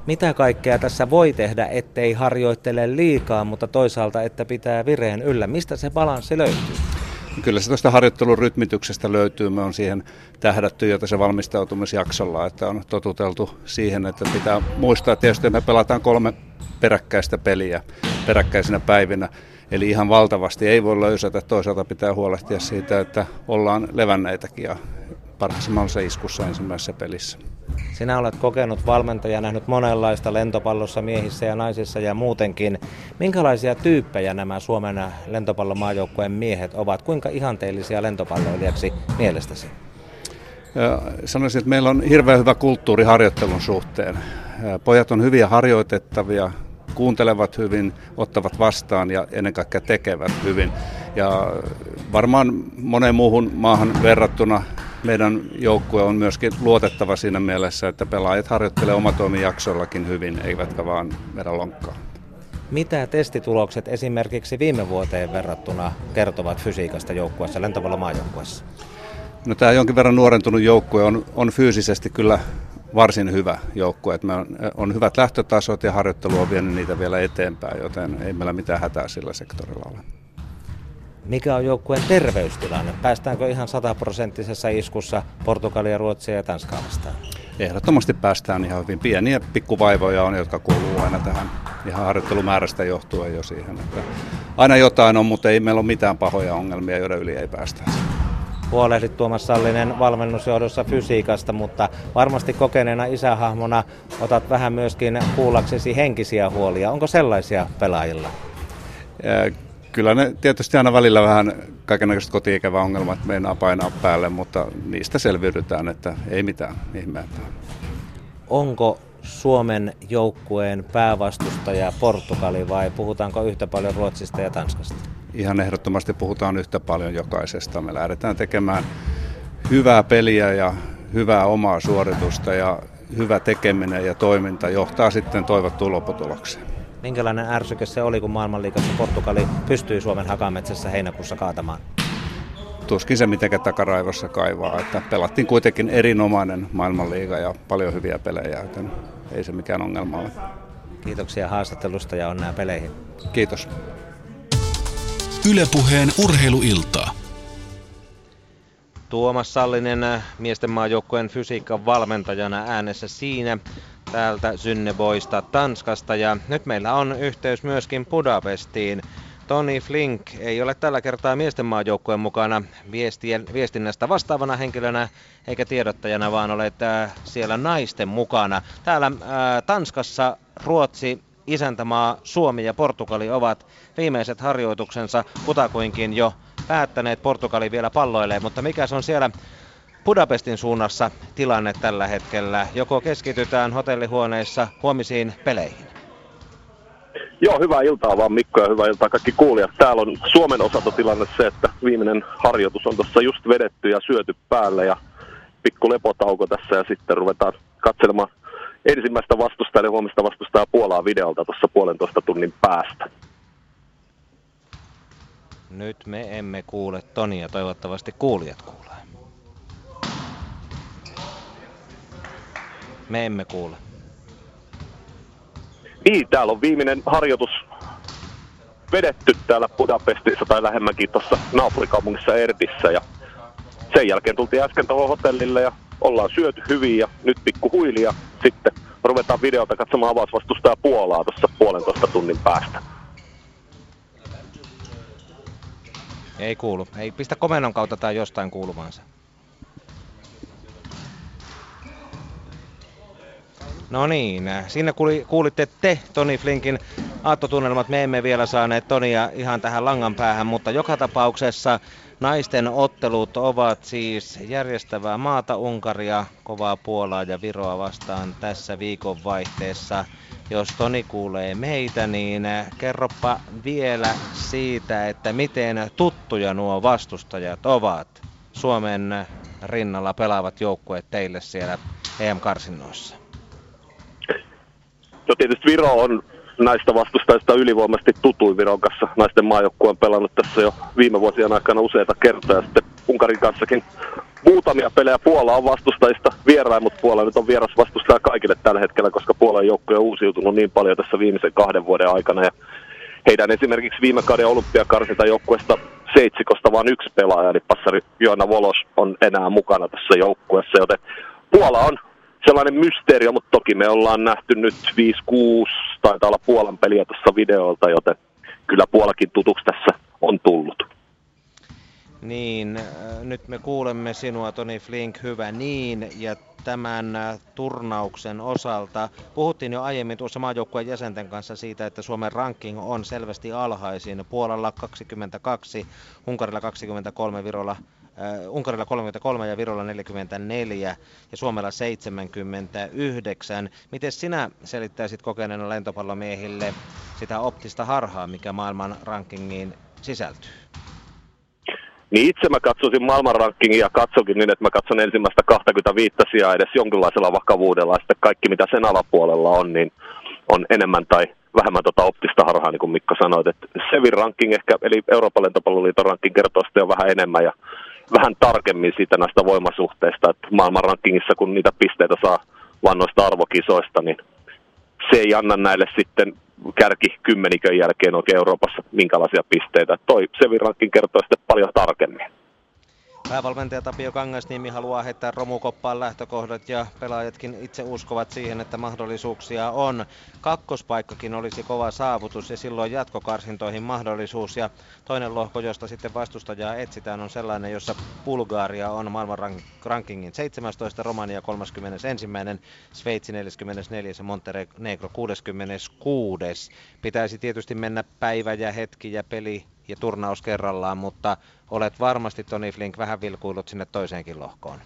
Mitä kaikkea tässä voi tehdä, ettei harjoittele liikaa, mutta toisaalta, että pitää vireen yllä? Mistä se balanssi löytyy? Kyllä se tuosta harjoittelun rytmityksestä löytyy. Me on siihen tähdätty jo tässä valmistautumisjaksolla, että on totuteltu siihen, että pitää muistaa tietysti, että me pelataan kolme peräkkäistä peliä peräkkäisinä päivinä. Eli ihan valtavasti ei voi löysätä. Toisaalta pitää huolehtia siitä, että ollaan levänneitäkin ja parhaassa mahdollisessa iskussa ensimmäisessä pelissä. Sinä olet kokenut valmentaja, nähnyt monenlaista lentopallossa miehissä ja naisissa ja muutenkin. Minkälaisia tyyppejä nämä Suomen lentopallomaajoukkueen miehet ovat? Kuinka ihanteellisia lentopalloilijaksi mielestäsi? Sanoisin, että meillä on hirveän hyvä kulttuuri harjoittelun suhteen. Pojat on hyviä harjoitettavia, kuuntelevat hyvin, ottavat vastaan ja ennen kaikkea tekevät hyvin. Ja varmaan moneen muuhun maahan verrattuna meidän joukkue on myöskin luotettava siinä mielessä, että pelaajat harjoittelee omatoimijaksoillakin hyvin, eivätkä vaan vedä lonkkaa. Mitä testitulokset esimerkiksi viime vuoteen verrattuna kertovat fysiikasta joukkueessa, lentopallomaajoukkueessa? No tämä jonkin verran nuorentunut joukkue on, on fyysisesti kyllä varsin hyvä joukkue. Että on, on hyvät lähtötasot ja harjoittelu on vienyt niitä vielä eteenpäin, joten ei meillä mitään hätää sillä sektorilla ole. Mikä on joukkueen terveystilanne? Päästäänkö ihan sataprosenttisessa iskussa Portugalia, Ruotsia ja Tanskaa vastaan? Ehdottomasti päästään ihan hyvin. Pieniä pikkuvaivoja on, jotka kuuluu aina tähän ihan harjoittelumäärästä johtuen jo siihen. Että aina jotain on, mutta ei meillä ole mitään pahoja ongelmia, joiden yli ei päästä. Huolehdit Tuomas Sallinen valmennusjohdossa fysiikasta, mutta varmasti kokeneena isähahmona otat vähän myöskin kuullaksesi henkisiä huolia. Onko sellaisia pelaajilla? Kyllä ne tietysti aina välillä vähän kaikenlaista kotiekävä ongelmat meinaa painaa päälle, mutta niistä selviydytään, että ei mitään ihmeä. Onko Suomen joukkueen päävastustaja Portugali vai puhutaanko yhtä paljon Ruotsista ja Tanskasta? Ihan ehdottomasti puhutaan yhtä paljon jokaisesta. Me lähdetään tekemään hyvää peliä ja hyvää omaa suoritusta ja hyvä tekeminen ja toiminta johtaa sitten toivottuun lopputulokseen. Minkälainen ärsyke se oli, kun maailmanliikassa Portugali pystyi Suomen hakametsässä heinäkuussa kaatamaan? Tuskin se mitenkään takaraivossa kaivaa. Että pelattiin kuitenkin erinomainen maailmanliiga ja paljon hyviä pelejä, joten ei se mikään ongelma ole. Kiitoksia haastattelusta ja onnea peleihin. Kiitos. Ylepuheen urheiluilta. Tuomas Sallinen miesten maajoukkueen fysiikan valmentajana äänessä siinä täältä Synneboista Tanskasta ja nyt meillä on yhteys myöskin Budapestiin. Toni Flink ei ole tällä kertaa miesten maajoukkueen mukana viestien, viestinnästä vastaavana henkilönä eikä tiedottajana, vaan olet äh, siellä naisten mukana. Täällä ää, äh, Tanskassa Ruotsi, isäntämaa, Suomi ja Portugali ovat viimeiset harjoituksensa kutakuinkin jo päättäneet. Portugali vielä palloilee, mutta mikä se on siellä Budapestin suunnassa tilanne tällä hetkellä? Joko keskitytään hotellihuoneissa huomisiin peleihin? Joo, hyvää iltaa vaan Mikko ja hyvää iltaa kaikki kuulijat. Täällä on Suomen osalta tilanne se, että viimeinen harjoitus on tuossa just vedetty ja syöty päälle ja pikku lepotauko tässä ja sitten ruvetaan katselemaan ensimmäistä vastustajaa ja huomista vastustajaa Puolaa videolta tuossa puolentoista tunnin päästä. Nyt me emme kuule Tonia, toivottavasti kuulijat kuulee. Me emme kuule. Niin, täällä on viimeinen harjoitus vedetty täällä Budapestissa tai lähemmänkin tuossa naapurikaupungissa Erdissä. Ja sen jälkeen tultiin äsken tuohon hotellille ja ollaan syöty hyvin ja nyt pikku huili ja sitten ruvetaan videota katsomaan avausvastusta ja Puolaa tuossa puolentoista tunnin päästä. Ei kuulu. Ei pistä komennon kautta tai jostain kuulumaansa. No niin, siinä kuulitte te Toni Flinkin aattotunnelmat. Me emme vielä saaneet Tonia ihan tähän langan päähän, mutta joka tapauksessa naisten ottelut ovat siis järjestävää maata Unkaria, kovaa Puolaa ja Viroa vastaan tässä viikonvaihteessa. Jos Toni kuulee meitä, niin kerropa vielä siitä, että miten tuttuja nuo vastustajat ovat. Suomen rinnalla pelaavat joukkueet teille siellä EM-karsinnoissa. No tietysti Viro on näistä vastustajista ylivoimaisesti tutuin Viron kanssa. Naisten maajoukkue on pelannut tässä jo viime vuosien aikana useita kertoja. Sitten Unkarin kanssakin muutamia pelejä. Puola on vastustajista vierain, mutta Puola nyt on vieras vastustaja kaikille tällä hetkellä, koska Puolan joukkue on uusiutunut niin paljon tässä viimeisen kahden vuoden aikana. Ja heidän esimerkiksi viime kauden olympiakarsinta joukkueesta seitsikosta vain yksi pelaaja, eli passari Joana Volos on enää mukana tässä joukkueessa, joten Puola on sellainen mysteeri, mutta toki me ollaan nähty nyt 5-6, taitaa olla Puolan peliä tuossa videolta, joten kyllä Puolakin tutuksi tässä on tullut. Niin, äh, nyt me kuulemme sinua Toni Flink, hyvä niin, ja tämän äh, turnauksen osalta. Puhuttiin jo aiemmin tuossa maajoukkueen jäsenten kanssa siitä, että Suomen ranking on selvästi alhaisin. Puolalla 22, Unkarilla 23, Virolla Unkarilla 33 ja Virolla 44 ja Suomella 79. Miten sinä selittäisit kokeneena lentopallomiehille sitä optista harhaa, mikä maailman rankingiin sisältyy? Niin itse mä katsoisin maailman rankingin ja katsokin niin, että mä katson ensimmäistä 25 sijaa edes jonkinlaisella vakavuudella ja sitten kaikki mitä sen alapuolella on, niin on enemmän tai vähemmän tota optista harhaa, niin kuin Mikko sanoit. Että Sevin ranking ehkä, eli Euroopan lentopalloliiton ranking kertoo sitten jo vähän enemmän ja vähän tarkemmin siitä näistä voimasuhteista, että maailman rankingissa, kun niitä pisteitä saa vannoista arvokisoista, niin se ei anna näille sitten kärki kymmenikön jälkeen oikein Euroopassa minkälaisia pisteitä. Toi Sevirankin kertoo sitten paljon tarkemmin. Päävalmentaja Tapio Kangasniemi haluaa heittää romukoppaan lähtökohdat ja pelaajatkin itse uskovat siihen, että mahdollisuuksia on. Kakkospaikkakin olisi kova saavutus ja silloin jatkokarsintoihin mahdollisuus. Ja toinen lohko, josta sitten vastustajaa etsitään, on sellainen, jossa Bulgaria on maailman rankingin 17, Romania 31, Sveitsi 44 ja Montenegro 66. Pitäisi tietysti mennä päivä ja hetki ja peli ja turnaus kerrallaan, mutta olet varmasti Toni Flink vähän vilkuillut sinne toiseenkin lohkoon.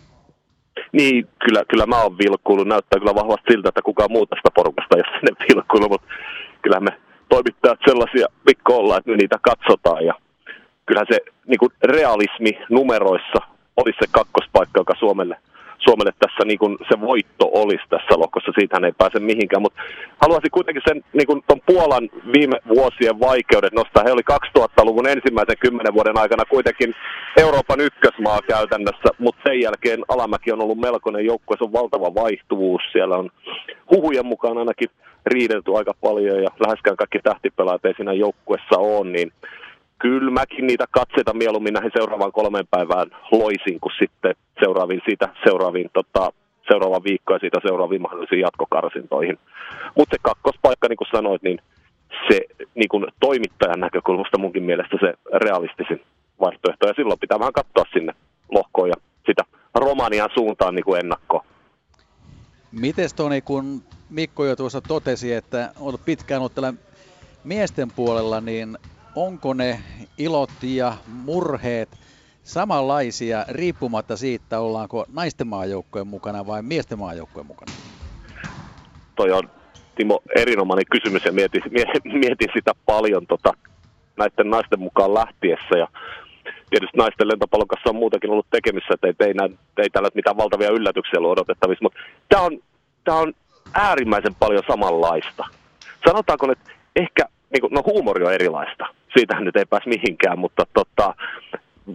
Niin, kyllä, kyllä mä oon vilkuillut. Näyttää kyllä vahvasti siltä, että kukaan muu tästä porukasta ei ole sinne vilkuillut, mutta kyllähän me toimittajat sellaisia pikko ollaan, että me niitä katsotaan. Ja kyllähän se niin realismi numeroissa olisi se kakkospaikka, joka Suomelle – Suomelle tässä niin kuin se voitto olisi tässä lohkossa, siitähän ei pääse mihinkään, mutta haluaisin kuitenkin sen niin kuin ton Puolan viime vuosien vaikeudet nostaa. He oli 2000-luvun ensimmäisen kymmenen vuoden aikana kuitenkin Euroopan ykkösmaa käytännössä, mutta sen jälkeen Alamäki on ollut melkoinen joukkue, se on valtava vaihtuvuus, siellä on huhujen mukaan ainakin riidelty aika paljon ja läheskään kaikki tähtipelaajat ei siinä joukkuessa ole, niin kyllä mäkin niitä katseita mieluummin näihin seuraavaan kolmeen päivään loisin kuin sitten seuraaviin siitä seuraaviin tota, seuraava viikko ja siitä seuraaviin mahdollisiin jatkokarsintoihin. Mutta se kakkospaikka, niin kuin sanoit, niin se niin kuin toimittajan näkökulmasta munkin mielestä se realistisin vaihtoehto. Ja silloin pitää vähän katsoa sinne lohkoon ja sitä Romanian suuntaan niin kuin ennakkoon. Mites Toni, kun Mikko jo tuossa totesi, että olet pitkään ollut täällä miesten puolella, niin onko ne ilot ja murheet samanlaisia riippumatta siitä, ollaanko naisten maajoukkojen mukana vai miesten maajoukkojen mukana? Toi on Timo erinomainen kysymys ja mietin, mietin sitä paljon tota, näiden naisten mukaan lähtiessä ja tietysti naisten lentopallon kanssa on muutakin ollut tekemissä, että ei, ei, ei täällä mitään valtavia yllätyksiä ollut odotettavissa, mutta tämä on, tämä on äärimmäisen paljon samanlaista. Sanotaanko, että ehkä niin kuin, no huumori on erilaista, siitähän nyt ei pääs mihinkään, mutta tota,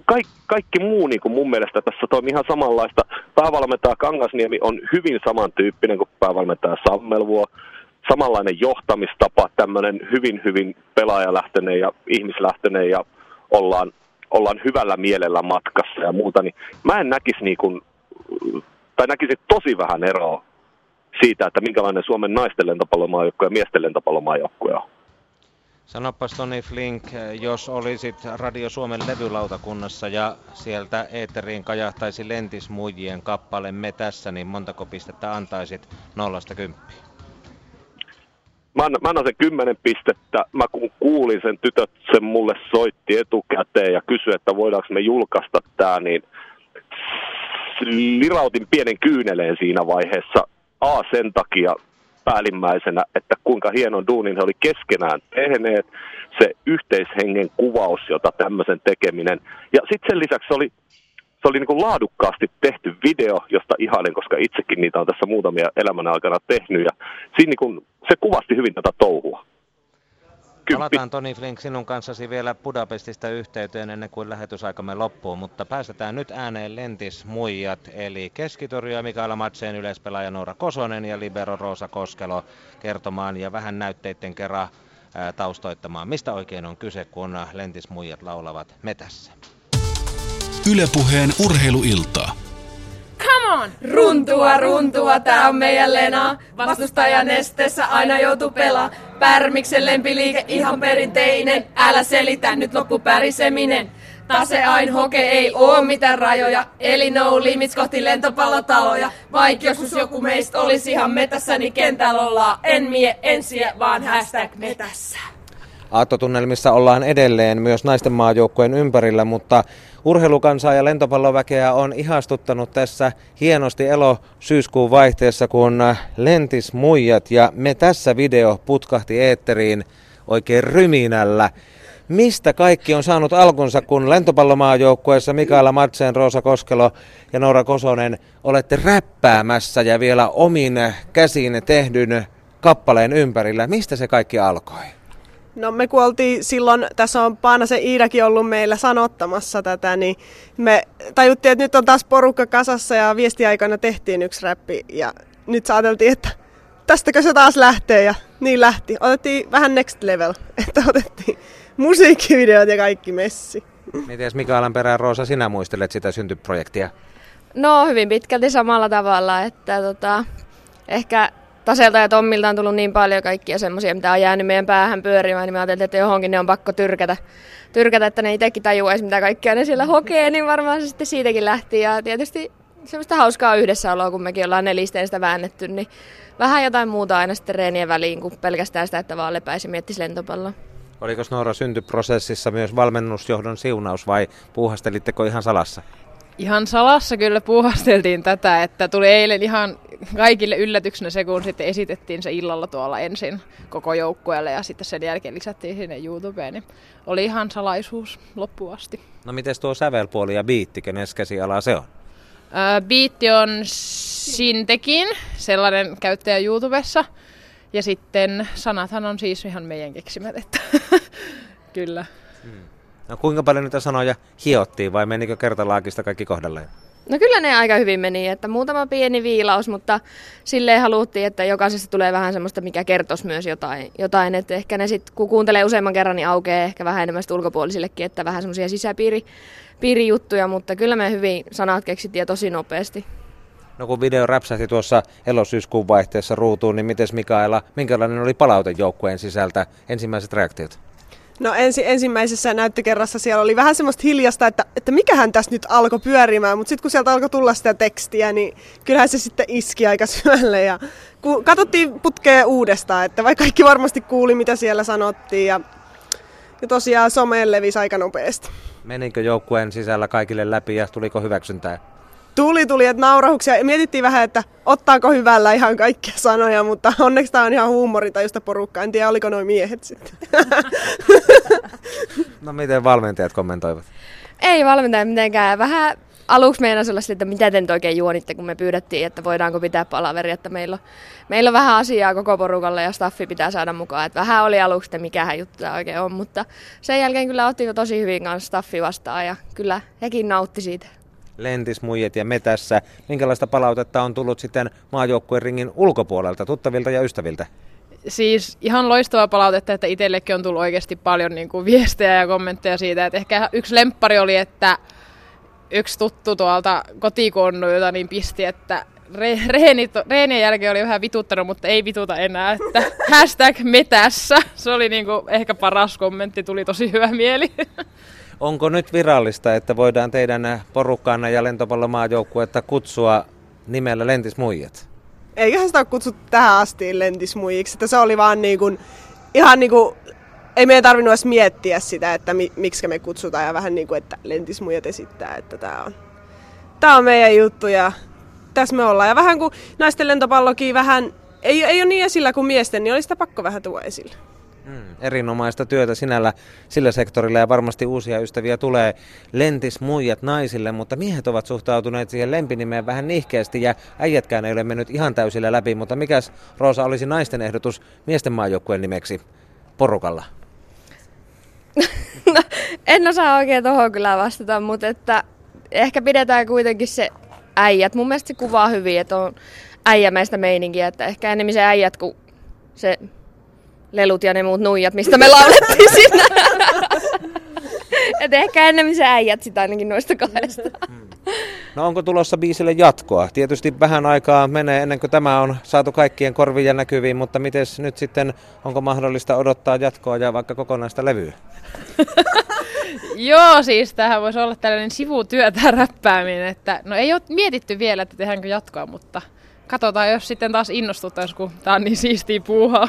kaikki, kaikki muu niin kuin mun mielestä tässä toimii ihan samanlaista. Päävalmentaja Kangasniemi on hyvin samantyyppinen kuin päävalmentaja Sammelvuo. Samanlainen johtamistapa, tämmöinen hyvin, hyvin pelaajalähtöinen ja ihmislähtöinen ja ollaan, ollaan hyvällä mielellä matkassa ja muuta. Niin mä en näkisi niin kuin, tai näkisin tosi vähän eroa siitä, että minkälainen Suomen naisten lentopallomaajoukkue ja miesten lentopallomaajoukkue on. Sanopas Toni Flink, jos olisit Radio Suomen levylautakunnassa ja sieltä eetteriin kajahtaisi lentismuijien kappale Me tässä, niin montako pistettä antaisit nollasta kymppiin? Mä annan, mä annan sen kymmenen pistettä. Mä kun kuulin sen, tytöt sen mulle soitti etukäteen ja kysyi, että voidaanko me julkaista tämä, niin lirautin pienen kyyneleen siinä vaiheessa. A sen takia, päällimmäisenä, että kuinka hienon duunin he oli keskenään tehneet, se yhteishengen kuvaus, jota tämmöisen tekeminen. Ja sitten sen lisäksi se oli, se oli niin kuin laadukkaasti tehty video, josta ihailen, koska itsekin niitä on tässä muutamia elämän aikana tehnyt. Ja siinä niin kuin, se kuvasti hyvin tätä touhua. Palataan Toni Flink sinun kanssasi vielä Budapestista yhteyteen ennen kuin lähetysaikamme loppuu, mutta päästetään nyt ääneen Lentis muijat, eli Keskitorjua Mikaela Matseen yleispelaaja Noora Kosonen ja Libero Roosa Koskelo kertomaan ja vähän näytteiden kerran taustoittamaan, mistä oikein on kyse, kun Lentis muijat laulavat metässä. Ylepuheen urheiluiltaa. Come on! Runtua, runtua, tää on meidän Lena. Vastustajan nesteessä aina joutuu pelaa. Pärmiksen lempiliike ihan perinteinen. Älä selitä, nyt loppu päriseminen. Tase ain hoke ei oo mitään rajoja, eli no limits kohti lentopallotaloja. Vaik joskus joku meistä olisi ihan metässä, niin kentällä ollaan. En mie ensiä, vaan hashtag metässä. Aattotunnelmissa ollaan edelleen myös naisten maajoukkueen ympärillä, mutta urheilukansaa ja lentopalloväkeä on ihastuttanut tässä hienosti elo syyskuun vaihteessa, kun lentis muijat ja me tässä video putkahti eetteriin oikein ryminällä. Mistä kaikki on saanut alkunsa, kun lentopallomaajoukkueessa Mikaela Matsen, Roosa Koskelo ja Noora Kosonen olette räppäämässä ja vielä omin käsin tehdyn kappaleen ympärillä. Mistä se kaikki alkoi? No me kuoltiin silloin, tässä on Paanasen Iidakin ollut meillä sanottamassa tätä, niin me tajuttiin, että nyt on taas porukka kasassa ja viestiaikana tehtiin yksi räppi ja nyt saateltiin, että tästäkö se taas lähtee ja niin lähti. Otettiin vähän next level, että otettiin musiikkivideot ja kaikki messi. Miten Mikaelan perään Roosa sinä muistelet sitä syntyprojektia? No hyvin pitkälti samalla tavalla, että tota, ehkä Taselta ja Tommilta on tullut niin paljon kaikkia semmoisia, mitä on jäänyt meidän päähän pyörimään, niin mä ajattelin, että johonkin ne on pakko tyrkätä, tyrkätä että ne itsekin tajuaisi, mitä kaikkea ne siellä hokee, niin varmaan se sitten siitäkin lähti. Ja tietysti semmoista hauskaa yhdessäoloa, kun mekin ollaan nelisteen sitä väännetty, niin vähän jotain muuta aina sitten reenien väliin, kuin pelkästään sitä, että vaan lepäisi miettisi lentopalloa. Oliko Noora syntyprosessissa myös valmennusjohdon siunaus vai puuhastelitteko ihan salassa? Ihan salassa kyllä puuhasteltiin tätä, että tuli eilen ihan kaikille yllätyksenä se, kun sitten esitettiin se illalla tuolla ensin koko joukkueelle ja sitten sen jälkeen lisättiin sinne YouTubeen, niin oli ihan salaisuus loppuun asti. No miten tuo sävelpuoli ja biitti, kenen käsiala se on? biitti on Sintekin, sellainen käyttäjä YouTubessa. Ja sitten sanathan on siis ihan meidän keksimät, että kyllä. Hmm. No kuinka paljon niitä sanoja hiottiin vai menikö kertalaakista kaikki kohdalleen? No kyllä ne aika hyvin meni, että muutama pieni viilaus, mutta silleen haluttiin, että jokaisesta tulee vähän semmoista, mikä kertoisi myös jotain, jotain että ehkä ne sitten, kun kuuntelee useamman kerran, niin aukeaa ehkä vähän enemmän ulkopuolisillekin, että vähän semmoisia sisäpiiri, piirijuttuja, mutta kyllä me hyvin sanat keksittiin tosi nopeasti. No kun video räpsähti tuossa elosyyskuun vaihteessa ruutuun, niin miten Mikaela, minkälainen oli palaute joukkueen sisältä, ensimmäiset reaktiot? No ensi, ensimmäisessä näyttökerrassa siellä oli vähän semmoista hiljasta, että, että mikähän tässä nyt alkoi pyörimään, mutta sitten kun sieltä alkoi tulla sitä tekstiä, niin kyllähän se sitten iski aika syvälle. Ja kun katsottiin putkea uudestaan, että vaikka kaikki varmasti kuuli, mitä siellä sanottiin ja, ja tosiaan someen levisi aika nopeasti. Menikö joukkueen sisällä kaikille läpi ja tuliko hyväksyntää? Tuli, tuli, että naurahuksia. Mietittiin vähän, että ottaako hyvällä ihan kaikkia sanoja, mutta onneksi tämä on ihan huumoritajusta porukkaa. En tiedä, oliko noin miehet sitten. no miten valmentajat kommentoivat? Ei valmentaja mitenkään. Vähän aluksi meinasi olla että mitä te nyt oikein juonitte, kun me pyydettiin, että voidaanko pitää palaveri, että meillä on, meillä on vähän asiaa koko porukalle ja staffi pitää saada mukaan. Että vähän oli aluksi, että mikähän juttu tämä oikein on, mutta sen jälkeen kyllä otti tosi hyvin kanssa staffi vastaan ja kyllä hekin nautti siitä. Lentismuijet ja metässä. Minkälaista palautetta on tullut sitten maajoukkueen ringin ulkopuolelta, tuttavilta ja ystäviltä? Siis ihan loistava palautetta, että itsellekin on tullut oikeasti paljon niin kuin viestejä ja kommentteja siitä, että ehkä yksi lemppari oli, että yksi tuttu tuolta kotikonnulta niin pisti, että reenien jälkeen oli vähän vituttanut, mutta ei vituta enää, että hashtag metässä. Se oli niin kuin ehkä paras kommentti, tuli tosi hyvä mieli. Onko nyt virallista, että voidaan teidän porukkaana ja lentopallomaajoukkuetta kutsua nimellä Lentismuijat? Eiköhän sitä ole kutsuttu tähän asti Lentismuijiksi, että se oli vaan niin kuin, ihan niin kuin, ei meidän tarvinnut edes miettiä sitä, että mi, miksi me kutsutaan ja vähän niin kuin, että Lentismuijat esittää, että tämä on, tämä on meidän juttu ja tässä me ollaan. Ja vähän kuin naisten lentopallokin vähän, ei, ei ole niin esillä kuin miesten, niin oli sitä pakko vähän tuoda esille. Mm, erinomaista työtä sinällä sillä sektorilla ja varmasti uusia ystäviä tulee lentis muijat naisille, mutta miehet ovat suhtautuneet siihen lempinimeen vähän nihkeästi ja äijätkään ei ole mennyt ihan täysillä läpi, mutta mikäs Roosa olisi naisten ehdotus miesten maajoukkueen nimeksi porukalla? no, en osaa oikein tuohon kyllä vastata, mutta että ehkä pidetään kuitenkin se äijät. Mun mielestä se kuvaa hyvin, että on äijämäistä meininkiä, että ehkä enemmän se äijät kuin se lelut ja ne muut nuijat, mistä me laulettiin siinä. Et ehkä enemmän se äijät sitä ainakin noista kahdesta. No onko tulossa biisille jatkoa? Tietysti vähän aikaa menee ennen kuin tämä on saatu kaikkien korviin ja näkyviin, mutta miten nyt sitten, onko mahdollista odottaa jatkoa ja vaikka kokonaista levyä? Joo, siis tähän voisi olla tällainen sivutyö tämä räppääminen, että no ei ole mietitty vielä, että tehdäänkö jatkoa, mutta katsotaan, jos sitten taas innostuttaisiin, kun tämä on niin siistiä puuhaa.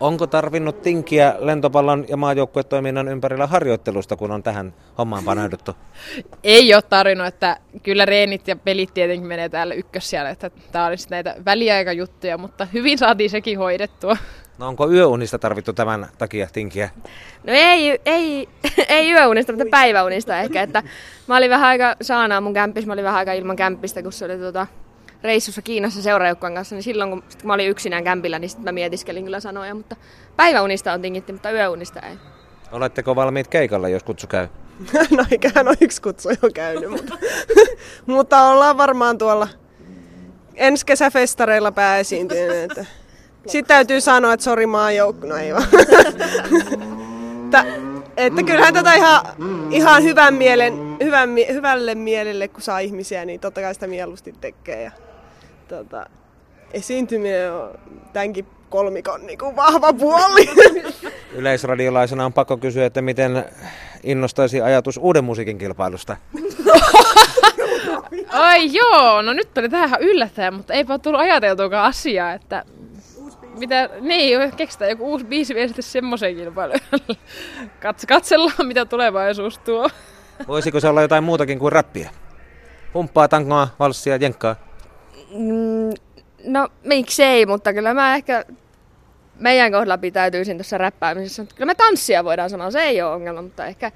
Onko tarvinnut tinkiä lentopallon ja maajoukkuetoiminnan ympärillä harjoittelusta, kun on tähän hommaan paneuduttu? Ei ole tarvinnut, että kyllä reenit ja pelit tietenkin menee täällä ykkössijalle, että tämä olisi näitä väliaikajuttuja, mutta hyvin saatiin sekin hoidettua. No onko yöunista tarvittu tämän takia tinkiä? No ei, ei, ei yöunista, mutta päiväunista ehkä. Että mä olin vähän aika saanaa mun kämpissä, mä olin vähän aika ilman kämpistä, kun se oli tota, reissussa Kiinassa seuraajoukkueen kanssa, niin silloin kun, sit kun mä olin yksinään kämpillä, niin sitten mä mietiskelin kyllä sanoja, mutta päiväunista on tingitty, mutta yöunista ei. Oletteko valmiit keikalla, jos kutsu käy? no ikään on yksi kutsu jo käynyt, mutta, mutta ollaan varmaan tuolla ensi kesäfestareilla pääesiintyneet. Että Sitten täytyy sanoa, että sori maajoukko, no ei vaan. että, että kyllähän tätä ihan, ihan hyvän mielen, hyvän, hyvälle mielelle, kun saa ihmisiä, niin totta kai sitä mieluusti tekee. Ja, tota, esiintyminen on tämänkin kolmikon niin kuin vahva puoli. Yleisradiolaisena on pakko kysyä, että miten innostaisi ajatus uuden musiikin kilpailusta? Ai joo, no nyt tuli tähän yllättäen, mutta eipä ole tullut ajateltuakaan asiaa, että mitä, niin, keksitään joku uusi biisi vielä sitten semmoisen kilpailuun. Katse, katsellaan, mitä tulevaisuus tuo. Voisiko se olla jotain muutakin kuin räppiä? Pumppaa, tangoa, valssia, jenkkaa? Mm, no miksei, mutta kyllä mä ehkä meidän kohdalla pitäytyisin tässä räppäämisessä. Kyllä me tanssia voidaan sanoa, se ei ole ongelma, mutta ehkä,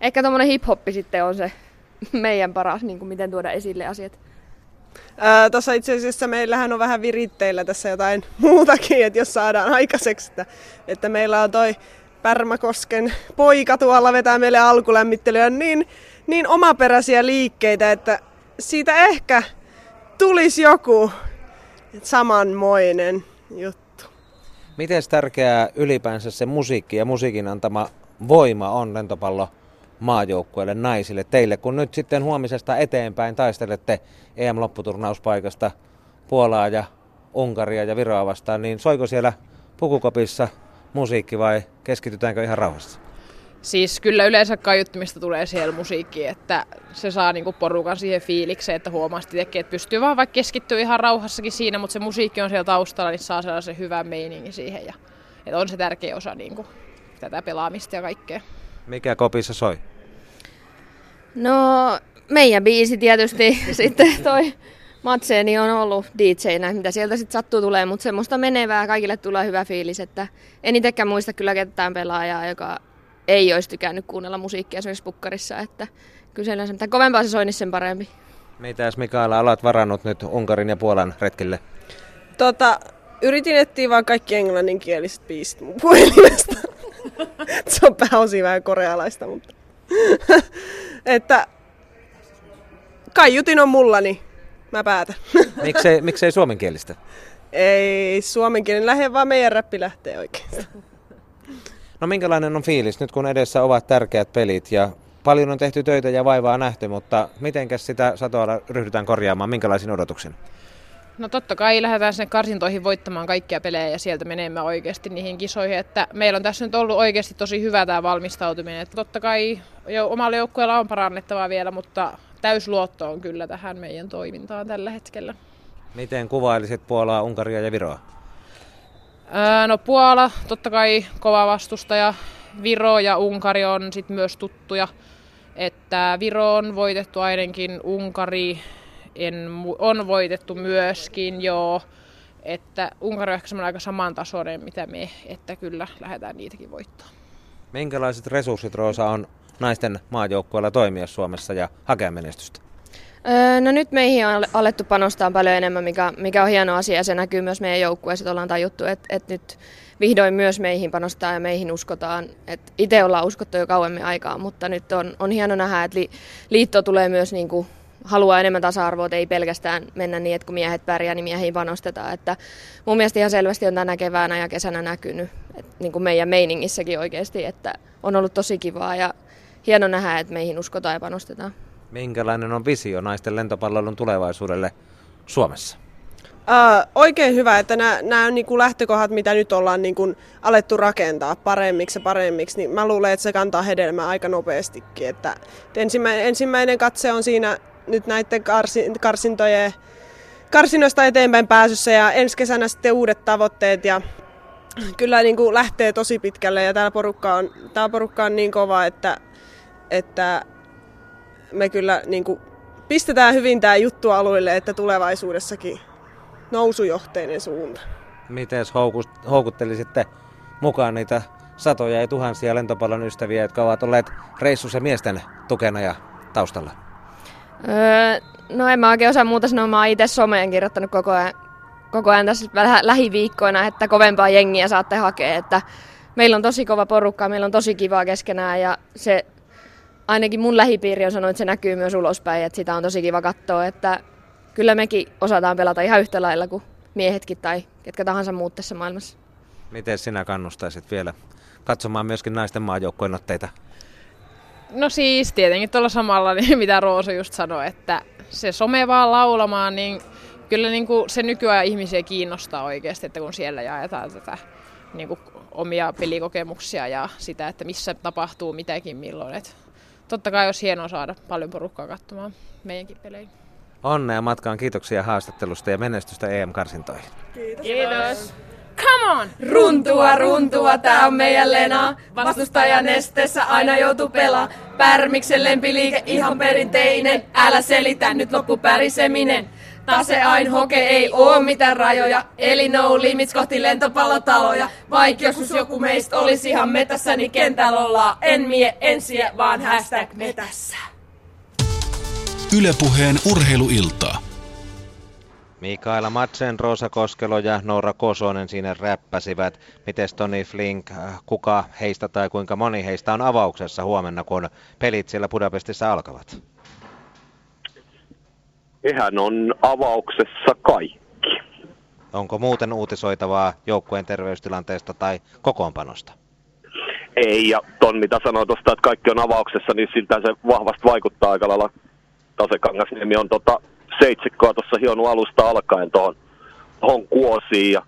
ehkä tommonen hip-hoppi sitten on se meidän paras, niin kuin miten tuoda esille asiat. Tuossa itse asiassa meillähän on vähän viritteillä tässä jotain muutakin, että jos saadaan aikaiseksi, että, että meillä on toi Pärmäkosken poika tuolla vetää meille alkulämmittelyä niin, niin omaperäisiä liikkeitä, että siitä ehkä tulisi joku samanmoinen juttu. Miten tärkeää ylipäänsä se musiikki ja musiikin antama voima on lentopallo maajoukkueelle naisille teille, kun nyt sitten huomisesta eteenpäin taistelette EM-lopputurnauspaikkasta Puolaa ja Unkaria ja Viroa vastaan, niin soiko siellä pukukopissa musiikki vai keskitytäänkö ihan rauhassa? Siis kyllä yleensä kaiuttimista tulee siellä musiikki, että se saa niinku porukan siihen fiilikseen, että huomaa sitten, että pystyy vaan vaikka keskittyä ihan rauhassakin siinä, mutta se musiikki on siellä taustalla, niin saa sellaisen hyvän meiningin siihen. Ja, että on se tärkeä osa niinku, tätä pelaamista ja kaikkea. Mikä kopissa soi? No meidän biisi tietysti sitten toi Matseeni on ollut DJnä, mitä sieltä sitten sattuu tulee, mutta semmoista menevää, kaikille tulee hyvä fiilis, että en itsekään muista kyllä ketään pelaajaa, joka ei olisi tykännyt kuunnella musiikkia esimerkiksi pukkarissa, että kyllä se mitä kovempaa se soi, niin sen parempi. Mitäs Mikaela, olet varannut nyt Unkarin ja Puolan retkille? Tota, yritin etsiä vaan kaikki englanninkieliset biisit mun puhelimesta. se on pääosin vähän korealaista, mutta... että kaiutin on mulla, niin mä päätän. miksei, miksei suomenkielistä? Ei suomenkielinen lähde, vaan meidän räppi lähtee oikein. No minkälainen on fiilis nyt kun edessä ovat tärkeät pelit ja paljon on tehty töitä ja vaivaa nähty, mutta mitenkäs sitä satoa ryhdytään korjaamaan, minkälaisin odotuksen? No totta kai lähdetään sinne karsintoihin voittamaan kaikkia pelejä ja sieltä menemme oikeasti niihin kisoihin. Että meillä on tässä nyt ollut oikeasti tosi hyvä tämä valmistautuminen. Että totta kai jo omalla joukkueella on parannettavaa vielä, mutta täysluotto on kyllä tähän meidän toimintaan tällä hetkellä. Miten kuvailisit Puolaa, Unkaria ja Viroa? Öö, no Puola, totta kai kova vastustaja. Viro ja Unkari on sit myös tuttuja. Että Viro on voitettu ainakin, Unkari en, on voitettu myöskin, joo. Että Unkari on ehkä aika samantasoinen mitä me, että kyllä lähdetään niitäkin voittaa. Minkälaiset resurssit Roosa on naisten maajoukkueella toimia Suomessa ja hakea menestystä? No nyt meihin on alettu panostaa paljon enemmän, mikä, mikä on hieno asia ja se näkyy myös meidän joukkueessa, ollaan tajuttu, että, että nyt vihdoin myös meihin panostaa ja meihin uskotaan. että itse ollaan uskottu jo kauemmin aikaa, mutta nyt on, on hieno nähdä, että li, liitto tulee myös niin kuin haluaa enemmän tasa-arvoa, ei pelkästään mennä niin, että kun miehet pärjää, niin miehiin panostetaan. Että mun mielestä ihan selvästi on tänä keväänä ja kesänä näkynyt että niin kuin meidän meiningissäkin oikeasti, että on ollut tosi kivaa ja hieno nähdä, että meihin uskotaan ja panostetaan. Minkälainen on visio naisten lentopallon tulevaisuudelle Suomessa? Uh, oikein hyvä, että nämä, niin kuin lähtökohdat, mitä nyt ollaan niin kuin alettu rakentaa paremmiksi ja paremmiksi, niin mä luulen, että se kantaa hedelmää aika nopeastikin. Että ensimmäinen, ensimmäinen katse on siinä nyt näiden karsi, karsintojen, karsinoista eteenpäin pääsyssä ja ensi kesänä sitten uudet tavoitteet ja kyllä niin kuin lähtee tosi pitkälle ja tämä porukka on, tämä porukka on niin kova, että, että me kyllä niin kuin pistetään hyvin tämä juttu alueelle, että tulevaisuudessakin nousujohteinen suunta. Miten houkuttelisitte mukaan niitä satoja ja tuhansia lentopallon ystäviä, jotka ovat olleet reissussa miesten tukena ja taustalla? Öö, no en mä oikein osaa muuta sanoa. Mä oon itse someen kirjoittanut koko ajan, koko ajan tässä lähiviikkoina, että kovempaa jengiä saatte hakea. Että meillä on tosi kova porukka, meillä on tosi kivaa keskenään ja se ainakin mun lähipiiri on sanonut, että se näkyy myös ulospäin, että sitä on tosi kiva katsoa, että kyllä mekin osataan pelata ihan yhtä lailla kuin miehetkin tai ketkä tahansa muut tässä maailmassa. Miten sinä kannustaisit vielä katsomaan myöskin naisten maajoukkojen otteita? No siis tietenkin tuolla samalla, niin mitä Roosa just sanoi, että se some vaan laulamaan, niin kyllä niin kuin se nykyajan ihmisiä kiinnostaa oikeasti, että kun siellä jaetaan tätä niin kuin omia pelikokemuksia ja sitä, että missä tapahtuu mitäkin milloin. Et totta kai olisi hienoa saada paljon porukkaa katsomaan meidänkin pelejä. Onnea matkaan, kiitoksia haastattelusta ja menestystä EM-karsintoihin. Kiitos. Kiitos. Come on! Runtua, runtua, tää on meidän Lena. Vastustajan nesteessä aina joutuu pelaa. Pärmiksen lempiliike ihan perinteinen. Älä selitä, nyt loppu päriseminen. Tase ain hoke ei oo mitään rajoja, eli no limits kohti lentopallotaloja. Vaikka joskus joku meistä olisi ihan metässä, niin kentällä ollaan. En mie ensiä, vaan hashtag metässä. Ylepuheen urheiluiltaa. Mikaela Madsen, Rosa Koskelo ja Noora Kosonen siinä räppäsivät. Mites Toni Flink, äh, kuka heistä tai kuinka moni heistä on avauksessa huomenna, kun pelit siellä Budapestissa alkavat? Hehän on avauksessa kaikki. Onko muuten uutisoitavaa joukkueen terveystilanteesta tai kokoonpanosta? Ei, ja ton mitä sanoit tuosta, että kaikki on avauksessa, niin siltä se vahvasti vaikuttaa aika lailla. Tasekangasniemi on tota seitsikkoa tuossa hionut alusta alkaen tuohon tohon kuosiin, ja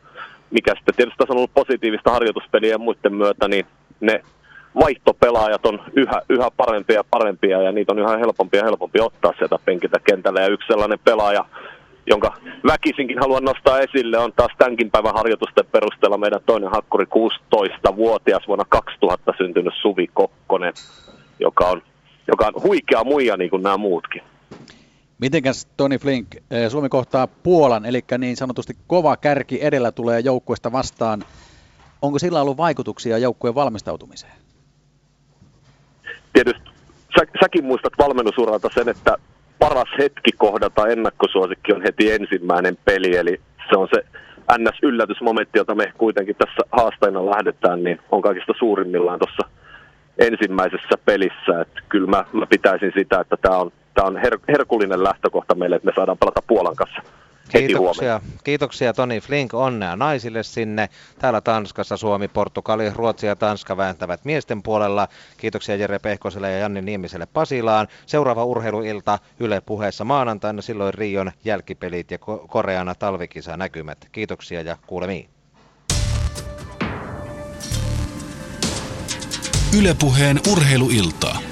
mikä sitten tietysti on ollut positiivista harjoituspeliä ja muiden myötä, niin ne vaihtopelaajat on yhä, yhä parempia ja parempia ja niitä on yhä helpompia ja helpompi ottaa sieltä penkiltä kentällä. Ja yksi sellainen pelaaja, jonka väkisinkin haluan nostaa esille, on taas tämänkin päivän harjoitusten perusteella meidän toinen hakkuri 16-vuotias vuonna 2000 syntynyt Suvi Kokkonen, joka on, joka on huikea muija niin kuin nämä muutkin. Mitenkäs Toni Flink, eh, Suomi kohtaa Puolan, eli niin sanotusti kova kärki edellä tulee joukkueesta vastaan. Onko sillä ollut vaikutuksia joukkueen valmistautumiseen? Sä, säkin muistat valmennusuralta sen, että paras hetki kohdata ennakkosuosikki on heti ensimmäinen peli, eli se on se NS-yllätysmomentti, jota me kuitenkin tässä haasteina lähdetään, niin on kaikista suurimmillaan tuossa ensimmäisessä pelissä. Että kyllä mä, mä pitäisin sitä, että tämä on, tää on her, herkullinen lähtökohta meille, että me saadaan pelata Puolan kanssa Kiitoksia, kiitoksia Toni Flink, onnea naisille sinne. Täällä Tanskassa Suomi, Portugali, Ruotsi ja Tanska vääntävät miesten puolella. Kiitoksia Jere Pehkoselle ja Janni Niemiselle Pasilaan. Seuraava urheiluilta Yle puheessa maanantaina, silloin Rion jälkipelit ja Koreana talvikisa näkymät. Kiitoksia ja kuulemiin. Ylepuheen urheiluiltaa.